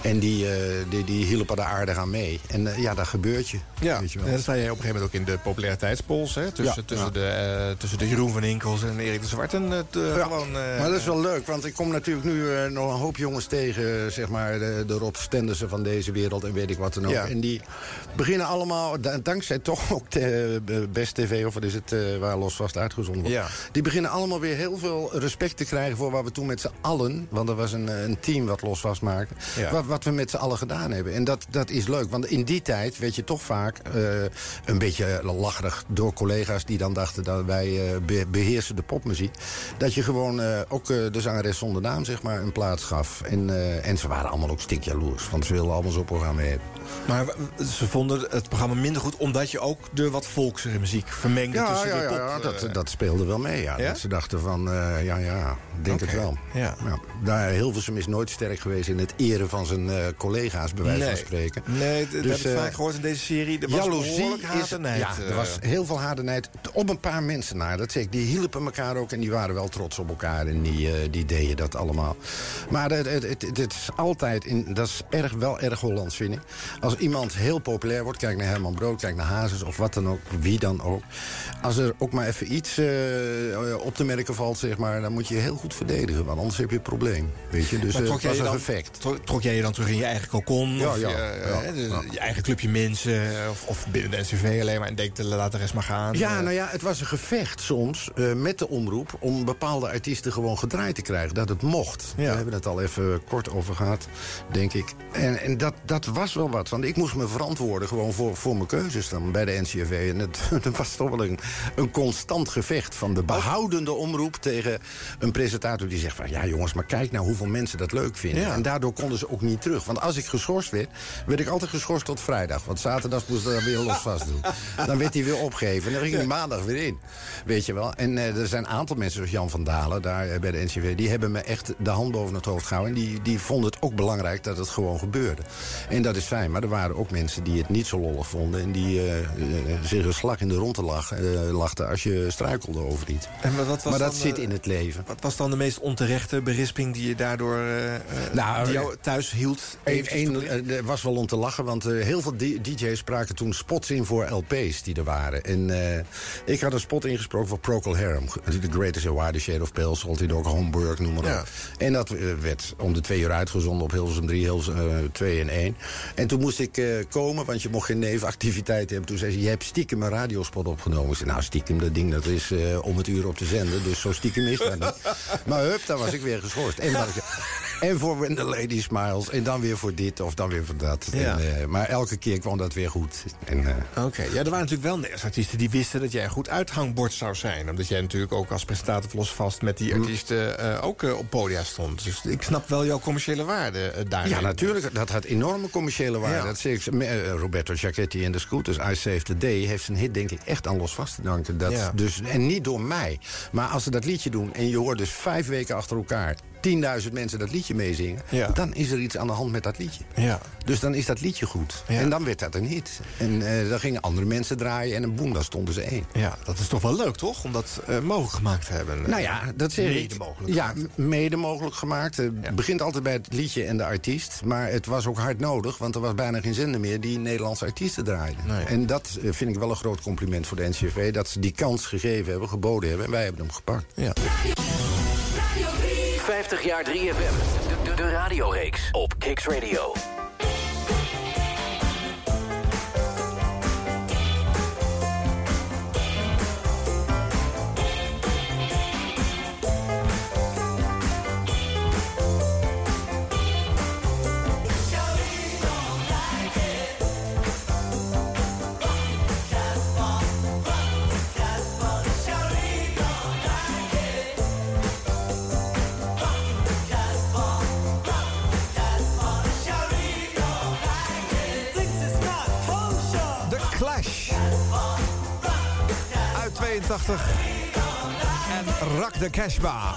Speaker 26: En die, eh, die, die hielpen er aardig aan mee. En eh, ja, dat gebeurt je.
Speaker 7: Ja,
Speaker 26: weet je
Speaker 7: en
Speaker 26: wel.
Speaker 7: dan sta je op een gegeven moment ook in de populariteitspols. Hè, tussen,
Speaker 26: Ja,
Speaker 7: tussen,
Speaker 26: ja.
Speaker 7: De, eh, tussen de Jeroen van Inkels en Erik de Zwart. En
Speaker 26: Ja,
Speaker 7: gewoon,
Speaker 26: maar dat is wel leuk, want ik kom natuurlijk nu nog een hoop jongens tegen... zeg maar, de, de Rob Stendersen van deze wereld en weet ik wat dan ook. En die beginnen allemaal, da- dankzij toch ook de Best TV... of wat is het, waar Los Vast uitgezonden wordt... Die beginnen allemaal weer heel veel respect te krijgen... voor wat we toen met z'n allen, want er was een, een team wat Los Vast maakte...
Speaker 7: Ja.
Speaker 26: Wat, wat we met z'n allen gedaan hebben. En dat, dat is leuk, want in die tijd werd je toch vaak... eh, een beetje lacherig door collega's die dan dachten... dat wij eh, be- beheersen de popmuziek. Dat je gewoon eh, ook de zangeres zonder naam zeg maar, een plaats gaf. En, en ze waren allemaal ook stinkjaloers, want ze wilden allemaal zo'n programma hebben.
Speaker 7: Maar ze vonden het programma minder goed... omdat je ook de wat volksere muziek vermengde
Speaker 26: Ja,
Speaker 7: tussen
Speaker 26: ja,
Speaker 7: de pop.
Speaker 26: ja, dat, dat speelde wel mee. Ja. Dat ze dachten van, ja, ja, ik denk het wel.
Speaker 7: ja.
Speaker 26: daar, Hilversum is nooit sterk geweest in het eren van zijn eh, collega's, bij wijze
Speaker 7: Nee.
Speaker 26: van spreken.
Speaker 7: Nee, dat
Speaker 26: Dus,
Speaker 7: heb ik
Speaker 26: eh,
Speaker 7: vaak gehoord in deze serie. Er was behoorlijk
Speaker 26: Ja,
Speaker 7: eh.
Speaker 26: er was heel veel haat en nijd. Op een paar mensen naar, dat zeg ik. Die hielpen elkaar ook en die waren wel trots op elkaar. En die, eh, die deden dat allemaal. Maar het, is altijd... In, dat is erg, wel erg Hollands, vind ik. Als iemand heel populair wordt... Kijk naar Herman Brood, kijk naar Hazes of wat dan ook. Wie dan ook. Als er ook maar even iets eh, op te merken valt, zeg maar... dan moet je heel goed verdedigen. Want anders heb je een probleem. Weet je? Dus eh,
Speaker 7: trok jij,
Speaker 26: was
Speaker 7: je dan,
Speaker 26: gevecht.
Speaker 7: trok, jij je dan terug in je eigen cocon?
Speaker 26: Ja,
Speaker 7: of
Speaker 26: ja,
Speaker 7: je,
Speaker 26: ja,
Speaker 7: eh, je eigen clubje mensen? Of, of binnen de NCV alleen maar en denkt, laat de rest maar gaan?
Speaker 26: Ja,
Speaker 7: Eh,
Speaker 26: nou ja, het was een gevecht soms eh, met de omroep... om bepaalde artiesten gewoon gedraaid te krijgen. Dat het mocht. We hebben het al even kort over gehad, denk ik. En, en dat, dat was wel wat. Want ik moest me verantwoorden gewoon voor, voor mijn keuzes dan bij de NCRV. En het, het was toch wel een, een constant gevecht... van de behoudende omroep tegen een presentator die zegt van... ja jongens, maar kijk nou hoeveel mensen dat leuk vinden.
Speaker 7: Ja.
Speaker 26: En daardoor konden ze ook niet terug. Want als ik geschorst werd, werd ik altijd geschorst tot vrijdag. Want zaterdag moest ik dan weer los vast doen. Dan werd hij weer opgegeven. En dan ging hij maandag weer in. Weet je wel. En eh, er zijn een aantal mensen, zoals Jan van Dalen, daar eh, bij de NCV... die hebben me echt de hand boven het hoofd gehouden. En die, die vonden het ook belangrijk dat het gewoon gebeurde. En dat is fijn. Maar er waren ook mensen die het niet zo lollig vonden... en die eh, zich een slag in de ronde lachten als je struikelde over iets.
Speaker 7: En wat was
Speaker 26: maar dat
Speaker 7: dan,
Speaker 26: zit in het leven.
Speaker 7: Wat was dan de meest onterechte berisping die je daardoor
Speaker 26: Nou,
Speaker 7: die jou thuis hield?
Speaker 26: Eén eh, er was wel om te lachen, want eh, heel veel DJ's spraken toen spots in voor LP's die er waren. En eh, ik had een spot ingesproken voor Procol Harum. The Greatest Award, Shade of Pale, Salty Dog, Homburg, noem maar
Speaker 7: Ja.
Speaker 26: op. En dat eh, werd om de twee uur uitgezonden op Hilversum 3, Hilversum eh, 2 en 1. En toen moest ik eh, komen, want je mocht geen nevenactiviteiten hebben. Toen zei ze, je hebt stiekem een radiospot opgenomen. Ik zei, nou stiekem, dat ding dat is eh, om het uur op te zenden. Dus zo stiekem is dat niet. Maar hup, daar was ik weer geschorst. En ik, En voor When the Lady Smiles. En dan weer voor dit of dan weer voor dat.
Speaker 7: Ja.
Speaker 26: En, eh, maar elke keer kwam dat weer goed. Eh,
Speaker 7: Oké, ja, er waren natuurlijk wel Nederlandse-artiesten die wisten dat jij een goed uithangbord zou zijn. Omdat jij natuurlijk ook als presentator los vast met die artiesten eh, ook op podia stond. Dus ik snap wel jouw commerciële waarde daarin.
Speaker 26: ja, natuurlijk. Dat had enorme commerciële waarde.
Speaker 7: Ja.
Speaker 26: Dat ik. Roberto Giacchetti en de Scooters, I Save the Day... heeft zijn hit denk ik echt aan Los Vast te danken. Dat,
Speaker 7: Ja.
Speaker 26: dus, en niet door mij. Maar als ze dat liedje doen en je hoort dus vijf weken achter elkaar... 10.000 mensen dat liedje meezingen...
Speaker 7: Ja.
Speaker 26: dan is er iets aan de hand met dat liedje.
Speaker 7: Ja.
Speaker 26: Dus dan is dat liedje goed.
Speaker 7: Ja.
Speaker 26: En dan werd dat een hit. En eh, dan gingen andere mensen draaien en een boem, dan stonden ze één.
Speaker 7: Ja, dat is toch wel leuk, toch? Om dat eh, mogelijk gemaakt te hebben.
Speaker 26: Nou ja, dat zeg
Speaker 7: Mede mogelijk
Speaker 26: Ja, mede mogelijk gemaakt. Het begint altijd bij het liedje en de artiest. Maar het was ook hard nodig, want er was bijna geen zender meer... die Nederlandse artiesten draaiden.
Speaker 7: Nee.
Speaker 26: En dat eh, vind ik wel een groot compliment voor de NCRV... dat ze die kans gegeven hebben, geboden hebben... en wij hebben hem gepakt.
Speaker 7: Ja.
Speaker 5: 50 jaar 3FM. De, de, de radioreeks op Kicks Radio.
Speaker 7: 82. En Rak de Cashba.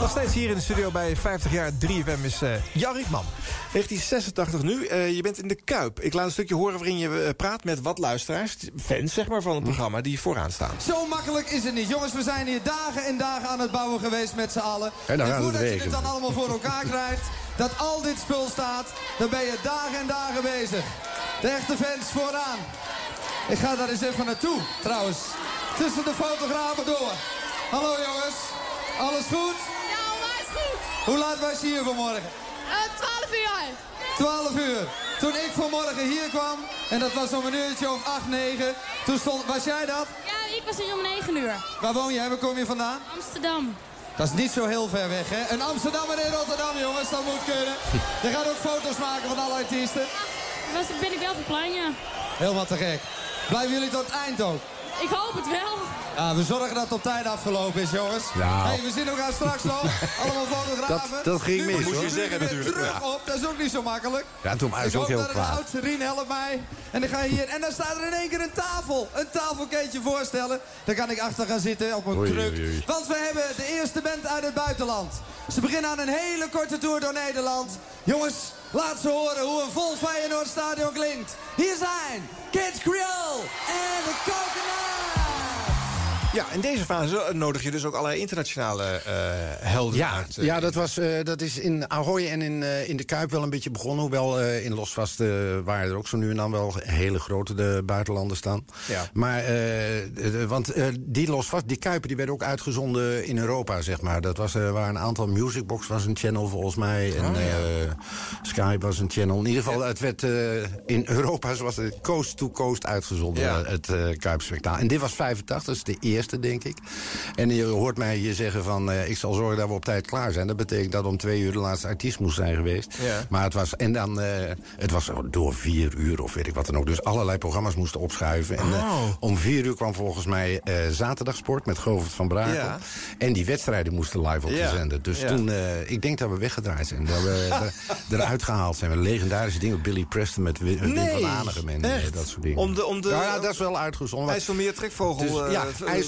Speaker 7: Nog steeds hier in de studio bij 50 jaar 3FM is eh Jan Rietman. 1986 nu. Eh, je bent in de Kuip. Ik laat een stukje horen waarin je eh, praat met wat luisteraars. Fans zeg maar van het programma die vooraan staan.
Speaker 41: Zo makkelijk is het niet. Jongens, we zijn hier dagen en dagen aan het bouwen geweest met z'n allen.
Speaker 26: En dan gaat het
Speaker 41: voordat je dit dan allemaal voor elkaar krijgt, dat al dit spul staat, dan ben je dagen en dagen bezig. De echte fans vooraan. Ik ga daar eens even naartoe, trouwens. Tussen de fotografen door. Hallo jongens, alles goed?
Speaker 11: Ja, is goed.
Speaker 41: Hoe laat was je hier vanmorgen?
Speaker 11: Uh, 12 uur.
Speaker 41: 12 uur. Toen ik vanmorgen hier kwam, en dat was om een uurtje of 8, 9, toen stond, was jij dat?
Speaker 11: Ja, ik was hier om 9 uur.
Speaker 41: Waar woon jij? Waar kom je vandaan?
Speaker 11: Amsterdam.
Speaker 41: Dat is niet zo heel ver weg, hè? Een Amsterdammer in Rotterdam, jongens, dat moet kunnen. Je gaat ook foto's maken van alle artiesten.
Speaker 11: Was, ben ik wel van plan, ja.
Speaker 41: Helemaal te gek. Blijven jullie tot het eind ook?
Speaker 11: Ik hoop het wel.
Speaker 41: Ja, we zorgen dat het op tijd afgelopen is, jongens.
Speaker 26: Nou.
Speaker 41: Hey, we zien elkaar straks nog. Allemaal fotografen.
Speaker 26: Dat- dat ging
Speaker 41: Nu
Speaker 26: mis,
Speaker 41: moet je
Speaker 26: hoor.
Speaker 41: de
Speaker 26: Moest je zeggen
Speaker 41: weer
Speaker 26: natuurlijk,
Speaker 41: terug
Speaker 26: ja.
Speaker 41: op, dat is ook niet zo makkelijk.
Speaker 26: Ja, toen hij
Speaker 41: Ik hoop
Speaker 26: heel
Speaker 41: dat het
Speaker 26: kwaad.
Speaker 41: oud. Rien, help mij. En dan ga je hier... En dan staat er in één keer een tafel. Een tafel kan je je voorstellen. Daar kan ik achter gaan zitten op een
Speaker 26: oei.
Speaker 41: Want we hebben de eerste band uit het buitenland. Ze beginnen aan een hele korte tour door Nederland. Jongens, laat ze horen hoe een vol Feyenoordstadion klinkt. Hier zijn Kids Creole en de Coconut.
Speaker 7: Ja, in deze fase nodig je dus ook allerlei internationale eh, helden
Speaker 26: Ja,
Speaker 7: uit. eh,
Speaker 26: ja dat, was, eh, dat is in Ahoy en in, in de Kuip wel een beetje begonnen. Hoewel in Losvast waren er ook zo nu en dan wel hele grote de buitenlanders staan.
Speaker 7: Ja.
Speaker 26: Maar, de- want die Losvast, die Kuipen, die werden ook uitgezonden in Europa, zeg maar. Dat was, waren een aantal, Musicbox was een channel volgens mij. En
Speaker 7: Oh, ja.
Speaker 26: Skype was een channel. In ieder geval, het werd in Europa zoals het coast to coast uitgezonden,
Speaker 7: Ja.
Speaker 26: het uh, Kuipspektakel. En dit was 85, dat is de eerste, denk ik. En je hoort mij hier zeggen van, eh, ik zal zorgen dat we op tijd klaar zijn. Dat betekent dat om twee uur de laatste artiest moest zijn geweest.
Speaker 7: Ja.
Speaker 26: Maar het was, en dan, eh, het was door vier uur of weet ik wat dan ook. Dus allerlei programma's moesten opschuiven. En eh,
Speaker 7: Oh.
Speaker 26: om vier uur kwam volgens mij zaterdagsport met Govert van Brakel.
Speaker 7: Ja.
Speaker 26: En die wedstrijden moesten live op
Speaker 7: Ja.
Speaker 26: de zender. Dus toen, ik denk dat we weggedraaid zijn. Dat we er- eruit gehaald zijn. Met legendarische dingen. Billy Preston met Wim
Speaker 7: Nee,
Speaker 26: van Hanegem en dat soort dingen.
Speaker 7: Om de- om de-
Speaker 26: ja, ja, dat is wel uitgezonden.
Speaker 7: IJsselmeer trekvogel.
Speaker 26: Dus,
Speaker 7: eh,
Speaker 26: ja,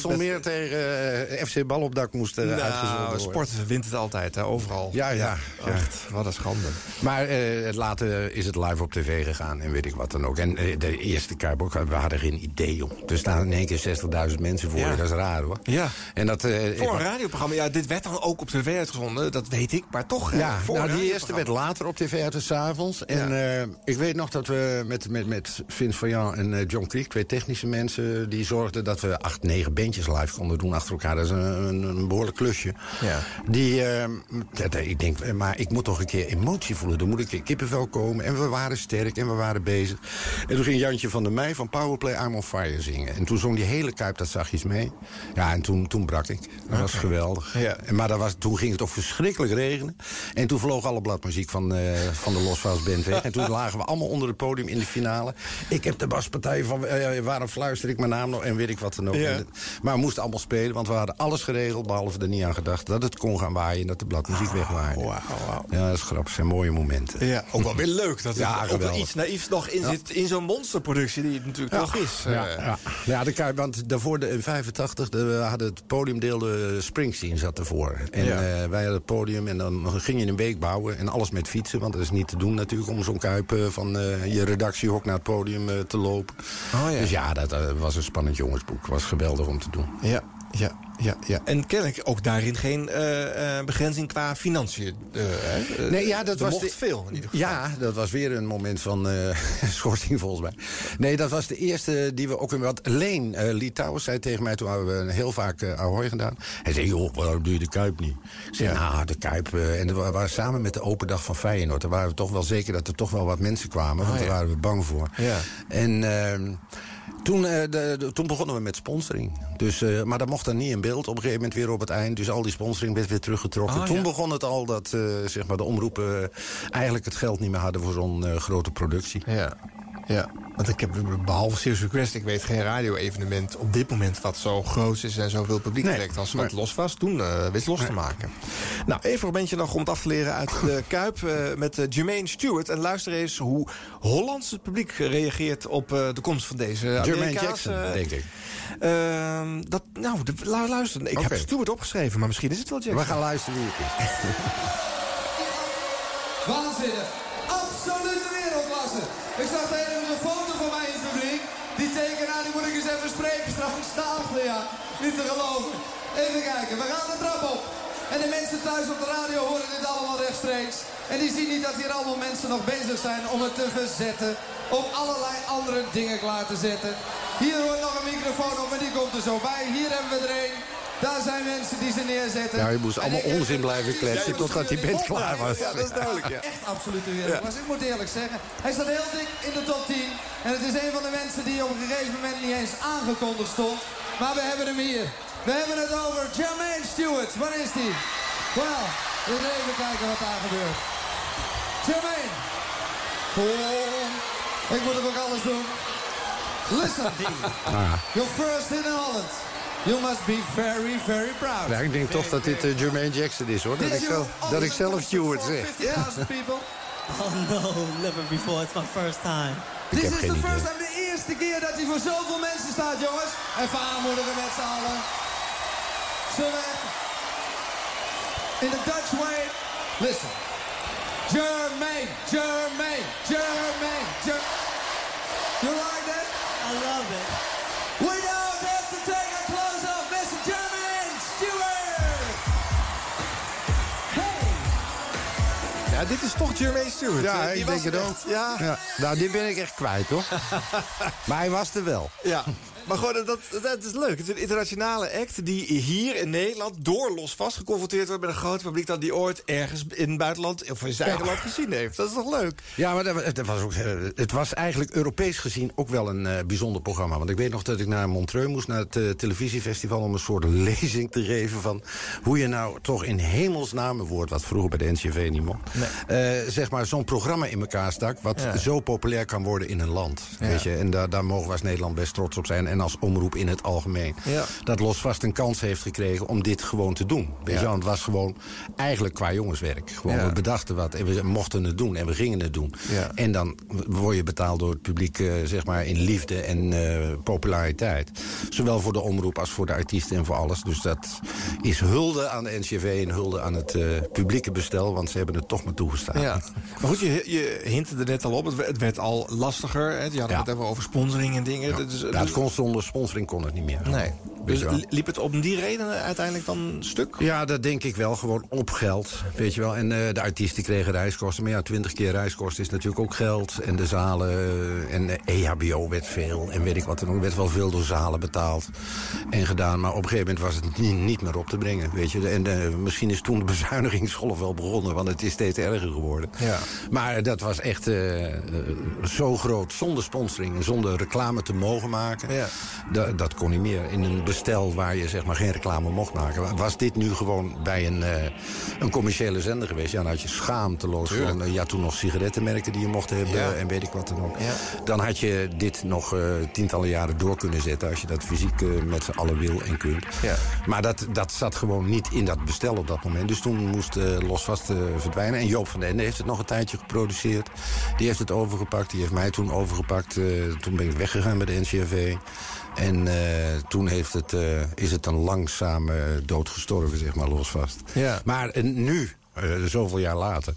Speaker 26: IJsselmeer tegen eh, FC Balopdak moest er uitgezonden
Speaker 7: Nou,
Speaker 26: worden.
Speaker 7: sport wint het altijd, hè, overal.
Speaker 26: Ja, ja, ja.
Speaker 7: Echt, wat een schande.
Speaker 26: Maar eh, het later is het live op tv gegaan en weet ik wat dan ook. En eh, de eerste Kuip ook, we hadden geen idee, om. Er staan in één keer 60.000 mensen voor
Speaker 7: Ja.
Speaker 26: je, dat is raar hoor.
Speaker 7: Ja.
Speaker 26: En dat,
Speaker 7: Voor een radioprogramma, ja, dit werd dan ook op tv uitgezonden, dat weet ik, maar toch.
Speaker 26: Ja,
Speaker 7: voor
Speaker 26: nou, die eerste werd later op tv uit s'avonds. En ik weet nog dat we met, met, met Vince Vaillant en John Creek... twee technische mensen, die zorgden dat we acht, negen bandjes bandjes live konden doen achter elkaar. Dat is een, een, een behoorlijk klusje.
Speaker 7: Ja.
Speaker 26: Die, eh, dat, ik denk, eh, maar ik moet toch een keer emotie voelen. Er moet een keer kippenvel komen. En we waren sterk en we waren bezig. En toen ging Jantje van der Meij van Powerplay I'm on Fire zingen. En toen zong die hele Kuip dat zachtjes mee. Ja, en toen, toen brak ik. Dat was geweldig.
Speaker 7: Ja.
Speaker 26: Maar dat was, toen ging het ook verschrikkelijk regenen. En toen vloog alle bladmuziek van, eh, van de Losvast Band weg. En toen lagen we allemaal onder het podium in de finale. Ik heb de baspartij van... waarom fluister ik mijn naam nog en weet ik wat dan ook.
Speaker 7: Ja.
Speaker 26: Maar we moesten allemaal spelen, want we hadden alles geregeld... behalve er niet aan gedacht dat het kon gaan waaien... en dat de bladmuziek wegwaaide. Ja, dat is grappig. Dat zijn mooie momenten.
Speaker 7: Ja, ook wel weer leuk dat er
Speaker 26: Ja,
Speaker 7: ook wel iets naïefs nog in
Speaker 26: Ja.
Speaker 7: zit... in zo'n monsterproductie die het natuurlijk toch is.
Speaker 26: Ja,
Speaker 7: Eh,
Speaker 26: ja. ja de Kuip, want daarvoor de, in 85 de, we hadden het podiumdeel de Springsteen zat ervoor. En eh, wij hadden het podium en dan ging je een week bouwen. En alles met fietsen, want dat is niet te doen natuurlijk... om zo'n Kuip eh, van je redactiehok naar het podium te lopen.
Speaker 7: Oh, ja.
Speaker 26: Dus ja, dat was een spannend jongensboek. was geweldig om te doen.
Speaker 7: Ja, ja, ja, ja. En kennelijk ook daarin geen eh, eh, begrenzing qua financiën. eh, hè?
Speaker 26: Nee, ja, dat
Speaker 7: er
Speaker 26: was
Speaker 7: mocht
Speaker 26: de-
Speaker 7: veel in ieder geval.
Speaker 26: Ja, dat was weer een moment van eh schorsing volgens mij. Nee, dat was de eerste die we ook... Wat Leen eh Lee Towers zei tegen mij, toen hadden we heel vaak eh Ahoy gedaan. Hij zei, joh, waarom doe je de Kuip niet? Ik zei, nou, de Kuip... eh, en dat wa- waren samen met de open dag van Feyenoord. Daar waren we toch wel zeker dat er toch wel wat mensen kwamen. Want
Speaker 7: Oh, ja.
Speaker 26: daar waren we bang voor.
Speaker 7: Ja.
Speaker 26: En... toen, eh, de, de- toen begonnen we met sponsoring. Dus, eh, maar dat mocht dan niet in beeld op een gegeven moment weer op het eind. Dus al die sponsoring werd weer teruggetrokken.
Speaker 7: Oh,
Speaker 26: toen
Speaker 7: ja.
Speaker 26: begon het al dat eh, zeg maar de omroepen eigenlijk het geld niet meer hadden voor zo'n grote productie.
Speaker 7: Ja, ja. Want ik heb behalve Serious Request, ik weet geen radio-evenement op dit moment wat zo groot is en zoveel publiek
Speaker 26: Nee,
Speaker 7: trekt als wat los was. Toen eh wist los te maken. Nou, even een momentje nog om het af te leren uit de Kuip eh, met eh, Jermaine Stewart. En luister eens hoe Hollands het publiek reageert op eh, de komst van deze
Speaker 26: Jermaine Jackson, denk ik.
Speaker 7: ehm, dat, nou, de, luister. Ik heb Stewart opgeschreven, maar misschien is het wel Jackson.
Speaker 26: We gaan luisteren wie het is.
Speaker 41: Waanzinnig. Ja. Niet te geloven. Even kijken, we gaan de trap op. En de mensen thuis op de radio horen dit allemaal rechtstreeks. En die zien niet dat hier allemaal mensen nog bezig zijn om het te verzetten. Om allerlei andere dingen klaar te zetten. Hier hoort nog een microfoon op, maar die komt er zo bij. Hier hebben we er een. Daar zijn mensen die ze neerzetten.
Speaker 26: Ja, je moest allemaal onzin blijven kletsen totdat die band klaar was.
Speaker 7: Ja, dat is duidelijk, ja.
Speaker 41: Echt absolute wereldklasse. Ik moet eerlijk zeggen, hij staat heel dik in de top 10. En het is een van de mensen die op een gegeven moment niet eens aangekondigd stond. Maar we hebben hem hier. We hebben het over Jermaine Stewart. Waar is die? Wel, we gaan even kijken wat daar gebeurt. Jermaine. Oh, ik moet ook alles doen. Listen,
Speaker 26: Ah.
Speaker 41: you're first in Holland. You must be very, very proud.
Speaker 26: Ja, ik denk toch dat dit eh, Jermaine Jackson is hoor. Dat ik zelf, dat ik zelf Stewart zeg.
Speaker 41: 50,000 people.
Speaker 44: Oh no, never before. It's my first time.
Speaker 41: Dit is de first time, de eerste keer dat hij voor zoveel mensen staat, jongens. Even aanmoedigen met z'n allen. Zullen we... In the Dutch way. Listen. Jermaine, Jermaine, Jermaine, Jer You like that?
Speaker 44: I love it.
Speaker 41: We now
Speaker 7: Ja, dit is toch Jermaine Stewart.
Speaker 26: Ja, ik
Speaker 7: was
Speaker 26: denk het ook.
Speaker 7: Ja,
Speaker 26: Ja. Nou, die ben ik echt kwijt hoor. maar hij was er wel.
Speaker 7: Ja, maar gewoon, dat, dat is leuk. Het is een internationale act die hier in Nederland door los vast geconfronteerd wordt met een groot publiek dat die ooit ergens in het buitenland of in zijn eigen
Speaker 26: Ja.
Speaker 7: land gezien heeft. Dat is toch leuk?
Speaker 26: Ja, maar dat, dat was ook, eh, het was eigenlijk Europees gezien ook wel een eh, bijzonder programma. Want ik weet nog dat ik naar Montreux moest, naar het eh, televisiefestival... om een soort lezing te geven van hoe je nou toch in hemelsnaam... een woord wat vroeger bij de NCV niet mocht... zeg maar zo'n programma in elkaar stak... wat
Speaker 7: Ja.
Speaker 26: zo populair kan worden in een land.
Speaker 7: Ja.
Speaker 26: Weet je? En daar, daar mogen we als Nederland best trots op zijn. En als omroep in het algemeen.
Speaker 7: Ja.
Speaker 26: Dat Losvast een kans heeft gekregen om dit gewoon te doen. Weet
Speaker 7: Ja.
Speaker 26: je? Want het was gewoon eigenlijk qua jongenswerk. Gewoon,
Speaker 7: Ja.
Speaker 26: We bedachten wat en we mochten het doen en we gingen het doen. En dan word je betaald door het publiek eh, zeg maar in liefde en eh, populariteit. Zowel voor de omroep als voor de artiesten en voor alles. Dus dat is hulde aan de NCV en hulde aan het eh, publieke bestel. Want ze hebben het toch maar toegestaan.
Speaker 7: Ja. Maar goed, je, je hintte er net al op. Het werd, het werd al lastiger. Hè? Je had
Speaker 26: Ja.
Speaker 7: het even over sponsoring en dingen. Dat is,
Speaker 26: Ja, het kon zonder sponsoring kon het niet meer.
Speaker 7: Nee. Dus li- liep het om die reden uiteindelijk dan stuk?
Speaker 26: Ja, dat denk ik wel. Gewoon op geld, weet je wel. En eh, de artiesten kregen reiskosten. Maar ja, twintig keer reiskosten is natuurlijk ook geld. En de zalen eh, en de EHBO werd veel. En weet ik wat er. Er werd wel veel door zalen betaald en gedaan. Maar op een gegeven moment was het niet, niet meer op te brengen, weet je. En eh, misschien is toen de bezuinigingsgolf wel begonnen. Want het is steeds erger geworden.
Speaker 7: Ja.
Speaker 26: Maar dat was echt eh, eh, zo groot. Zonder sponsoring en zonder reclame te mogen maken.
Speaker 7: Ja.
Speaker 26: Da- dat kon niet meer. In een bestel waar je zeg maar geen reclame mocht maken. Was dit nu gewoon bij een, eh, een commerciële zender geweest... ja, dan had je schaamteloos gewoon... eh, ja, toen nog sigarettenmerken die je mocht hebben
Speaker 7: Ja.
Speaker 26: en weet ik wat dan ook.
Speaker 7: Ja.
Speaker 26: Dan had je dit nog eh, tientallen jaren door kunnen zetten... als je dat fysiek eh, met z'n allen wil en kunt.
Speaker 7: Ja.
Speaker 26: Maar dat, dat zat gewoon niet in dat bestel op dat moment. Dus toen moest eh, Losvast eh, verdwijnen. En Joop van den Ende heeft het nog een tijdje geproduceerd. Die heeft het overgepakt. Die heeft mij toen overgepakt. Eh, toen ben ik weggegaan bij de NCRV. En eh, toen heeft het, eh, is het dan langzaam eh, doodgestorven, zeg maar, Losvast.
Speaker 7: Ja.
Speaker 26: Maar eh, nu... eh, zoveel jaar later,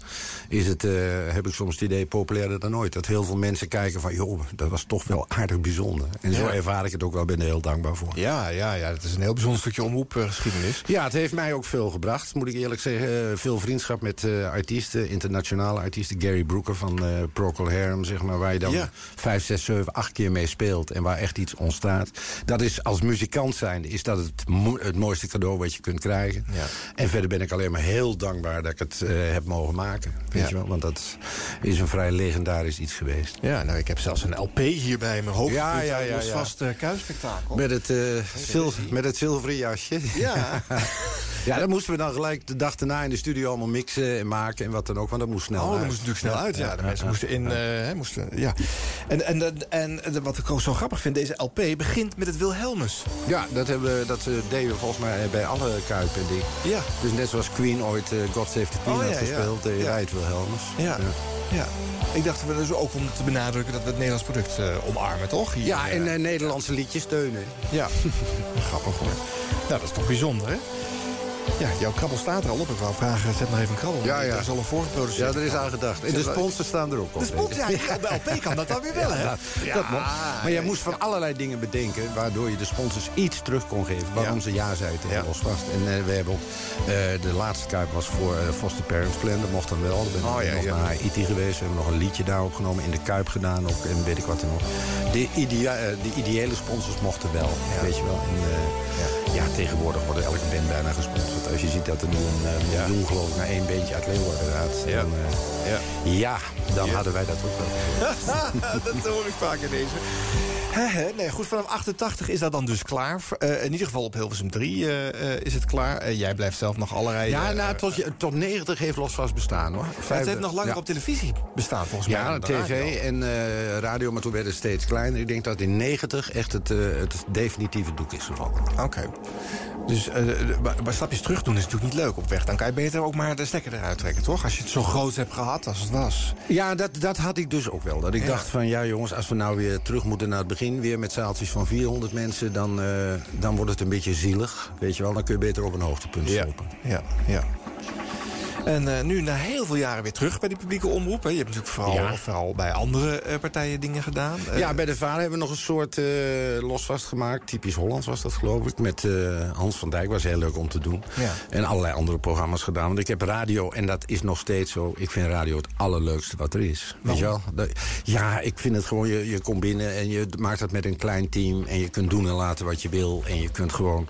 Speaker 26: is het, eh, heb ik soms het idee populairder dan ooit. Dat heel veel mensen kijken van, joh, dat was toch wel aardig bijzonder. En zo ervaar ik het ook wel, ben er heel dankbaar voor.
Speaker 7: Ja, ja, ja, het is een heel bijzonder stukje omroepgeschiedenis.
Speaker 26: Ja, het heeft mij ook veel gebracht, moet ik eerlijk zeggen. Eh, veel vriendschap met eh, artiesten, internationale artiesten. Gary Brooker van eh Procol Harum, zeg maar. Waar je dan
Speaker 7: Ja.
Speaker 26: vijf, zes, zeven, acht keer mee speelt. En waar echt iets ontstaat. Dat is als muzikant zijn, is dat het, mo- het mooiste cadeau wat je kunt krijgen.
Speaker 7: Ja.
Speaker 26: En verder ben ik alleen maar heel dankbaar dat ik het eh, heb mogen maken. Weet
Speaker 7: Ja.
Speaker 26: je wel? Want dat is een vrij legendarisch iets geweest.
Speaker 7: Ja, nou, ik heb zelfs een LP hier bij mijn hoofd.
Speaker 26: Ja, ja, ja,
Speaker 7: Los
Speaker 26: ja.
Speaker 7: vast uh, kuisspektakel.
Speaker 26: Met het, eh, zil- met het zilveren jasje.
Speaker 7: Ja.
Speaker 26: ja, dat moesten we dan gelijk de dag daarna in de studio allemaal mixen en maken en wat dan ook. Want dat moest snel
Speaker 7: Oh, dat
Speaker 26: uit.
Speaker 7: moest natuurlijk snel uit. Ja, de mensen moesten in. eh, moesten, ja. En, en, en, en, wat ik ook zo grappig vind, deze LP begint met het Wilhelmus.
Speaker 26: Ja, dat, hebben, dat eh, deden we volgens mij bij alle Kuipen en.
Speaker 7: Ja.
Speaker 26: Dus net zoals Queen ooit eh, God Save the Queen
Speaker 7: Oh,
Speaker 26: had
Speaker 7: ja, ja.
Speaker 26: gespeeld, wij het Wilhelmus.
Speaker 7: Ja. ja. Ik dacht we dus ook om te benadrukken dat we het Nederlands product eh, omarmen, toch? Hier,
Speaker 26: Ja,
Speaker 7: eh,
Speaker 26: en eh, Nederlandse liedjes steunen.
Speaker 7: Ja, grappig hoor. Nou, dat is toch bijzonder, hè? Ja, jouw krabbel staat er al op. Ik wou vragen, zet maar even een krabbel.
Speaker 26: Ja, ja.
Speaker 7: Er is al een voorgeproduceerd.
Speaker 26: Ja, er is aan gedacht. En de sponsors staan er ook op.
Speaker 7: De sponsor, ja, op de LP kan dat dan weer wel, hè?
Speaker 26: Ja, dat. Maar jij moest van allerlei dingen bedenken... waardoor je de sponsors iets terug kon geven. Waarom
Speaker 7: Ja.
Speaker 26: ze ja zeiden tegen
Speaker 7: Ja.
Speaker 26: Los Vast. En eh, we hebben ook... eh, de laatste Kuip was voor eh, Foster Parents Plan. Dat mocht dan wel. Dan ben ik
Speaker 7: Oh, ja,
Speaker 26: nog
Speaker 7: ja.
Speaker 26: naar Haiti geweest. We hebben nog een liedje daar opgenomen. In de Kuip gedaan ook. En weet ik wat er nog. De, idea de ideële sponsors mochten wel. Weet je wel. En, ja. tegenwoordig wordt elke band bijna gesponsord. Als je ziet dat er nu een eh, miljoen geloof ik naar één bandje uit Leeuwarden gaat.
Speaker 7: Ja.
Speaker 26: Dan, eh,
Speaker 7: Ja.
Speaker 26: ja, dan hadden wij dat ook wel.
Speaker 7: dat hoor ik vaak in deze. Nee, goed, vanaf 88 is dat dan dus klaar. Eh, in ieder geval op Hilversum 3 eh, eh, is het klaar. Jij blijft zelf nog allerlei...
Speaker 26: Ja, nou, tot, je- tot 90 heeft Losvast bestaan, hoor.
Speaker 7: het heeft nog langer
Speaker 26: ja.
Speaker 7: op televisie bestaan, volgens mij.
Speaker 26: Ja, tv en radio, maar toen werd het steeds kleiner. Ik denk dat in 90 echt het, het definitieve doek is gevallen.
Speaker 7: Oké. Dus, maar, maar stapjes terug doen is natuurlijk niet leuk op weg. Dan kan je beter ook maar de stekker eruit trekken, toch? Als je het zo groot hebt gehad als het was.
Speaker 26: Ja, dat, dat had ik dus ook wel. Dat ik
Speaker 7: Ja.
Speaker 26: dacht van, ja jongens, als we nou weer terug moeten naar het begin... weer met zaaltjes van 400 mensen, dan, eh, dan wordt het een beetje zielig. Weet je wel, dan kun je beter op een hoogtepunt
Speaker 7: Ja.
Speaker 26: stoppen.
Speaker 7: Ja, ja. En eh, nu na heel veel jaren weer terug bij die publieke omroep. Hè. Je hebt natuurlijk vooral,
Speaker 26: Ja.
Speaker 7: vooral bij andere eh, partijen dingen gedaan. Eh,
Speaker 26: Ja, bij de Vader hebben we nog een soort losvast gemaakt. Typisch Hollands was dat, geloof ik. Met Hans van Dijk was heel leuk om te doen.
Speaker 7: Ja.
Speaker 26: En allerlei andere programma's gedaan. Want ik heb radio, en dat is nog steeds zo... ik vind radio het allerleukste wat er is. Weet je wel? Ja, ik vind het gewoon... Je, je komt binnen en je maakt dat met een klein team... en je kunt doen en laten wat je wil. En je kunt gewoon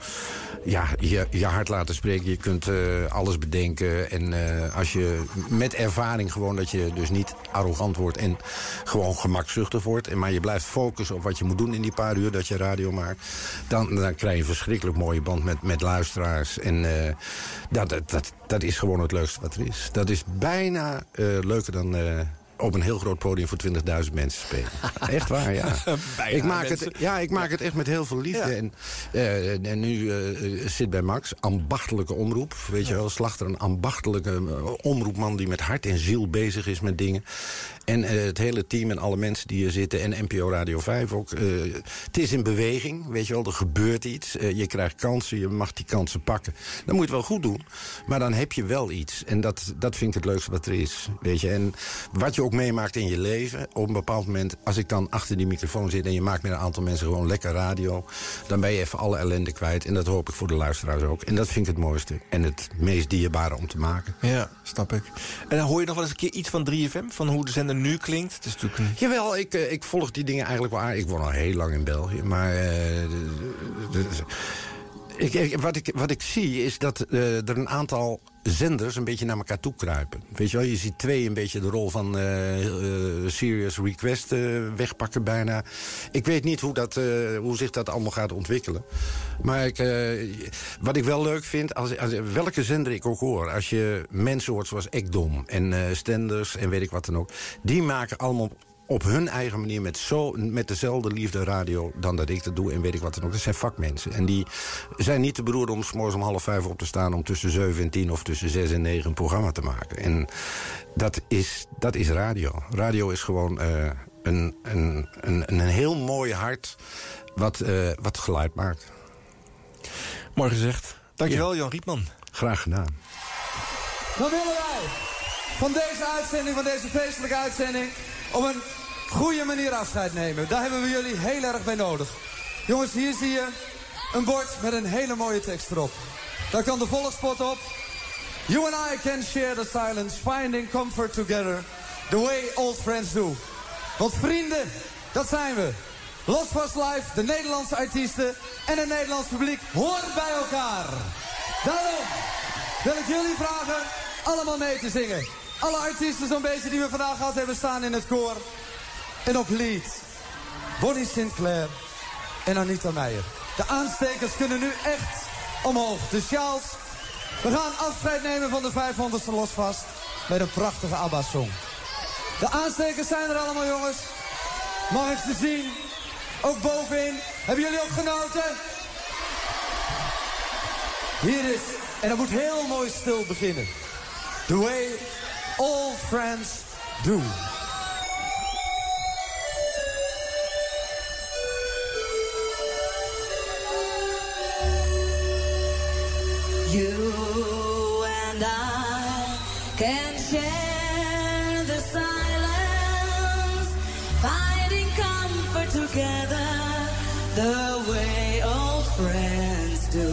Speaker 26: ja, je, je hart laten spreken. Je kunt alles bedenken. En als je met ervaring gewoon dat je dus niet arrogant wordt... en gewoon gemakzuchtig wordt... Maar je blijft focussen op wat je moet doen in die paar uur dat je radio maakt... dan, dan krijg je een verschrikkelijk mooie band met, met luisteraars. En eh, dat, dat, dat, dat is gewoon het leukste wat er is. Dat is bijna eh, leuker dan... eh, op een heel groot podium voor 20.000 mensen spelen. Echt waar, ja.
Speaker 7: Bijna
Speaker 26: ik maak
Speaker 7: mensen.
Speaker 26: het, ja, ik maak het echt met heel veel liefde.
Speaker 7: Ja.
Speaker 26: En, eh, en nu eh, zit bij Max, ambachtelijke omroep. Weet je wel, Slachter, een ambachtelijke eh, omroepman... die met hart en ziel bezig is met dingen. En eh, het hele team en alle mensen die hier zitten... en NPO Radio 5 ook. eh, het is in beweging, weet je wel, er gebeurt iets. Eh, je krijgt kansen, je mag die kansen pakken. Dan moet je wel goed doen, maar dan heb je wel iets. En dat, dat vind ik het leukste wat er is, weet je. En wat je ook meemaakt in je leven. Op een bepaald moment, als ik dan achter die microfoon zit... en je maakt met een aantal mensen gewoon lekker radio... dan ben je even alle ellende kwijt. En dat hoop ik voor de luisteraars ook. En dat vind ik het mooiste en het meest dierbare om te maken.
Speaker 7: Ja, snap ik. En dan hoor je nog wel eens een keer iets van 3FM? Van hoe de zender nu klinkt? Het is.
Speaker 26: Jawel, ik, eh, ik volg die dingen eigenlijk wel aardig. Ik woon al heel lang in België, maar... de- ik, wat, ik, wat ik zie is dat eh, er een aantal zenders een beetje naar elkaar toe kruipen. Weet je wel, je ziet twee een beetje de rol van eh, eh, Serious Request wegpakken bijna. Ik weet niet hoe, dat, hoe zich dat allemaal gaat ontwikkelen. Maar ik, wat ik wel leuk vind, als, als, welke zender ik ook hoor... als je mensen hoort zoals Ekdom en Stenders en weet ik wat dan ook... die maken allemaal op hun eigen manier met, zo, met dezelfde liefde radio dan dat ik dat doe en weet ik wat dan ook. Dat zijn vakmensen. En die zijn niet te beroerd om 's morgens om half vijf op te staan... om tussen zeven en tien of tussen zes en negen een programma te maken. En dat is, dat is radio. Radio is gewoon eh, een, een, een, een heel mooi hart wat, eh, wat geluid maakt.
Speaker 7: Mooi gezegd. Dankjewel, Jan Rietman.
Speaker 26: Graag gedaan.
Speaker 41: Dan willen wij van deze uitzending, van deze feestelijke uitzending... op een goede manier afscheid nemen. Daar hebben we jullie heel erg bij nodig. Jongens, hier zie je een bord met een hele mooie tekst erop. Daar kan de volgspot op. You and I can share the silence, finding comfort together. The way old friends do. Want vrienden, dat zijn we. Los Vast Live, de Nederlandse artiesten en het Nederlands publiek horen bij elkaar. Daarom wil ik jullie vragen allemaal mee te zingen. Alle artiesten zo'n beetje die we vandaag gehad hebben staan in het koor. En op lied. Bonnie Sinclair en Anita Meijer. De aanstekers kunnen nu echt omhoog. De sjaals. We gaan afscheid nemen van de 500ste losvast. Met een prachtige ABBA-song. De aanstekers zijn er allemaal jongens. Mag ik ze zien? Ook bovenin. Hebben jullie ook genoten? Hier is, en dat moet heel mooi stil beginnen. The way all friends do.
Speaker 11: You and I can share the silence, finding comfort together the way old friends do.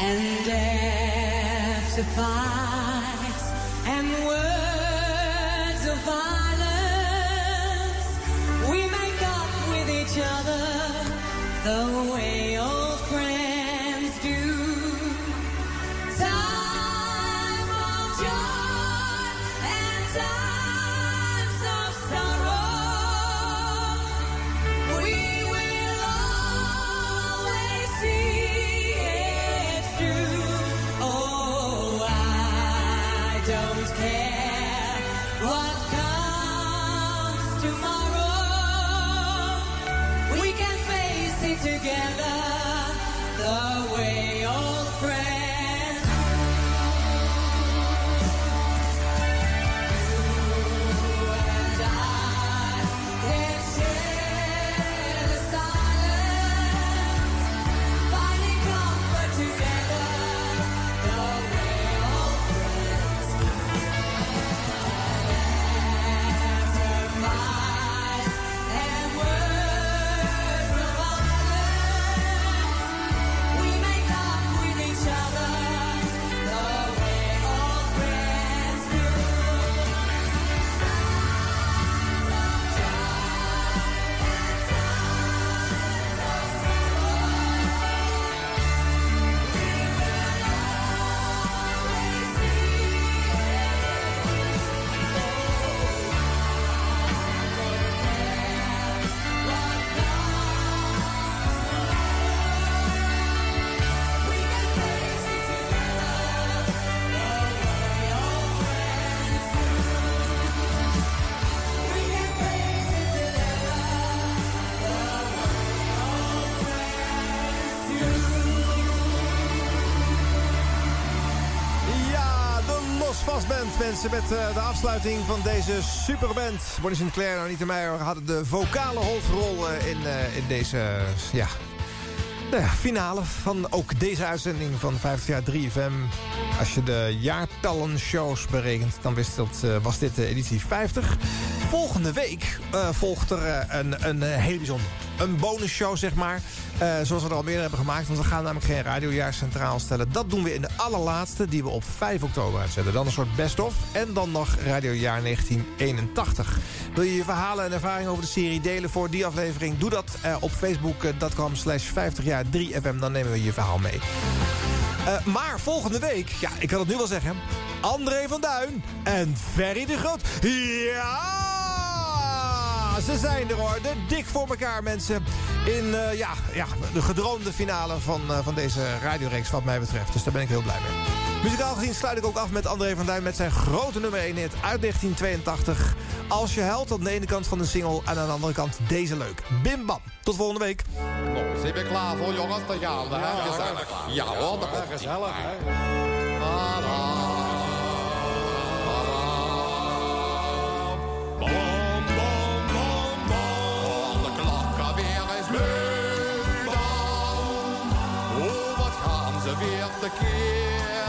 Speaker 11: And after fights the way
Speaker 7: Mensen, met eh, de afsluiting van deze superband. Bonnie Sinclair en Anita Meijer hadden de vocale hoofdrol eh, in, eh, in deze, ja... Nou finale van ook deze uitzending van 50 jaar 3FM. Als je de jaartallen shows berekent, dan wist dat, was dit de editie 50. Volgende week volgt er een, een heel bijzonder. Een bonusshow, zeg maar. Eh, zoals we er al meer hebben gemaakt. Want we gaan namelijk geen radiojaar centraal stellen. Dat doen we in de allerlaatste, die we op 5 oktober uitzetten. Dan een soort best-of. En dan nog radiojaar 1981. Wil je je verhalen en ervaringen over de serie delen voor die aflevering? Doe dat eh, op facebook.com slash 50 jaar 3FM. Dan nemen we je verhaal mee. Eh, maar volgende week, ja, ik kan het nu wel zeggen... André van Duin en Ferry de Groot. Ja, ze zijn er hoor. De dik voor elkaar mensen. In eh, ja, ja, de gedroomde finale van, eh, van deze radioreeks wat mij betreft. Dus daar ben ik heel blij mee. Muzikaal gezien sluit ik ook af met André van Duin... met zijn grote nummer 1 hit uit 1982. Als je huilt aan de ene kant van de single... en aan de andere kant deze leuk. Bim bam. Tot volgende week.
Speaker 45: Nou, zijn we klaar voor jongens? Dan gaan we. hè? Gezellig. Ja hoor, dat komt gezellig. Bom, tekeer.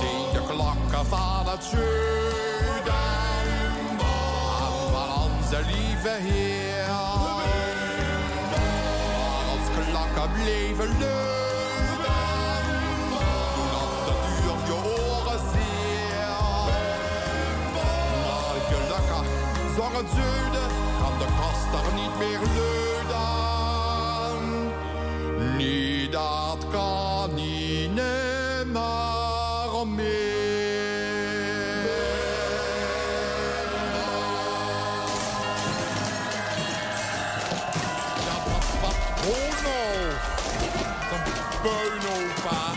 Speaker 45: Zien de klokken van het zuiden. Aan van onze lieve Heer. Als klokken bleven luiden. Toen had de duur je oren zeer. Maar gelukkig zong het zuiden. Kan de kast er niet meer luiden. Niet dat kan niet meer Oh no! Een beunopa.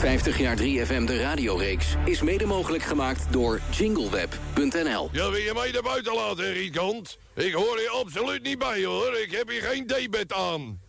Speaker 5: 50 jaar 3FM de radioreeks is mede mogelijk gemaakt door jingleweb.nl.
Speaker 24: Ja, wil je mij naar buiten laten, Riekant? Ik hoor hier absoluut niet bij, hoor. Ik heb hier geen debet aan.